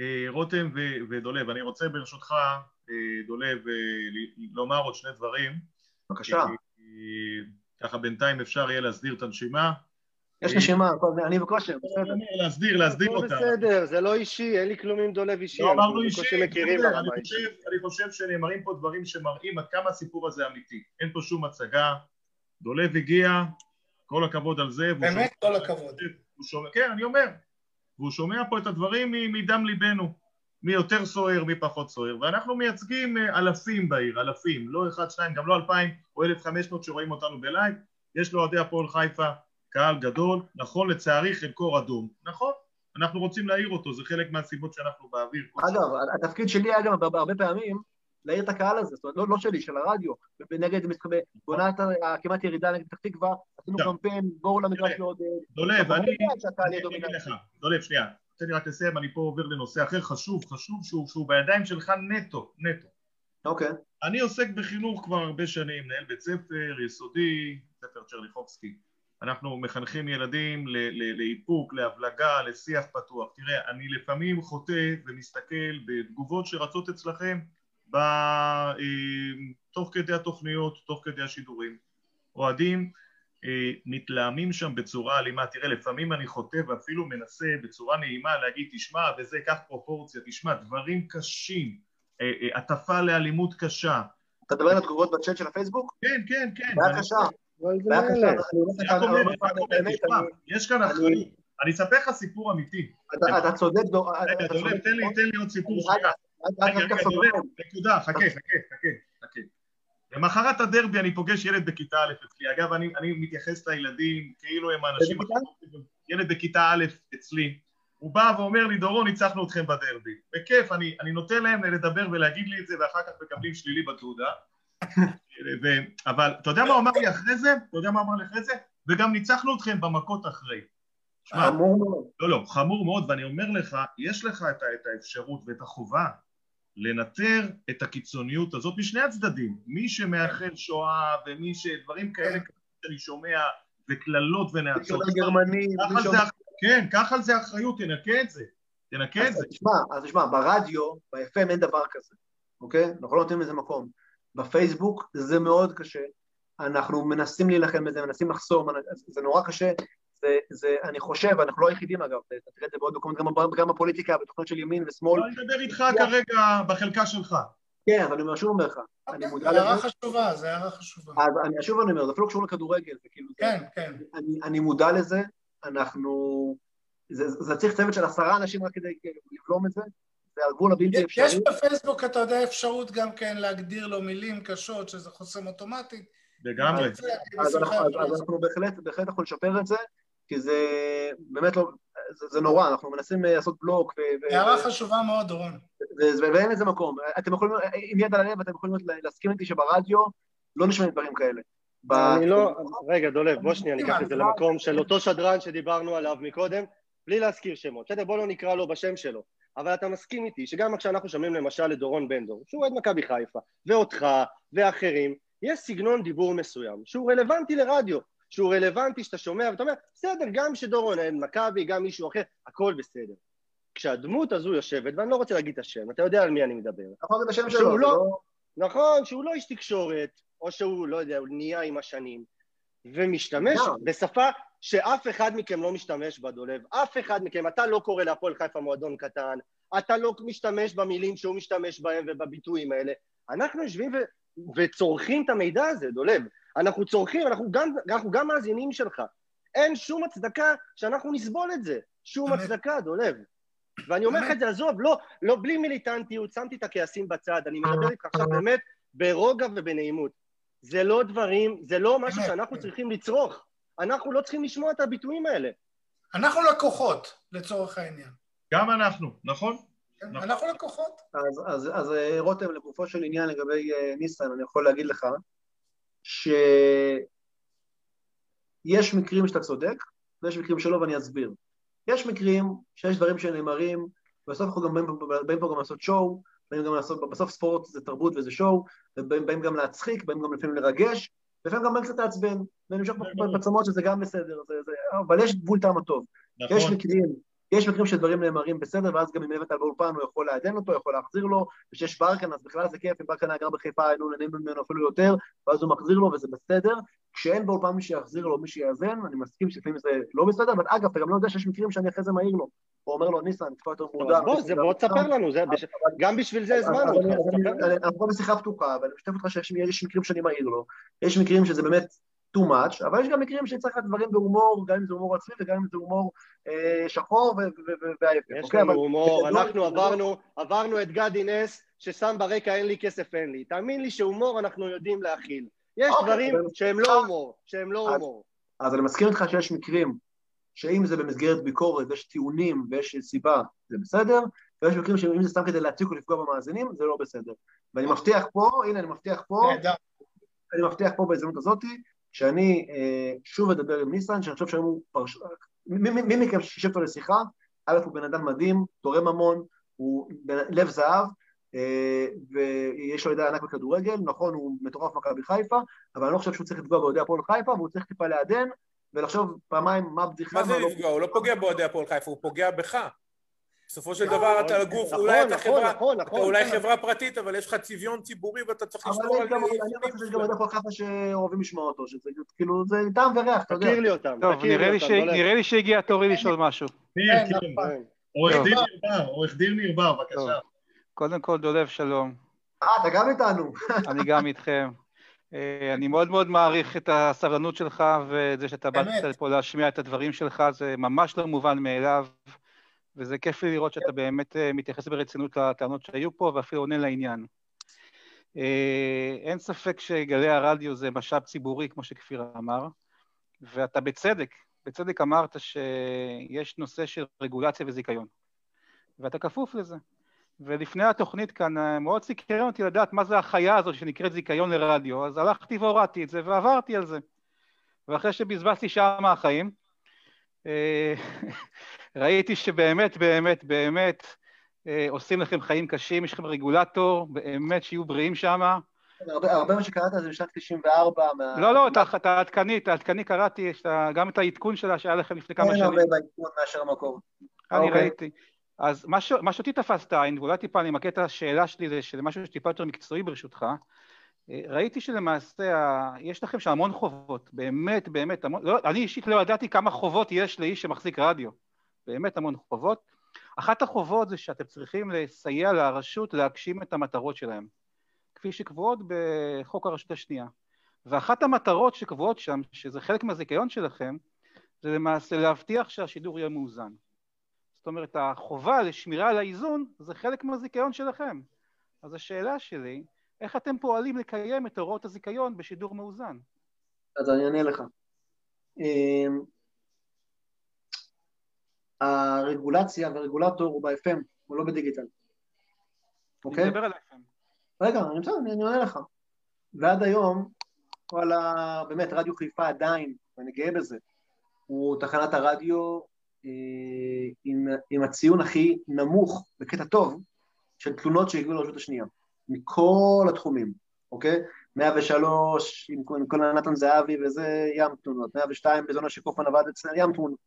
אה, רותם ודולב, אני רוצה ברשותך, דולב, לומר עוד שני דברים. בבקשה. ככה בינתיים אפשר יהיה להסדיר את הנשימה. יש נשימה, אני בכושר, בסדר. להסדיר, להסדיר אותה. בסדר, זה לא אישי, אין לי כלום עם דולב אישי. לא אמרנו אישי, אני חושב שנאמרים פה דברים שמראים עד כמה הסיפור הזה אמיתי. אין פה שום הצגה. דולב הגיע, כל הכבוד על זה. באמת כל הכבוד. כן, אני אומר. והוא שומע פה את הדברים מדם ליבנו. מי יותר סוער, מי פחות סוער, ואנחנו מייצגים אה, אלפים בעיר, אלפים, לא אחד, שניים, גם לא אלפיים או אלף חמש מאות שרואים אותנו בלייב, יש לאוהדי הפועל חיפה קהל גדול, נכון לצערי חלקו רדום, נכון, אנחנו רוצים להעיר אותו, זה חלק מהסיבות שאנחנו באוויר. אגב, התפקיד שלי היה גם הרבה פעמים להעיר את הקהל הזה, זאת אומרת, לא, לא שלי, של הרדיו, ונגד, בעונת כמעט ירידה נגד פתח תקווה, עשינו קמפיין, בואו למגרש לעודד. דולב, אני אגיד לך, דולב, שנייה, תן לי רק לסיים, אני פה עובר לנושא אחר חשוב, חשוב שהוא, שהוא בידיים שלך נטו, נטו. אוקיי. אני עוסק בחינוך כבר הרבה שנים, מנהל בית ספר, יסודי, ספר צ'רליחובסקי. אנחנו מחנכים ילדים לאיפוק, להבלגה, לשיח פתוח. תראה, אני לפעמים חוטא ומסתכל בתגובות שרצות אצלכם ב... אה, תוך כדי התוכניות, תוך כדי השידורים. אוהדים אה, מתלהמים שם בצורה אלימה. תראה, לפעמים אני חוטא ואפילו מנסה בצורה נעימה להגיד, תשמע, וזה, קח פרופורציה, תשמע, דברים קשים, אה, הטפה לאלימות קשה. אתה מדבר על התגובות בצ'אט של הפייסבוק? כן, כן, כן. בעיה קשה. יש כאן אחריות. אני אספר לך סיפור אמיתי. אתה צודק, רגע, דולב, תן לי עוד סיפור שנייה. רגע, רגע, דולב, נקודה, חכה, חכה, חכה, חכה. למחרת הדרבי אני פוגש ילד בכיתה א' אצלי. אגב, אני, אני מתייחס לילדים כאילו הם האנשים... ילד בכיתה א' אצלי. הוא בא ואומר לי, דורון, ניצחנו אתכם בדרבי. בכיף, אני, אני נותן להם לדבר ולהגיד לי את זה, ואחר כך מקבלים שלילי בתעודה. ו... אבל אתה יודע מה הוא אמר לי אחרי זה? אתה יודע מה הוא אמר לי אחרי זה? וגם ניצחנו אתכם במכות אחרי. חמור מאוד. לא, לא, חמור מאוד, ואני אומר לך, יש לך את, את האפשרות ואת החובה לנטר את הקיצוניות הזאת משני הצדדים. מי שמאחל שואה ומי שדברים כאלה שאני שומע וקללות ונאצות. כן, קח על זה אחריות, תנקה את זה. תנקה את זה. תשמע, אז תשמע, ברדיו, ב-FM אין דבר כזה, אוקיי? אנחנו לא נותנים לזה מקום. בפייסבוק זה מאוד קשה. אנחנו מנסים להילחם בזה, מנסים לחסום, זה נורא קשה. זה, זה, אני חושב, אנחנו לא היחידים אגב, אתה תראה את זה בעוד מקומות, גם, גם בפוליטיקה, בתוכניות של ימין ושמאל. אני מדבר איתך כרגע בחלקה שלך. כן, אבל אני שוב אומר לך, אני מודע לזה. זה הערה חשובה, זה הערה חשובה. אני שוב אני אומר, זה אפילו קשור לכדורגל, זה כאילו... כן, כן. אני, אני מודע לזה, אנחנו... זה, זה צריך צוות של עשרה אנשים רק כדי לבלום את זה, זה על גבול הבלתי אפשרי. יש בפייסבוק, אתה יודע, אפשרות גם כן להגדיר לו מילים קשות, שזה חוסם אוטומטית. לגמרי. אז אנחנו בהחלט, בהחלט יכולים לשפר את זה, כי זה באמת לא, זה, זה נורא, אנחנו מנסים אה, לעשות בלוק. הערה חשובה מאוד, דורון. ואין לזה מקום. אתם יכולים, עם יד על הלב, אתם יכולים להסכים איתי שברדיו לא נשמעים דברים כאלה. אני לא, רגע, דולב, בוא שנייה ניקח את זה למקום של אותו שדרן שדיברנו עליו מקודם, בלי להזכיר שמות. בסדר, בוא לא נקרא לו בשם שלו. אבל אתה מסכים איתי שגם כשאנחנו שומעים למשל את דורון בנדור, שהוא אוהד מכבי חיפה, ואותך, ואחרים, יש סגנון דיבור מסוים שהוא רלוונטי לרדיו, שהוא רלוונטי שאתה שומע ואתה אומר, בסדר, גם שדורון אוהד מכבי, גם מישהו אחר, הכל בסדר. כשהדמות הזו יושבת, ואני לא רוצה להגיד את השם, אתה יודע על מי אני מדבר. נכון, זה בשם שלו. לא. נכון, שהוא לא איש תקשורת, או שהוא, לא יודע, הוא נהיה עם השנים, ומשתמש yeah. בשפה שאף אחד מכם לא משתמש בה, דולב. אף אחד מכם, אתה לא קורא להפועל חיפה מועדון קטן, אתה לא משתמש במילים שהוא משתמש בהם ובביטויים האלה. אנחנו יושבים ו... וצורכים את המידע הזה, דולב. אנחנו צורכים, אנחנו גם, אנחנו גם מאזינים שלך. אין שום הצדקה שאנחנו נסבול את זה. שום הצדקה, דולב. ואני אומר לך את זה, עזוב, לא, לא, בלי מיליטנטיות, שמתי את הכעסים בצד, אני מדבר איתך עכשיו באמת ברוגע ובנעימות. זה לא דברים, זה לא משהו שאנחנו צריכים לצרוך. אנחנו לא צריכים לשמוע את הביטויים האלה. אנחנו לקוחות, לצורך העניין. גם אנחנו, נכון? כן, נכון. אנחנו לקוחות. אז, אז, אז אה, רותם, לגופו של עניין לגבי uh, ניסן, אני יכול להגיד לך שיש מקרים שאתה צודק, ויש מקרים שלא, ואני אסביר. יש מקרים שיש דברים שנאמרים, בסוף אנחנו גם באים, באים פה גם לעשות שואו, באים גם לעשות, בסוף ספורט זה תרבות וזה שואו, ובאים גם להצחיק, באים גם לפעמים לרגש, לפעמים גם קצת לעצבן, ונמשוך בצמות שזה גם בסדר, זה, זה, אבל יש גבול טעם הטוב. נכון. יש מקרים יש מקרים שדברים נאמרים בסדר, ואז גם אם הבאת באולפן הוא יכול לעדן אותו, יכול להחזיר לו, וכשיש ברקן אז בכלל זה כיף, אם ברקן היה גר בחיפה היינו נהנים ממנו אפילו יותר, ואז הוא מחזיר לו וזה בסדר. כשאין באולפן מי שיחזיר לו, מי שיאזן, אני מסכים שלפעמים זה לא בסדר, אבל אגב, אתה גם לא יודע שיש מקרים שאני אחרי זה מעיר לו, או אומר לו, ניסן, טיפה יותר מודע. בוא, בוא תספר לנו, גם בשביל זה הזמנו אותך, אנחנו בשיחה פתוחה, ואני משתף אותך שיש מקרים שאני מעיר לו, יש מקרים שזה באמת too much, אבל יש גם מקרים שצריך את דברים בהומור, גם אם זה הומור עצמי וגם אם זה הומור אה, שחור וההפך. יש אוקיי, לנו אבל... הומור, אנחנו. עברנו, עברנו את גדי נס, ששם ברקע אין לי כסף אין לי. תאמין לי שהומור אנחנו יודעים להכיל. יש אוקיי, דברים אבל... שהם לא הומור, שהם לא אז, הומור. אז אני מסכים איתך שיש מקרים שאם זה במסגרת ביקורת ויש טיעונים ויש סיבה, זה בסדר, ויש מקרים שאם זה סתם כדי להציג או לפגוע במאזינים, זה לא בסדר. ואני מבטיח פה, הנה אני מבטיח פה, אני מבטיח פה בהזדמנות הזאתי, שאני אה, שוב אדבר עם ניסן, שאני חושב שהיום הוא פרש... מי מכם שישב אותו לשיחה, א' הוא בן אדם מדהים, תורם המון, הוא לב זהב, אה, ויש לו ידע ענק בכדורגל, נכון, הוא מטורף מכבי חיפה, אבל אני לא חושב שהוא צריך לפגוע באוהדי הפועל חיפה, והוא צריך טיפה לעדן, ולחשוב פעמיים מה הבדיחה. מה זה לא לפגוע? הוא לא פוגע באוהדי הפועל חיפה, הוא פוגע בך. בסופו של דבר אתה נכון, גוף, אולי אתה נכון, חברה, נכון, אתה אולי חברה פרטית, אבל יש לך צביון ציבורי ואתה צריך לשמור על... אבל אני חושב שיש גם עוד פה ככה שאוהבים לשמוע אותו, שזה כאילו, זה טעם וריח, אתה יודע. תכיר לי אותם, טוב, נראה לי שהגיע תורי לשאול משהו. כן, כן. עורך דין ניר בר, בבקשה. קודם כל, דולב, שלום. אה, אתה גם איתנו. אני גם איתכם. אה, אני מאוד מאוד מעריך את הסבלנות שלך ואת זה שאתה באת פה להשמיע את הדברים שלך, זה ממש לא מובן מאליו. וזה כיף לי לראות שאתה באמת אה, מתייחס ברצינות לטענות שהיו פה, ואפילו עונה לעניין. אה, אין ספק שגלי הרדיו זה משאב ציבורי, כמו שכפיר אמר, ואתה בצדק, בצדק אמרת שיש נושא של רגולציה וזיכיון, ואתה כפוף לזה. ולפני התוכנית כאן, אה, מאוד סקרן אותי לדעת מה זה החיה הזאת שנקראת זיכיון לרדיו, אז הלכתי והורדתי את זה ועברתי על זה. ואחרי שבזבזתי שעה מהחיים, ראיתי שבאמת, באמת, באמת אה, עושים לכם חיים קשים, יש לכם רגולטור, באמת שיהיו בריאים שם. הרבה מה שקראת זה בשנת 94. לא, לא, אתה עדכני, אתה עדכני קראתי גם את העדכון שלה שהיה לכם לפני כמה שנים. אין הרבה בעדכון מאשר המקור. אני אוקיי. ראיתי. אז מה שאותי תפס את העין, ואולי טיפה אני אמקד את השאלה שלי זה משהו שטיפה יותר מקצועי ברשותך, אה, ראיתי שלמעשה יש לכם שם המון חובות, באמת, באמת, המון, לא, אני אישית לא ידעתי כמה חובות יש לאיש שמחזיק רדיו. באמת המון חובות. אחת החובות זה שאתם צריכים לסייע לרשות להגשים את המטרות שלהם, כפי שקבועות בחוק הרשות השנייה. ואחת המטרות שקבועות שם, שזה חלק מהזיכיון שלכם, זה למעשה להבטיח שהשידור יהיה מאוזן. זאת אומרת, החובה לשמירה על האיזון זה חלק מהזיכיון שלכם. אז השאלה שלי, איך אתם פועלים לקיים את הוראות הזיכיון בשידור מאוזן? אז אני אענה לך. אמ, הרגולציה והרגולטור הוא ב-FM, הוא לא בדיגיטל. אוקיי? אני מדבר על FM. רגע, אני בסדר, אני עונה לך. ועד היום, וואלה, באמת, רדיו חיפה עדיין, ואני גאה בזה, הוא תחנת הרדיו עם, עם הציון הכי נמוך, בקטע טוב, של תלונות שהגיעו לרשות השנייה, מכל התחומים, אוקיי? 103 עם, עם כל נתן זהבי וזה ים תלונות, 102 בזונה שקופמן עבד אצלנו, ים תלונות.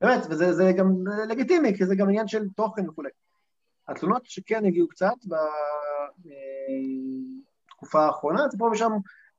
באמת, וזה גם לגיטימי, כי זה גם עניין של תוכן וכולי. התלונות שכן הגיעו קצת בתקופה האחרונה, זה פה ושם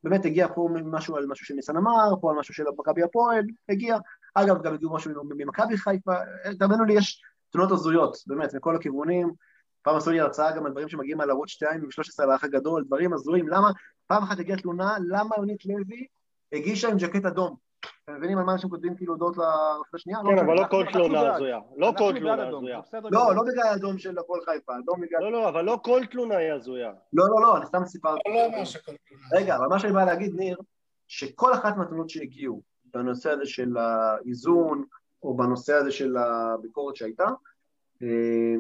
באמת הגיע פה משהו על משהו שניסן אמר, פה על משהו של מכבי הפועל, הגיע. אגב, גם הגיעו משהו ממכבי חיפה, תאמינו לי, יש תלונות הזויות, באמת, מכל הכיוונים. פעם עשו לי הרצאה גם על דברים שמגיעים על ערוץ 2 ו-13 על האח הגדול, דברים הזויים, למה, פעם אחת הגיעה תלונה, למה יונית לוי הגישה עם ג'קט אדום. אתם מבינים על מה אנשים כותבים כאילו הודעות לרשות השנייה? כן, אבל לא כל תלונה הזויה. לא כל תלונה הזויה. לא, לא בגלל האדום של הפועל חיפה, אדום בגלל... לא, לא, אבל לא כל תלונה היא הזויה. לא, לא, לא, אני סתם סיפרתי. לא אומר שכל תלונה. רגע, אבל מה שאני בא להגיד, ניר, שכל אחת מהתלונות שהגיעו בנושא הזה של האיזון, או בנושא הזה של הביקורת שהייתה, אה,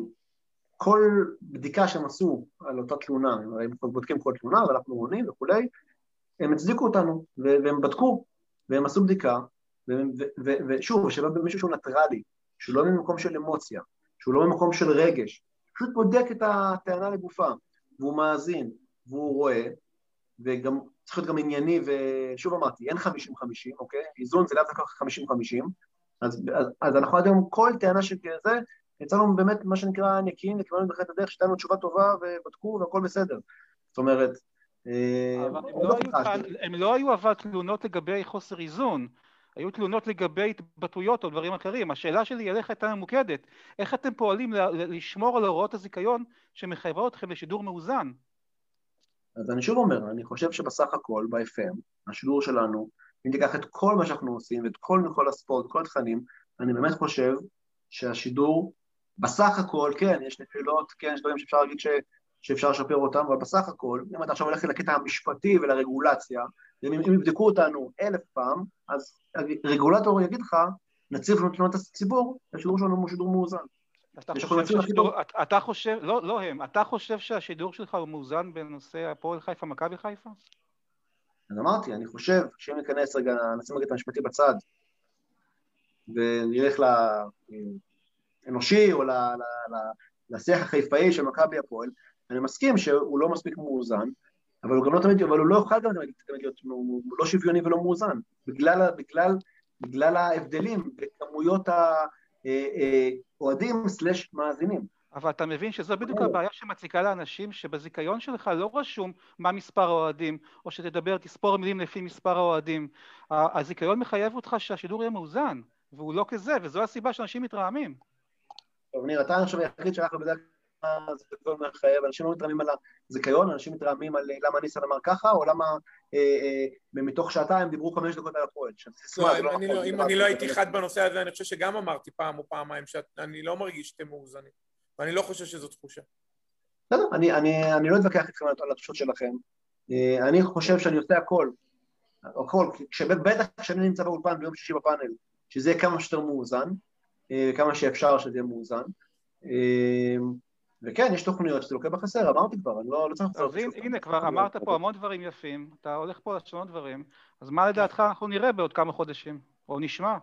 כל בדיקה שהם עשו על אותה תלונה, הם בודקים כל תלונה ואנחנו עונים וכולי, הם הצדיקו אותנו, והם בדקו, והם עשו בדיקה, ושוב, שלא במישהו שהוא ניטרלי, שהוא לא ממקום של אמוציה, שהוא לא ממקום של רגש, פשוט בודק את הטענה לגופה, והוא מאזין, והוא רואה, וגם צריך להיות גם ענייני, ושוב אמרתי, אין 50-50, אוקיי? איזון זה לאו דווקא 50-50, אז, אז, אז אנחנו עד היום כל טענה שכזה, יצאנו באמת מה שנקרא נקיים, וקיבלנו בהחלט הדרך, שתהיה לנו תשובה טובה ובדקו והכל בסדר. זאת אומרת, אה, לא לא הם לא היו אבל תלונות לגבי חוסר איזון, היו תלונות לגבי התבטאויות או דברים אחרים. השאלה שלי אליך הייתה ממוקדת, איך אתם פועלים לשמור על הוראות הזיכיון שמחייבות אתכם לשידור מאוזן? אז אני שוב אומר, אני חושב שבסך הכל, ב-FM, השידור שלנו, אם תיקח את כל מה שאנחנו עושים ואת כל מכל הספורט, כל התכנים, אני באמת חושב שהשידור, בסך הכל, כן, יש נפילות, כן, יש דברים שאפשר להגיד ש... שאפשר לשפר אותם, אבל בסך הכל, אם אתה עכשיו הולך לקטע המשפטי ולרגולציה, אם, יבדקו אותנו אלף פעם, אז רגולטור יגיד לך, נציב לנו תלונות הציבור, השידור שלנו הוא שידור מאוזן. אתה חושב, שהשידור, אתה חושב, לא, לא הם, אתה חושב שהשידור שלך הוא מאוזן בנושא הפועל חיפה, מכבי חיפה? אז אמרתי, אני חושב שאם ניכנס רגע, נשים רגע את המשפטי בצד, ונלך לאנושי או לשיח החיפאי של מכבי הפועל, אני מסכים שהוא לא מספיק מאוזן, אבל הוא גם לא תמיד, אבל הוא לא יוכל גם תמיד להיות, לא שוויוני ולא מאוזן, בגלל, בגלל, בגלל ההבדלים בכמויות האוהדים אה, אה, סלש מאזינים. אבל אתה מבין שזו בדיוק הבעיה שמציקה לאנשים שבזיכיון שלך לא רשום מה מספר האוהדים, או שתדבר, תספור מילים לפי מספר האוהדים. הזיכיון מחייב אותך שהשידור יהיה מאוזן, והוא לא כזה, וזו הסיבה שאנשים מתרעמים. טוב, ניר, אתה עכשיו היחיד שאנחנו בדרך הזיכיון מחייב, אנשים לא מתרעמים על הזיכיון, אנשים מתרעמים על למה ניסן אמר ככה, או למה אה, אה, מתוך שעתיים דיברו חמש דקות על הפועל. לא, לא אם אני לא הייתי חד בנושא הזה, אני חושב שגם אמרתי פעם או פעמיים שאני לא מרגיש שאתם מאוזנים, ואני לא חושב שזו תחושה. בסדר, אני לא אתווכח איתכם על התחושות שלכם. אה, אני חושב שאני עושה הכל, הכל, בטח כשאני נמצא באולפן ביום שישי בפאנל, שזה יהיה כמה שיותר מאוזן, כמה שאפשר שזה יהיה מאוזן. וכן, יש תוכניות שזה לוקח בחסר, אמרתי כבר, אני לא, לא צריך לחזור. אז הנה, כבר אמרת פה המון דברים יפים, אתה הולך פה לשנות דברים, אז מה לדעתך אנחנו נראה בעוד כמה חודשים, או נשמע?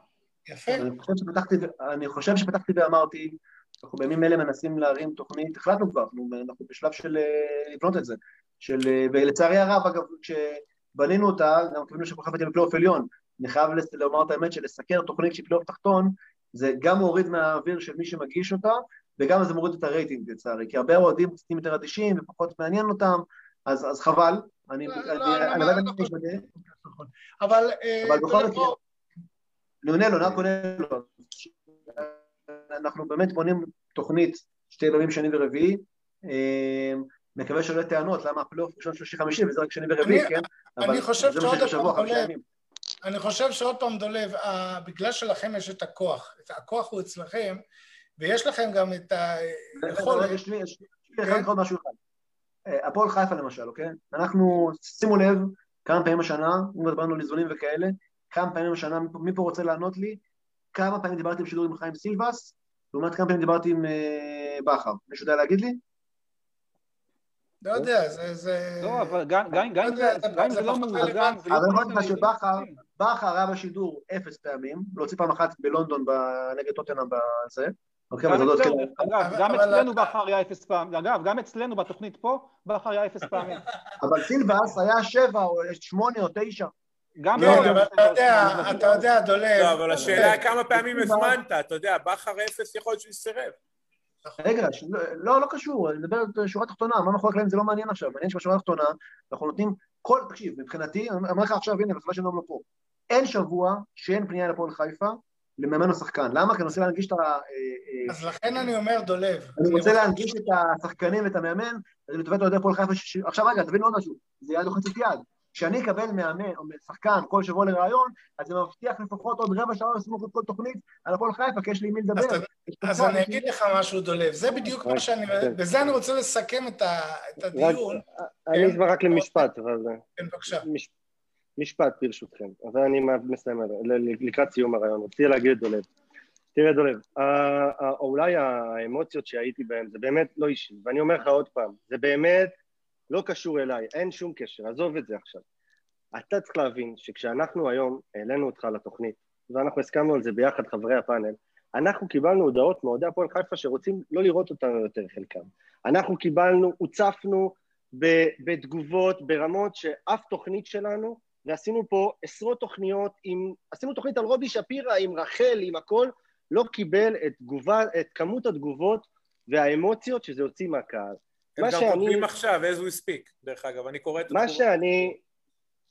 יפה. אני חושב שפתחתי, אני חושב שפתחתי ואמרתי, אנחנו בימים אלה מנסים להרים תוכנית, החלטנו כבר, אנחנו, אנחנו בשלב של אה, לבנות את זה, של, אה, ולצערי הרב, אגב, כשבנינו אותה, גם קיבלנו שכל חייבת בפלייאוף עליון, אני חייב לומר את האמת שלסקר תוכנית של פלייאוף תחתון, זה גם מוריד מהאוויר של מי שמגיש אותה, וגם זה מוריד את הרייטינג לצערי, כי הרבה אוהדים קצת יותר אדישים ופחות מעניין אותם, אז, אז חבל, אני לא לא, לא יודע אם אני מתבדל, אבל בכל מקרה, אני עונה לו, אני עונה לו, אנחנו באמת בונים תוכנית שתי בימים שני ורביעי, אה, מקווה שלא יהיו טענות, למה הפלייאוף ראשון, שלישי, חמישי, וזה רק שני ורביעי, כן? אני חושב שעוד פעם אני חושב שעוד פעם דולב, בגלל שלכם יש את הכוח, הכוח הוא אצלכם, ויש לכם גם את היכולת... יש לי כן? עוד משהו אחד. אה, הפועל חיפה למשל, אוקיי? אנחנו, שימו לב, כמה פעמים השנה, אם דיברנו על איזונים וכאלה, כמה פעמים השנה, מי פה רוצה לענות לי? כמה פעמים דיברתי בשידור עם חיים סילבס, לעומת כמה פעמים דיברתי עם אה, בכר. מישהו יודע להגיד לי? לא יודע, זה... לא, אבל גם אם זה לא מאוזן... אבל אני אומר לך שבכר, בכר היה בשידור אפס פעמים, להוציא פעם אחת בלונדון נגד טוטנאם בזה. אוקיי, אגב, גם אצלנו בכר היה אפס פעמים, אגב, גם אצלנו בתוכנית פה, בכר היה אפס פעמים. אבל סילבס היה שבע או שמונה או תשע. גם כן, אבל אתה יודע, אתה יודע, דולב. לא, אבל השאלה כמה פעמים הזמנת, אתה יודע, בכר אפס יכול להיות שהוא יסרב. רגע, לא, לא קשור, אני מדבר על שורה תחתונה, מה מאחורי הקלעים זה לא מעניין עכשיו, מעניין שבשורה התחתונה אנחנו נותנים כל, תקשיב, מבחינתי, אני אומר לך עכשיו, הנה, בחברה שלנו לא פה, אין שבוע שאין פנייה לפועל חיפה למאמן או שחקן. למה? כי אני רוצה להנגיש את ה... אה, אה, אז לכן אני אומר דולב. אני רוצה להנגיש את השחקנים ואת המאמן, אז אני לטובת אוהדי הפועל חיפה. עכשיו רגע, תבין עוד משהו, זה יד לוחצת יד. כשאני אקבל מאמן או שחקן כל שבוע לראיון, אז זה מבטיח לפחות עוד רבע שעה לסמוך את כל תוכנית על הפועל חיפה, כי יש לי מי לדבר. אז אני אגיד לך משהו, דולב, זה בדיוק מה שאני... בזה אני רוצה לסכם את הדיון. אני אשמח רק למשפט, אבל... כן, בבקשה. משפט ברשותכם, אבל אני מסיים לקראת סיום הרעיון, רציתי להגיד את דולב. תראה דולב, אולי האמוציות שהייתי בהן זה באמת לא אישי, ואני אומר לך עוד פעם, זה באמת לא קשור אליי, אין שום קשר, עזוב את זה עכשיו. אתה צריך להבין שכשאנחנו היום העלינו אותך לתוכנית, ואנחנו הסכמנו על זה ביחד, חברי הפאנל, אנחנו קיבלנו הודעות מאוהדי הפועל חיפה שרוצים לא לראות אותנו יותר חלקם. אנחנו קיבלנו, הוצפנו בתגובות ברמות שאף תוכנית שלנו ועשינו פה עשרות תוכניות עם, עשינו תוכנית על רובי שפירא עם רחל, עם הכל, לא קיבל את, תגובה, את כמות התגובות והאמוציות שזה יוציא מהקהל. הם גם שאני, כותבים עכשיו, as we speak, דרך אגב, אני קורא את מה התגובות. שאני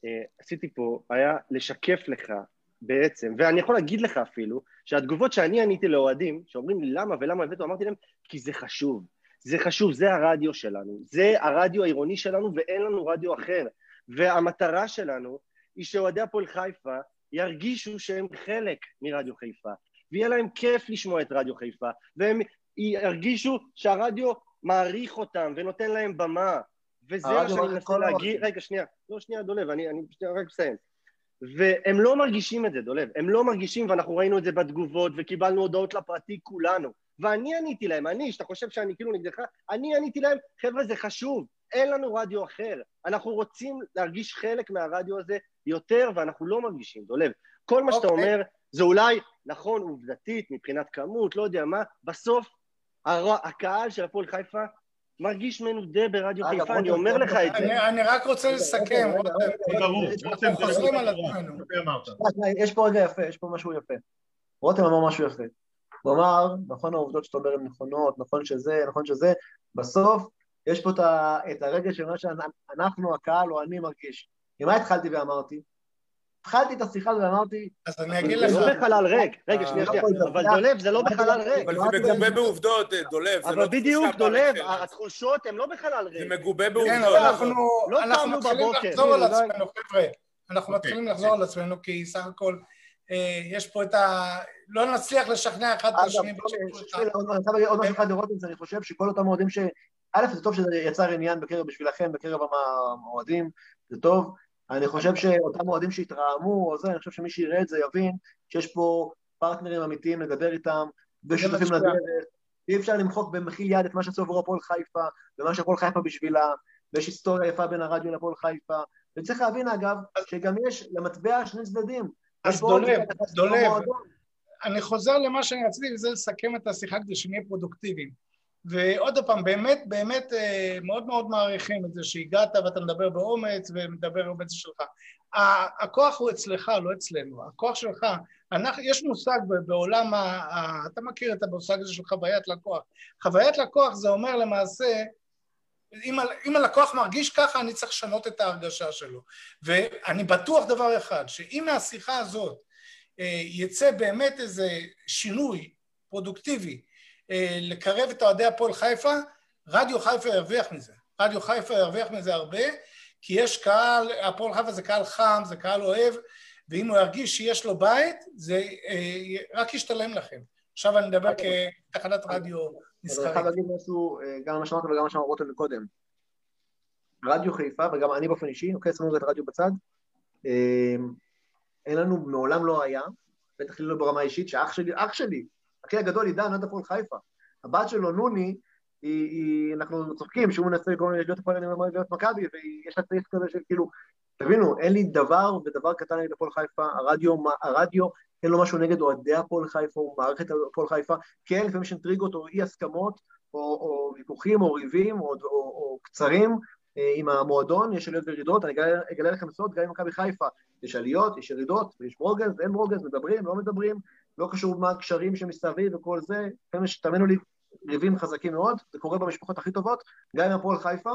אה, עשיתי פה היה לשקף לך בעצם, ואני יכול להגיד לך אפילו, שהתגובות שאני עניתי לאוהדים, שאומרים לי למה ולמה הבאתו, אמרתי להם, כי זה חשוב. זה חשוב, זה הרדיו שלנו, זה הרדיו העירוני שלנו ואין לנו רדיו אחר. והמטרה שלנו היא שאוהדי הפועל חיפה ירגישו שהם חלק מרדיו חיפה, ויהיה להם כיף לשמוע את רדיו חיפה, והם ירגישו שהרדיו מעריך אותם ונותן להם במה, וזה מה שאני מנסה להגיד, רגע שנייה, לא שנייה דולב, אני, אני רק מסיים, והם לא מרגישים את זה דולב, הם לא מרגישים ואנחנו ראינו את זה בתגובות וקיבלנו הודעות לפרטי כולנו, ואני עניתי להם, אני, שאתה חושב שאני כאילו נגדך, אני עניתי להם, חבר'ה זה חשוב, אין לנו רדיו אחר. אנחנו רוצים להרגיש חלק מהרדיו הזה יותר, ואנחנו לא מרגישים, דולב. כל מה שאתה אוקיי. אומר זה אולי נכון עובדתית, מבחינת כמות, לא יודע מה, בסוף הר... הקהל של הפועל חיפה מרגיש מנודה ברדיו חיפה, אני אומר לך את זה. אני רק רוצה לסכם, יש פה רגע יפה, יש פה משהו יפה. רותם אמר משהו יפה. הוא אמר, נכון העובדות שאתה אומר הן נכונות, נכון שזה, נכון שזה, בסוף יש פה את הרגע של מה שאנחנו, הקהל או אני מרגיש. עם מה התחלתי ואמרתי? התחלתי את השיחה ואמרתי... אז אני אגיד לך... זה לא בחלל ריק, רגע, שנייה, שנייה, אבל דולב, זה לא בחלל ריק. אבל זה מגובה בעובדות, דולב, אבל לא בדיוק, דולב, התחושות הן לא בחלל ריק. זה מגובה בעובדות. לא אנחנו מתחילים לחזור על עצמנו, חבר'ה. אנחנו אוקיי. מתחילים לחזור על עצמנו, כי סך הכל אה, יש פה את ה... לא נצליח לשכנע אחד את השני. עוד משהו אחד לראות את זה, אני חושב שכל אותם אוהדים ש... א', זה טוב שזה יצר עניין בקרב בשבילכם, בקרב המועדים, זה טוב. אני חושב שאותם אוהדים שהתרעמו או זה, אני חושב שמי שיראה את זה יבין שיש פה פרטנרים אמיתיים לדבר איתם, ושותפים לדרך. אי אפשר למחוק במחיל יד את מה שעשו עבור הפועל חיפה, ומה שהפועל חיפה בשבילה, ויש היסטוריה יפה בין הרדיו לפועל חיפה. וצריך להבין אגב, שגם יש למטבע שני צדדים. אז דולב, דולב, אני חוזר למה שאני רציתי, וזה לסכם את השיחה כדי שנהיה פרודוקטיביים. ועוד פעם, באמת, באמת אה, מאוד מאוד מעריכים את זה שהגעת ואתה מדבר באומץ ומדבר באומץ שלך. הכוח הוא אצלך, לא אצלנו. הכוח שלך, אנחנו, יש מושג בעולם, ה, ה, אתה מכיר את המושג הזה של חוויית לקוח. חוויית לקוח זה אומר למעשה, אם, אם הלקוח מרגיש ככה, אני צריך לשנות את ההרגשה שלו. ואני בטוח דבר אחד, שאם מהשיחה הזאת אה, יצא באמת איזה שינוי פרודוקטיבי, לקרב את אוהדי הפועל חיפה, רדיו חיפה ירוויח מזה. רדיו חיפה ירוויח מזה הרבה, כי יש קהל, הפועל חיפה זה קהל חם, זה קהל אוהב, ואם הוא ירגיש שיש לו בית, זה אה, רק ישתלם לכם. עכשיו אני מדבר כתחנת רדיו מסחרית. אני חייב להגיד משהו, אה, גם מה שאמרת וגם מה שאמרת קודם. רדיו חיפה, וגם אני באופן אישי, אוקיי, שמנו את הרדיו בצד, אין לנו, מעולם לא היה, בטח לא ברמה אישית, שאח שלי, אח שלי, אחי הגדול עידן, עד הפועל חיפה. הבת שלו, נוני, היא, היא, אנחנו צוחקים שהוא מנסה להיות הפועל להיות מכבי, ויש לה צריך כזה של כאילו, תבינו, אין לי דבר ודבר קטן נגד הפועל חיפה, הרדיו, הרדיו אין לו משהו נגד אוהדי הפועל חיפה או מערכת הפועל חיפה, כן, לפעמים יש אינטריגות או אי הסכמות, או, או ויכוחים או ריבים או, או, או קצרים אה, עם המועדון, יש עליות וירידות, אני אגלה, אגלה לכם סוד, גם עם מכבי חיפה יש עליות, יש ירידות, יש ברוגז, אין ברוגז, מדברים, לא מדברים, לא קשור מה הקשרים שמסביב וכל זה, יש, תאמינו לי, ריבים חזקים מאוד, זה קורה במשפחות הכי טובות, גם עם הפועל חיפה,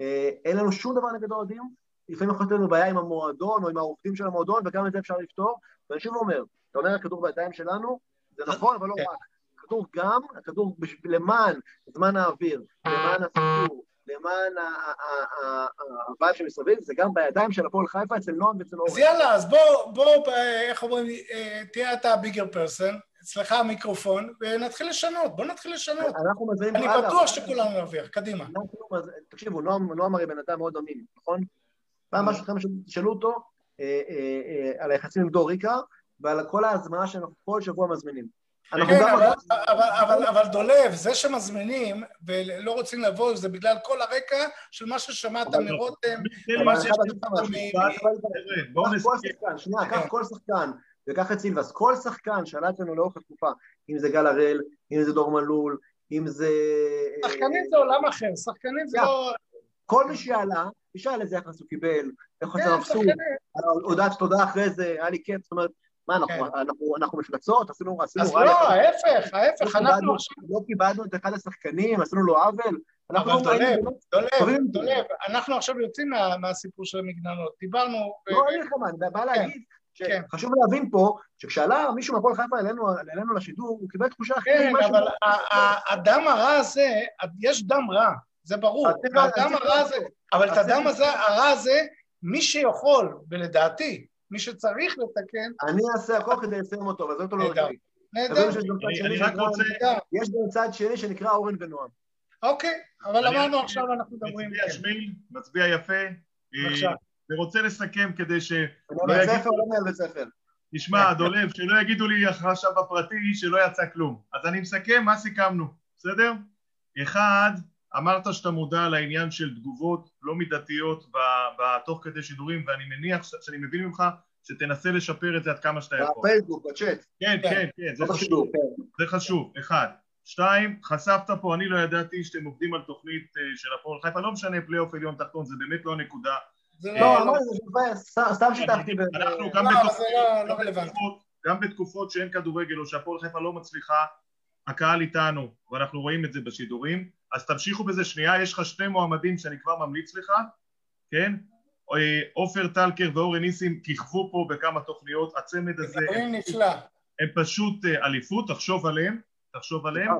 אה, אין לנו שום דבר נגד אוהדים, לפעמים יכולת לנו בעיה עם המועדון או עם העובדים של המועדון, וגם את זה אפשר לפתור, ואני שוב אומר, אתה אומר הכדור בידיים שלנו, זה נכון, אבל לא כן. רק. הכדור גם, הכדור למען זמן האוויר, למען הסיפור, למען הבעיה שמסביב, זה גם בידיים של הפועל חיפה אצל נועם ואצל אורן. אז יאללה, אז בוא, בוא, איך אומרים, אה, תהיה אתה הביגר פרסון, אצלך המיקרופון, ונתחיל לשנות, בוא נתחיל לשנות. אנחנו מזהים... אני בטוח שכולנו נרוויח, קדימה. תקשיבו, נועם הרי בן אדם מאוד אמין, נכון? פעם משהו אחר ששאלו אותו אה, אה, על היחסים עם דור ריקה, ועל כל ההזמנה שאנחנו כל שבוע מזמינים. כן, אבל, אבל, אבל, אבל דולב, זה שמזמינים ולא רוצים לבוא, זה בגלל כל הרקע של מה ששמעת מרותם, ומה ששמעת מ... בואו נסכם. שנייה, קח כן. כל שחקן, וקח את סילבס, כל שחקן שעלה אצלנו לאורך התקופה, אם זה גל הראל, אם זה דור מלול, אם זה... שחקנים זה עולם אחר, שחקנים זה לא... כל מי שעלה, תשאל איזה יחס הוא קיבל, איך הוא עשה מבסוט, הודעת תודה אחרי זה, היה לי כיף, זאת אומרת... מה, אנחנו מפלצות? עשינו... אז לא, ההפך, ההפך, אנחנו עכשיו... לא קיבלנו את אחד השחקנים, עשינו לו עוול. אבל דולב, דולב, דולב, אנחנו עכשיו יוצאים מהסיפור של המגננות, דיברנו... לא, אין לך מה, אני בא להגיד שחשוב להבין פה, שכשעלה מישהו מהפועל חיפה אלינו לשידור, הוא קיבל תחושה אחרת. כן, אבל הדם הרע הזה, יש דם רע, זה ברור. הדם הרע הזה, אבל את הדם הרע הזה, מי שיכול, ולדעתי, מי שצריך לתקן... אני אעשה הכל כדי לסיים אותו, אבל זה אותו לא. נהדר. רוצה... יש גם צד שני שנקרא אורן ונועם. אוקיי, אבל אמרנו עכשיו אנחנו מדברים... מצביע שמיל, מצביע יפה. בבקשה. ורוצה לסכם כדי ש... בית ספר לא מנהל בית ספר. תשמע, דולב, שלא יגידו לי עכשיו בפרטי שלא יצא כלום. אז אני מסכם מה סיכמנו, בסדר? אחד, אמרת שאתה מודע לעניין של תגובות לא מידתיות בתוך כדי שידורים ואני מניח שאני מבין ממך שתנסה לשפר את זה עד כמה שאתה יכול. בפייסבוק, בצ'אט. כן, כן, כן, כן, זה חשוב. כן. זה חשוב, אחד. שתיים, חשפת פה, אני לא ידעתי שאתם עובדים על תוכנית אה, של הפועל חיפה, לא משנה פלייאוף עליון תחתון, זה באמת לא הנקודה. זה לא, לא, סתם שיתפתי. אנחנו גם בתקופות שאין כדורגל או שהפועל חיפה לא מצליחה, הקהל איתנו, ואנחנו רואים את זה בשידורים, אז תמשיכו בזה שנייה, יש לך שני מועמדים שאני כבר ממליץ לך, כן? אה, עופר טלקר ואורן ניסים כיכבו פה בכמה תוכניות, הצמד הזה... מדברים נפלא. הם פשוט אה, אליפות, תחשוב עליהם, תחשוב עליהם.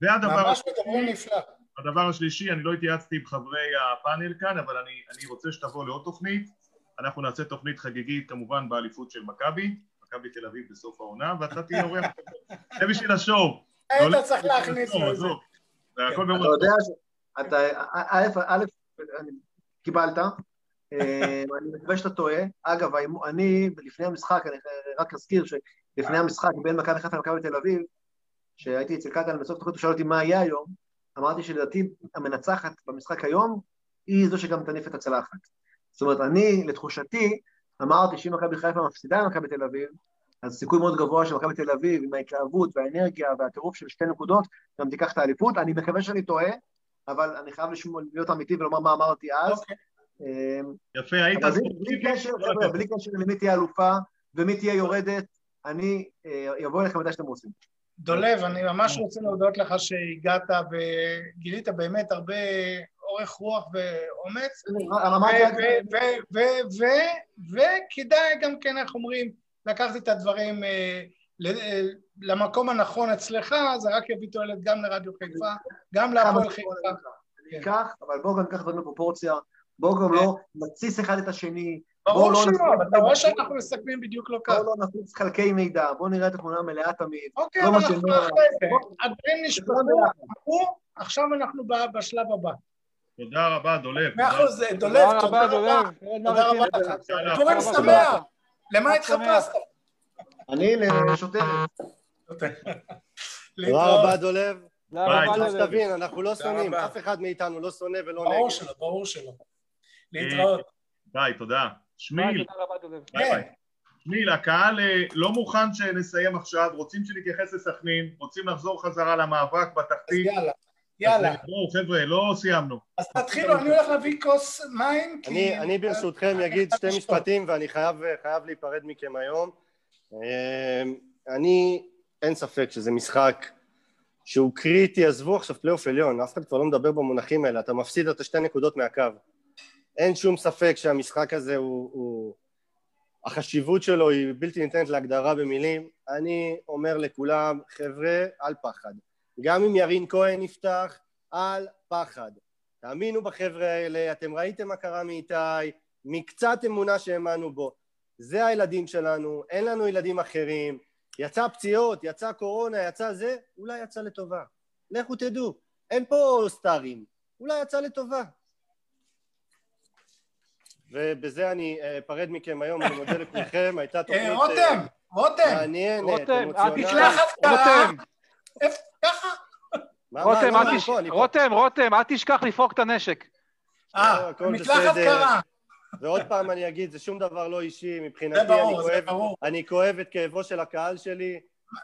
והדבר... ממש מדברים נפלא. הדבר השלישי, אני לא התייעצתי עם חברי הפאנל כאן, אבל אני, אני רוצה שתבוא לעוד תוכנית. אנחנו נעשה תוכנית חגיגית כמובן באליפות של מכבי, מכבי תל אביב בסוף העונה, ואתה תהיה אורח. זה בשביל השואו. היית צריך להכניס לו את זה. אתה יודע שאתה, א', קיבלת, אה, אני מקווה שאתה טועה. אגב, אני, לפני המשחק, אני רק אזכיר שלפני המשחק בין מכבי חיפה למכבי תל אביב, שהייתי אצל קטן בסוף תוכנית, הוא שאל אותי מה יהיה היום, אמרתי שלדעתי המנצחת במשחק היום היא זו שגם תניף את הצלחת. זאת אומרת, אני, לתחושתי, אמרתי שאם מכבי חיפה מפסידה למכבי תל אביב, אז סיכוי מאוד גבוה שמכבי תל אביב, עם ההתלהבות והאנרגיה והטירוף של שתי נקודות, גם תיקח את האליפות. אני מקווה שאני טועה, אבל אני חייב להיות אמיתי ולומר מה אמרתי אז. אוקיי. אמ, יפה, היית... בלי קשר, חבר'ה, בלי קשר למי תהיה אלופה ומי תהיה יורדת, אני אבוא אליכם מתי שאתם רוצים. דולב, אני ממש רוצה להודות לך שהגעת וגילית באמת הרבה אורך רוח ואומץ, וכדאי גם כן, איך אומרים, לקחת את הדברים אה, למקום הנכון אצלך, זה רק יביא תועלת גם לרדיו חיפה, גם להפועל חיפה. אני אקח, אבל בואו גם ניקח דברים בפרופורציה, בואו גם לא נתסיס אחד את השני. ברור לא שלא, אתה רואה שאנחנו מסכמים בדיוק לא ככה. בואו לא נפיץ חלקי מידע, בואו נראה את התמונה המלאה תמיד. אוקיי, לא אבל אנחנו אחרי זה. הדברים נשפטו, עכשיו אנחנו בשלב הבא. תודה רבה, דולב. מאה אחוז, דולב, תודה רבה. תודה רבה לך. פורים שמח. למה התחפשת? אני לשוטרת. תודה רבה, דולב. צריך שתבין, אנחנו לא שונאים, אף אחד מאיתנו לא שונא ולא נגד. ברור שלא, ברור שלא. להתראות. ביי, תודה. שמיל. ביי ביי. שמיל, הקהל אה, לא מוכן שנסיים עכשיו, רוצים שנתייחס לסכנין, רוצים לחזור חזרה למאבק בתחתית. יאללה. בואו חבר'ה, לא סיימנו. אז תתחילו, אני הולך להביא כוס מים. אני, אני ברשותכם אגיד שתי משפטים ואני חייב, חייב להיפרד מכם היום. אמ, אני, אין ספק שזה משחק שהוא קריטי, עזבו עכשיו פלייאוף עליון, אף אחד כבר לא מדבר במונחים האלה, אתה מפסיד את השתי נקודות מהקו. אין שום ספק שהמשחק הזה הוא, הוא... החשיבות שלו היא בלתי ניתנת להגדרה במילים. אני אומר לכולם, חבר'ה, אל פחד. גם אם ירין כהן יפתח, אל פחד. תאמינו בחבר'ה האלה, אתם ראיתם מה קרה מאיתי, מקצת אמונה שהאמנו בו. זה הילדים שלנו, אין לנו ילדים אחרים. יצא פציעות, יצא קורונה, יצא זה, אולי יצא לטובה. לכו תדעו, אין פה סטארים, אולי יצא לטובה. ובזה אני אפרד מכם היום, אני מודה לכולכם, הייתה תוכנית... רותם, רותם, מעניינת, אמוציונלית. רותם, ככה. רותם, רותם, אל תשכח לפרוק את הנשק. אה, מקלחת קרה. ועוד פעם אני אגיד, זה שום דבר לא אישי, מבחינתי זה ברור, אני, כואב, ברור. אני כואב את כאבו של הקהל שלי,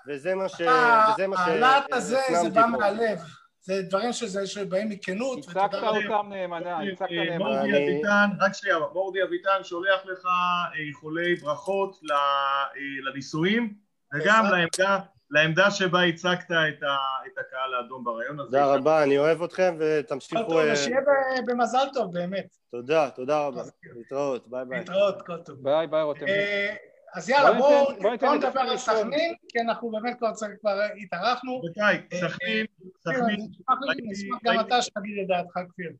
וזה מה ש... וזה מה ש... הלהט הזה, זה בא מהלב. זה דברים שזה, שבאים מכנות. הצגת אותם נאמנה, הצגת נאמנה. מורדי אביטן, רק שנייה, מורדי אביטן שולח לך איחולי ברכות לנישואים, וגם לעמדה לעמדה שבה הצגת את, ה, את הקהל האדום ברעיון הזה. תודה רבה, אני אוהב אתכם ותמשיכו... כל טוב, ושיהיה במזל טוב, באמת. תודה, תודה רבה. להתראות, ביי ביי. להתראות, כל טוב. ביי ביי רותם. אז יאללה, בואו נדבר על סכנין, כי אנחנו באמת כבר התארחנו. רבותיי, סכנין, סכנין. נשמח גם אתה שתגיד את דעתך, כפיר.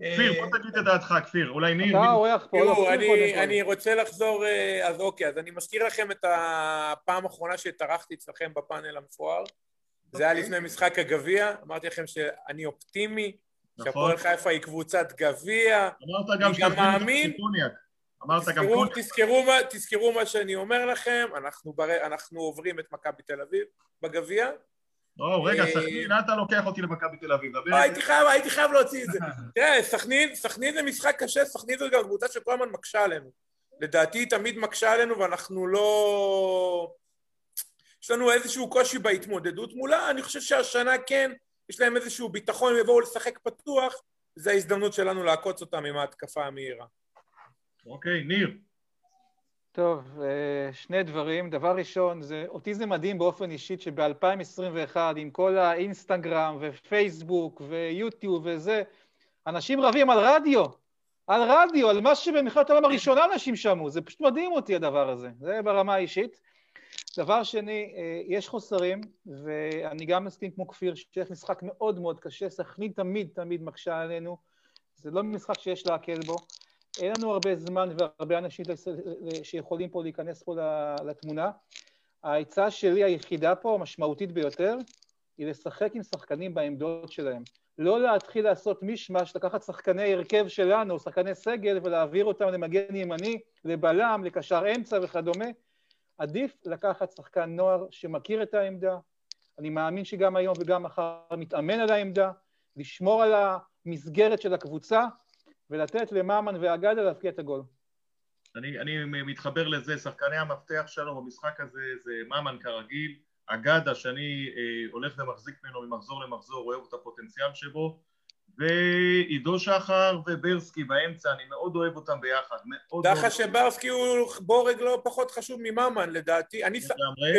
כפיר, בוא תגיד את דעתך, כפיר, אולי ניר... אתה אורח פה. תראו, אני רוצה לחזור, אז אוקיי, אז אני מזכיר לכם את הפעם האחרונה שהתארחתי אצלכם בפאנל המפואר. זה היה לפני משחק הגביע, אמרתי לכם שאני אופטימי, שהפועל חיפה היא קבוצת גביע. אמרת גם שאתה מאמין. אמרת גם תזכרו, תזכרו, מה, תזכרו מה שאני אומר לכם, אנחנו, בר... אנחנו עוברים את מכבי תל אביב בגביע, או, רגע, אה, סכנין, אתה לוקח אותי למכבי תל אביב. הייתי חייב, הייתי חייב להוציא את זה. תראה, סכנין, סכנין זה משחק קשה, סכנין זו גם קבוצה שכל הזמן מקשה עלינו. לדעתי היא תמיד מקשה עלינו ואנחנו לא... יש לנו איזשהו קושי בהתמודדות מולה, אני חושב שהשנה כן, יש להם איזשהו ביטחון, הם יבואו לשחק פתוח, זו ההזדמנות שלנו לעקוץ אותם עם ההתקפה המהירה. אוקיי, ניר. טוב, אה, שני דברים. דבר ראשון, זה, אותי זה מדהים באופן אישי שב-2021, עם כל האינסטגרם ופייסבוק ויוטיוב וזה, אנשים רבים על רדיו, על רדיו, על מה שבמלחמת העולם הראשונה אנשים שמעו, זה פשוט מדהים אותי הדבר הזה, זה ברמה האישית. דבר שני, אה, יש חוסרים, ואני גם מסכים כמו כפיר, שיש משחק מאוד מאוד קשה, סכנין תמיד תמיד מקשה עלינו, זה לא משחק שיש להקל בו. אין לנו הרבה זמן והרבה אנשים שיכולים פה להיכנס פה לתמונה. העצה שלי היחידה פה, המשמעותית ביותר, היא לשחק עם שחקנים בעמדות שלהם. לא להתחיל לעשות מישמש, לקחת שחקני הרכב שלנו, שחקני סגל, ולהעביר אותם למגן ימני, לבלם, לקשר אמצע וכדומה. עדיף לקחת שחקן נוער שמכיר את העמדה, אני מאמין שגם היום וגם מחר מתאמן על העמדה, לשמור על המסגרת של הקבוצה, ולתת לממן ואגדה להפקיע את הגול. אני, אני מתחבר לזה, שחקני המפתח שלנו במשחק הזה זה ממן כרגיל, אגדה שאני אה, הולך ומחזיק ממנו ממחזור למחזור, אוהב את הפוטנציאל שבו, ועידו שחר וברסקי באמצע, אני מאוד אוהב אותם ביחד, מאוד דרך שברסקי הוא בורג לא פחות חשוב מממן לדעתי, אני ס...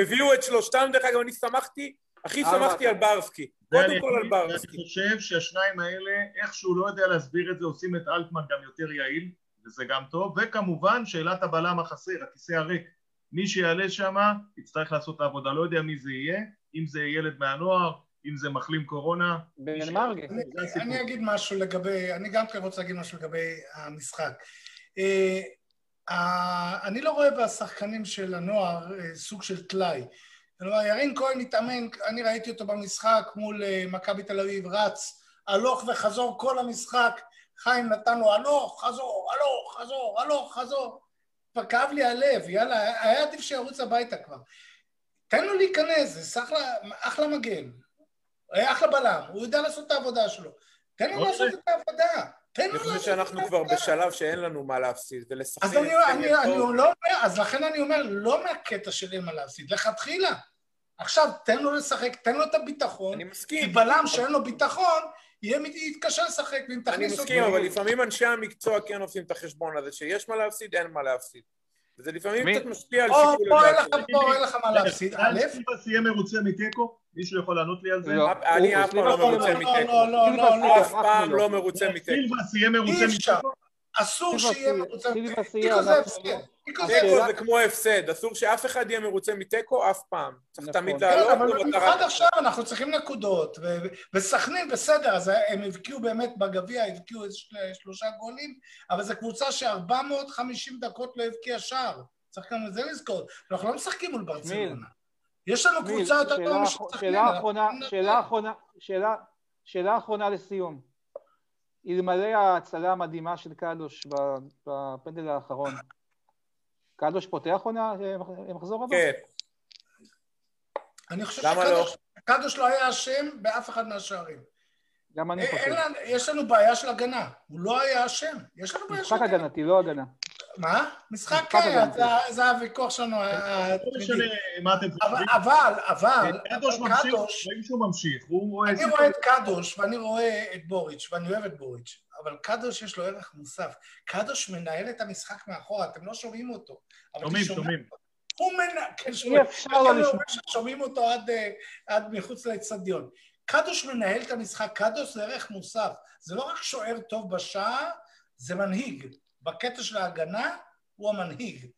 הביאו את שלושתם דרך אגב, אני שמחתי, הכי שמחתי על ברסקי. קודם כל על ברסקי. אני חושב שהשניים האלה, איכשהו לא יודע להסביר את זה, עושים את אלטמן גם יותר יעיל, וזה גם טוב, וכמובן שאלת הבלם החסר, הכיסא הריק. מי שיעלה שם יצטרך לעשות את העבודה, לא יודע מי זה יהיה, אם זה ילד מהנוער, אם זה מחלים קורונה. בן מרגי. אני אגיד משהו לגבי, אני גם כן רוצה להגיד משהו לגבי המשחק. אה, אני לא רואה בשחקנים של הנוער אה, סוג של טלאי. כלומר, ירין כהן מתאמן, אני ראיתי אותו במשחק מול אה, מכבי תל אביב, רץ הלוך וחזור כל המשחק, חיים נתן לו הלוך, חזור, הלוך, חזור, הלוך, חזור. כבר כאב לי הלב, יאללה, היה עדיף שירוץ הביתה כבר. תן לו להיכנס, זה אחלה, אחלה מגן, אחלה בלם, הוא יודע לעשות את העבודה שלו. תן לו לעשות את העבודה. תן לו... אני חושב שאנחנו כבר בשלב שאין לנו מה להפסיד, ולשחק... לא אומר, אז לכן אני אומר, לא מהקטע של אין מה להפסיד, לכתחילה. עכשיו, תן לו לשחק, תן לו את הביטחון. אני מסכים. כי בלם שאין לו ביטחון, יהיה יתקשה לשחק, ואם תכניס אותו... אני מסכים, אבל לפעמים אנשי המקצוע כן עושים את החשבון הזה, שיש מה להפסיד, אין מה להפסיד. וזה לפעמים קצת משפיע על שיקול הדעת. פה אין לך מה להפסיד, א', יהיה מרוצה מתיקו? מישהו יכול לענות לי על זה? אני אף פעם לא מרוצה מתיקו. לא, לא, לא, אף פעם לא מרוצה מתיקו. סילבס יהיה מרוצה מתיקו? אסור שיהיה מרוצה מתיקו, זה הפסד. תיקו זה כמו הפסד, אסור שאף אחד יהיה מרוצה מתיקו אף פעם. צריך נכון. תמיד לעלות. כן, אבל במיוחד עכשיו אנחנו צריכים נקודות, וסכנין בסדר, אז הם הבקיעו באמת בגביע, הבקיעו שלושה גולים, אבל זו קבוצה ש-450 דקות לא הבקיעה שער. צריך גם את זה לזכור. אנחנו לא משחקים מול ברצלונה. יש לנו קבוצה יותר טובה משסכנין. שאלה אחרונה לסיום. אלמלא ההצלה המדהימה של קדוש בפנדל האחרון, קדוש פותח עונה למחזור הבא? כן. אני חושב שקדוש לא? לא היה אשם באף אחד מהשערים. גם אני חושב. יש לנו בעיה של הגנה, הוא לא היה אשם. יש לנו בעיה של הגנה. משחק הגנתי, לא הגנה. מה? משחק, כן, זה הוויכוח שלנו. לא משנה מה אתם חושבים. אבל, אבל, קדוש ממשיך, רואים שהוא ממשיך. אני רואה את קדוש ואני רואה את בוריץ', ואני אוהב את בוריץ', אבל קדוש יש לו ערך מוסף. קדוש מנהל את המשחק מאחורה, אתם לא שומעים אותו. שומעים, שומעים. הוא מנהל, כן, שומעים. אי אפשר לא לשמוע. שומעים אותו עד מחוץ לאצטדיון. קדוש מנהל את המשחק, קדוש זה ערך מוסף. זה לא רק שוער טוב בשער, זה מנהיג. בקטע של ההגנה הוא המנהיג.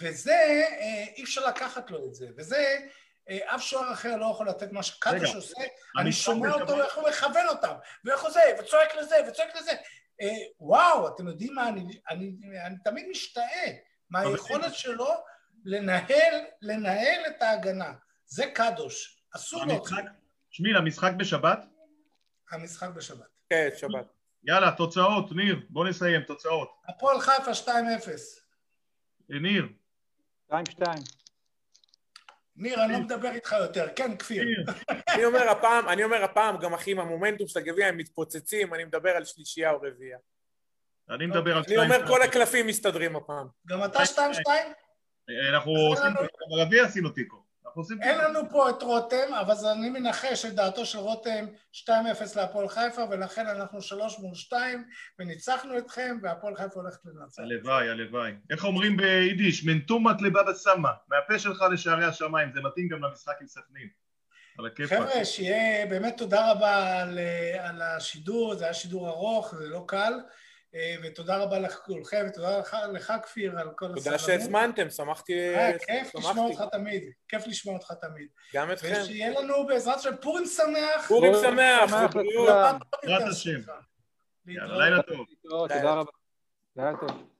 וזה, אה, אי אפשר לקחת לו את זה. וזה, אה, אף שוער אחר לא יכול לתת מה שקדוש עושה, אני שומע אותו, איך הוא מכוון אותם, ואיך הוא זה, וצועק לזה, וצועק לזה. אה, וואו, אתם יודעים מה, אני, אני, אני תמיד משתאה מהיכולת שלו לנהל, לנהל את ההגנה. זה קדוש, אסור לו. שמי, למשחק בשבת? המשחק בשבת. כן, שבת. יאללה, תוצאות, ניר, בוא נסיים, תוצאות. הפועל חיפה 2-0. ניר. 2-2. ניר, אני לא מדבר איתך יותר, כן, כפיר. אני אומר הפעם, אני אומר הפעם, גם אחי, עם המומנטום של הגביע הם מתפוצצים, אני מדבר על שלישייה או רביעייה. אני מדבר על... אני אומר כל הקלפים מסתדרים הפעם. גם אתה 2-2? אנחנו עושים, ברביעי עשינו תיקו. אין לנו פה את רותם, אבל אני מנחש את דעתו של רותם 2-0 להפועל חיפה, ולכן אנחנו 3 מול 2, וניצחנו אתכם, והפועל חיפה הולכת לנצח. הלוואי, הלוואי. איך אומרים ביידיש? מנטומת לבבא סמא, מהפה שלך לשערי השמיים, זה מתאים גם למשחק עם סכנין. חבר'ה, שיהיה באמת תודה רבה על, אה, על השידור, זה היה שידור ארוך, זה לא קל. אה, ותודה רבה לכולכם, ותודה לך, לך כפיר על כל הסבלנות. תודה שהזמנתם, שמחתי... אה, כיף לשמוע אותך תמיד, כיף לשמוע אותך תמיד. גם אתכם. ושיהיה לנו בעזרת השם פורים שמח. פורים שמח, ובריאות. בעזרת השם. לילה טוב. תודה רבה. לילה טוב.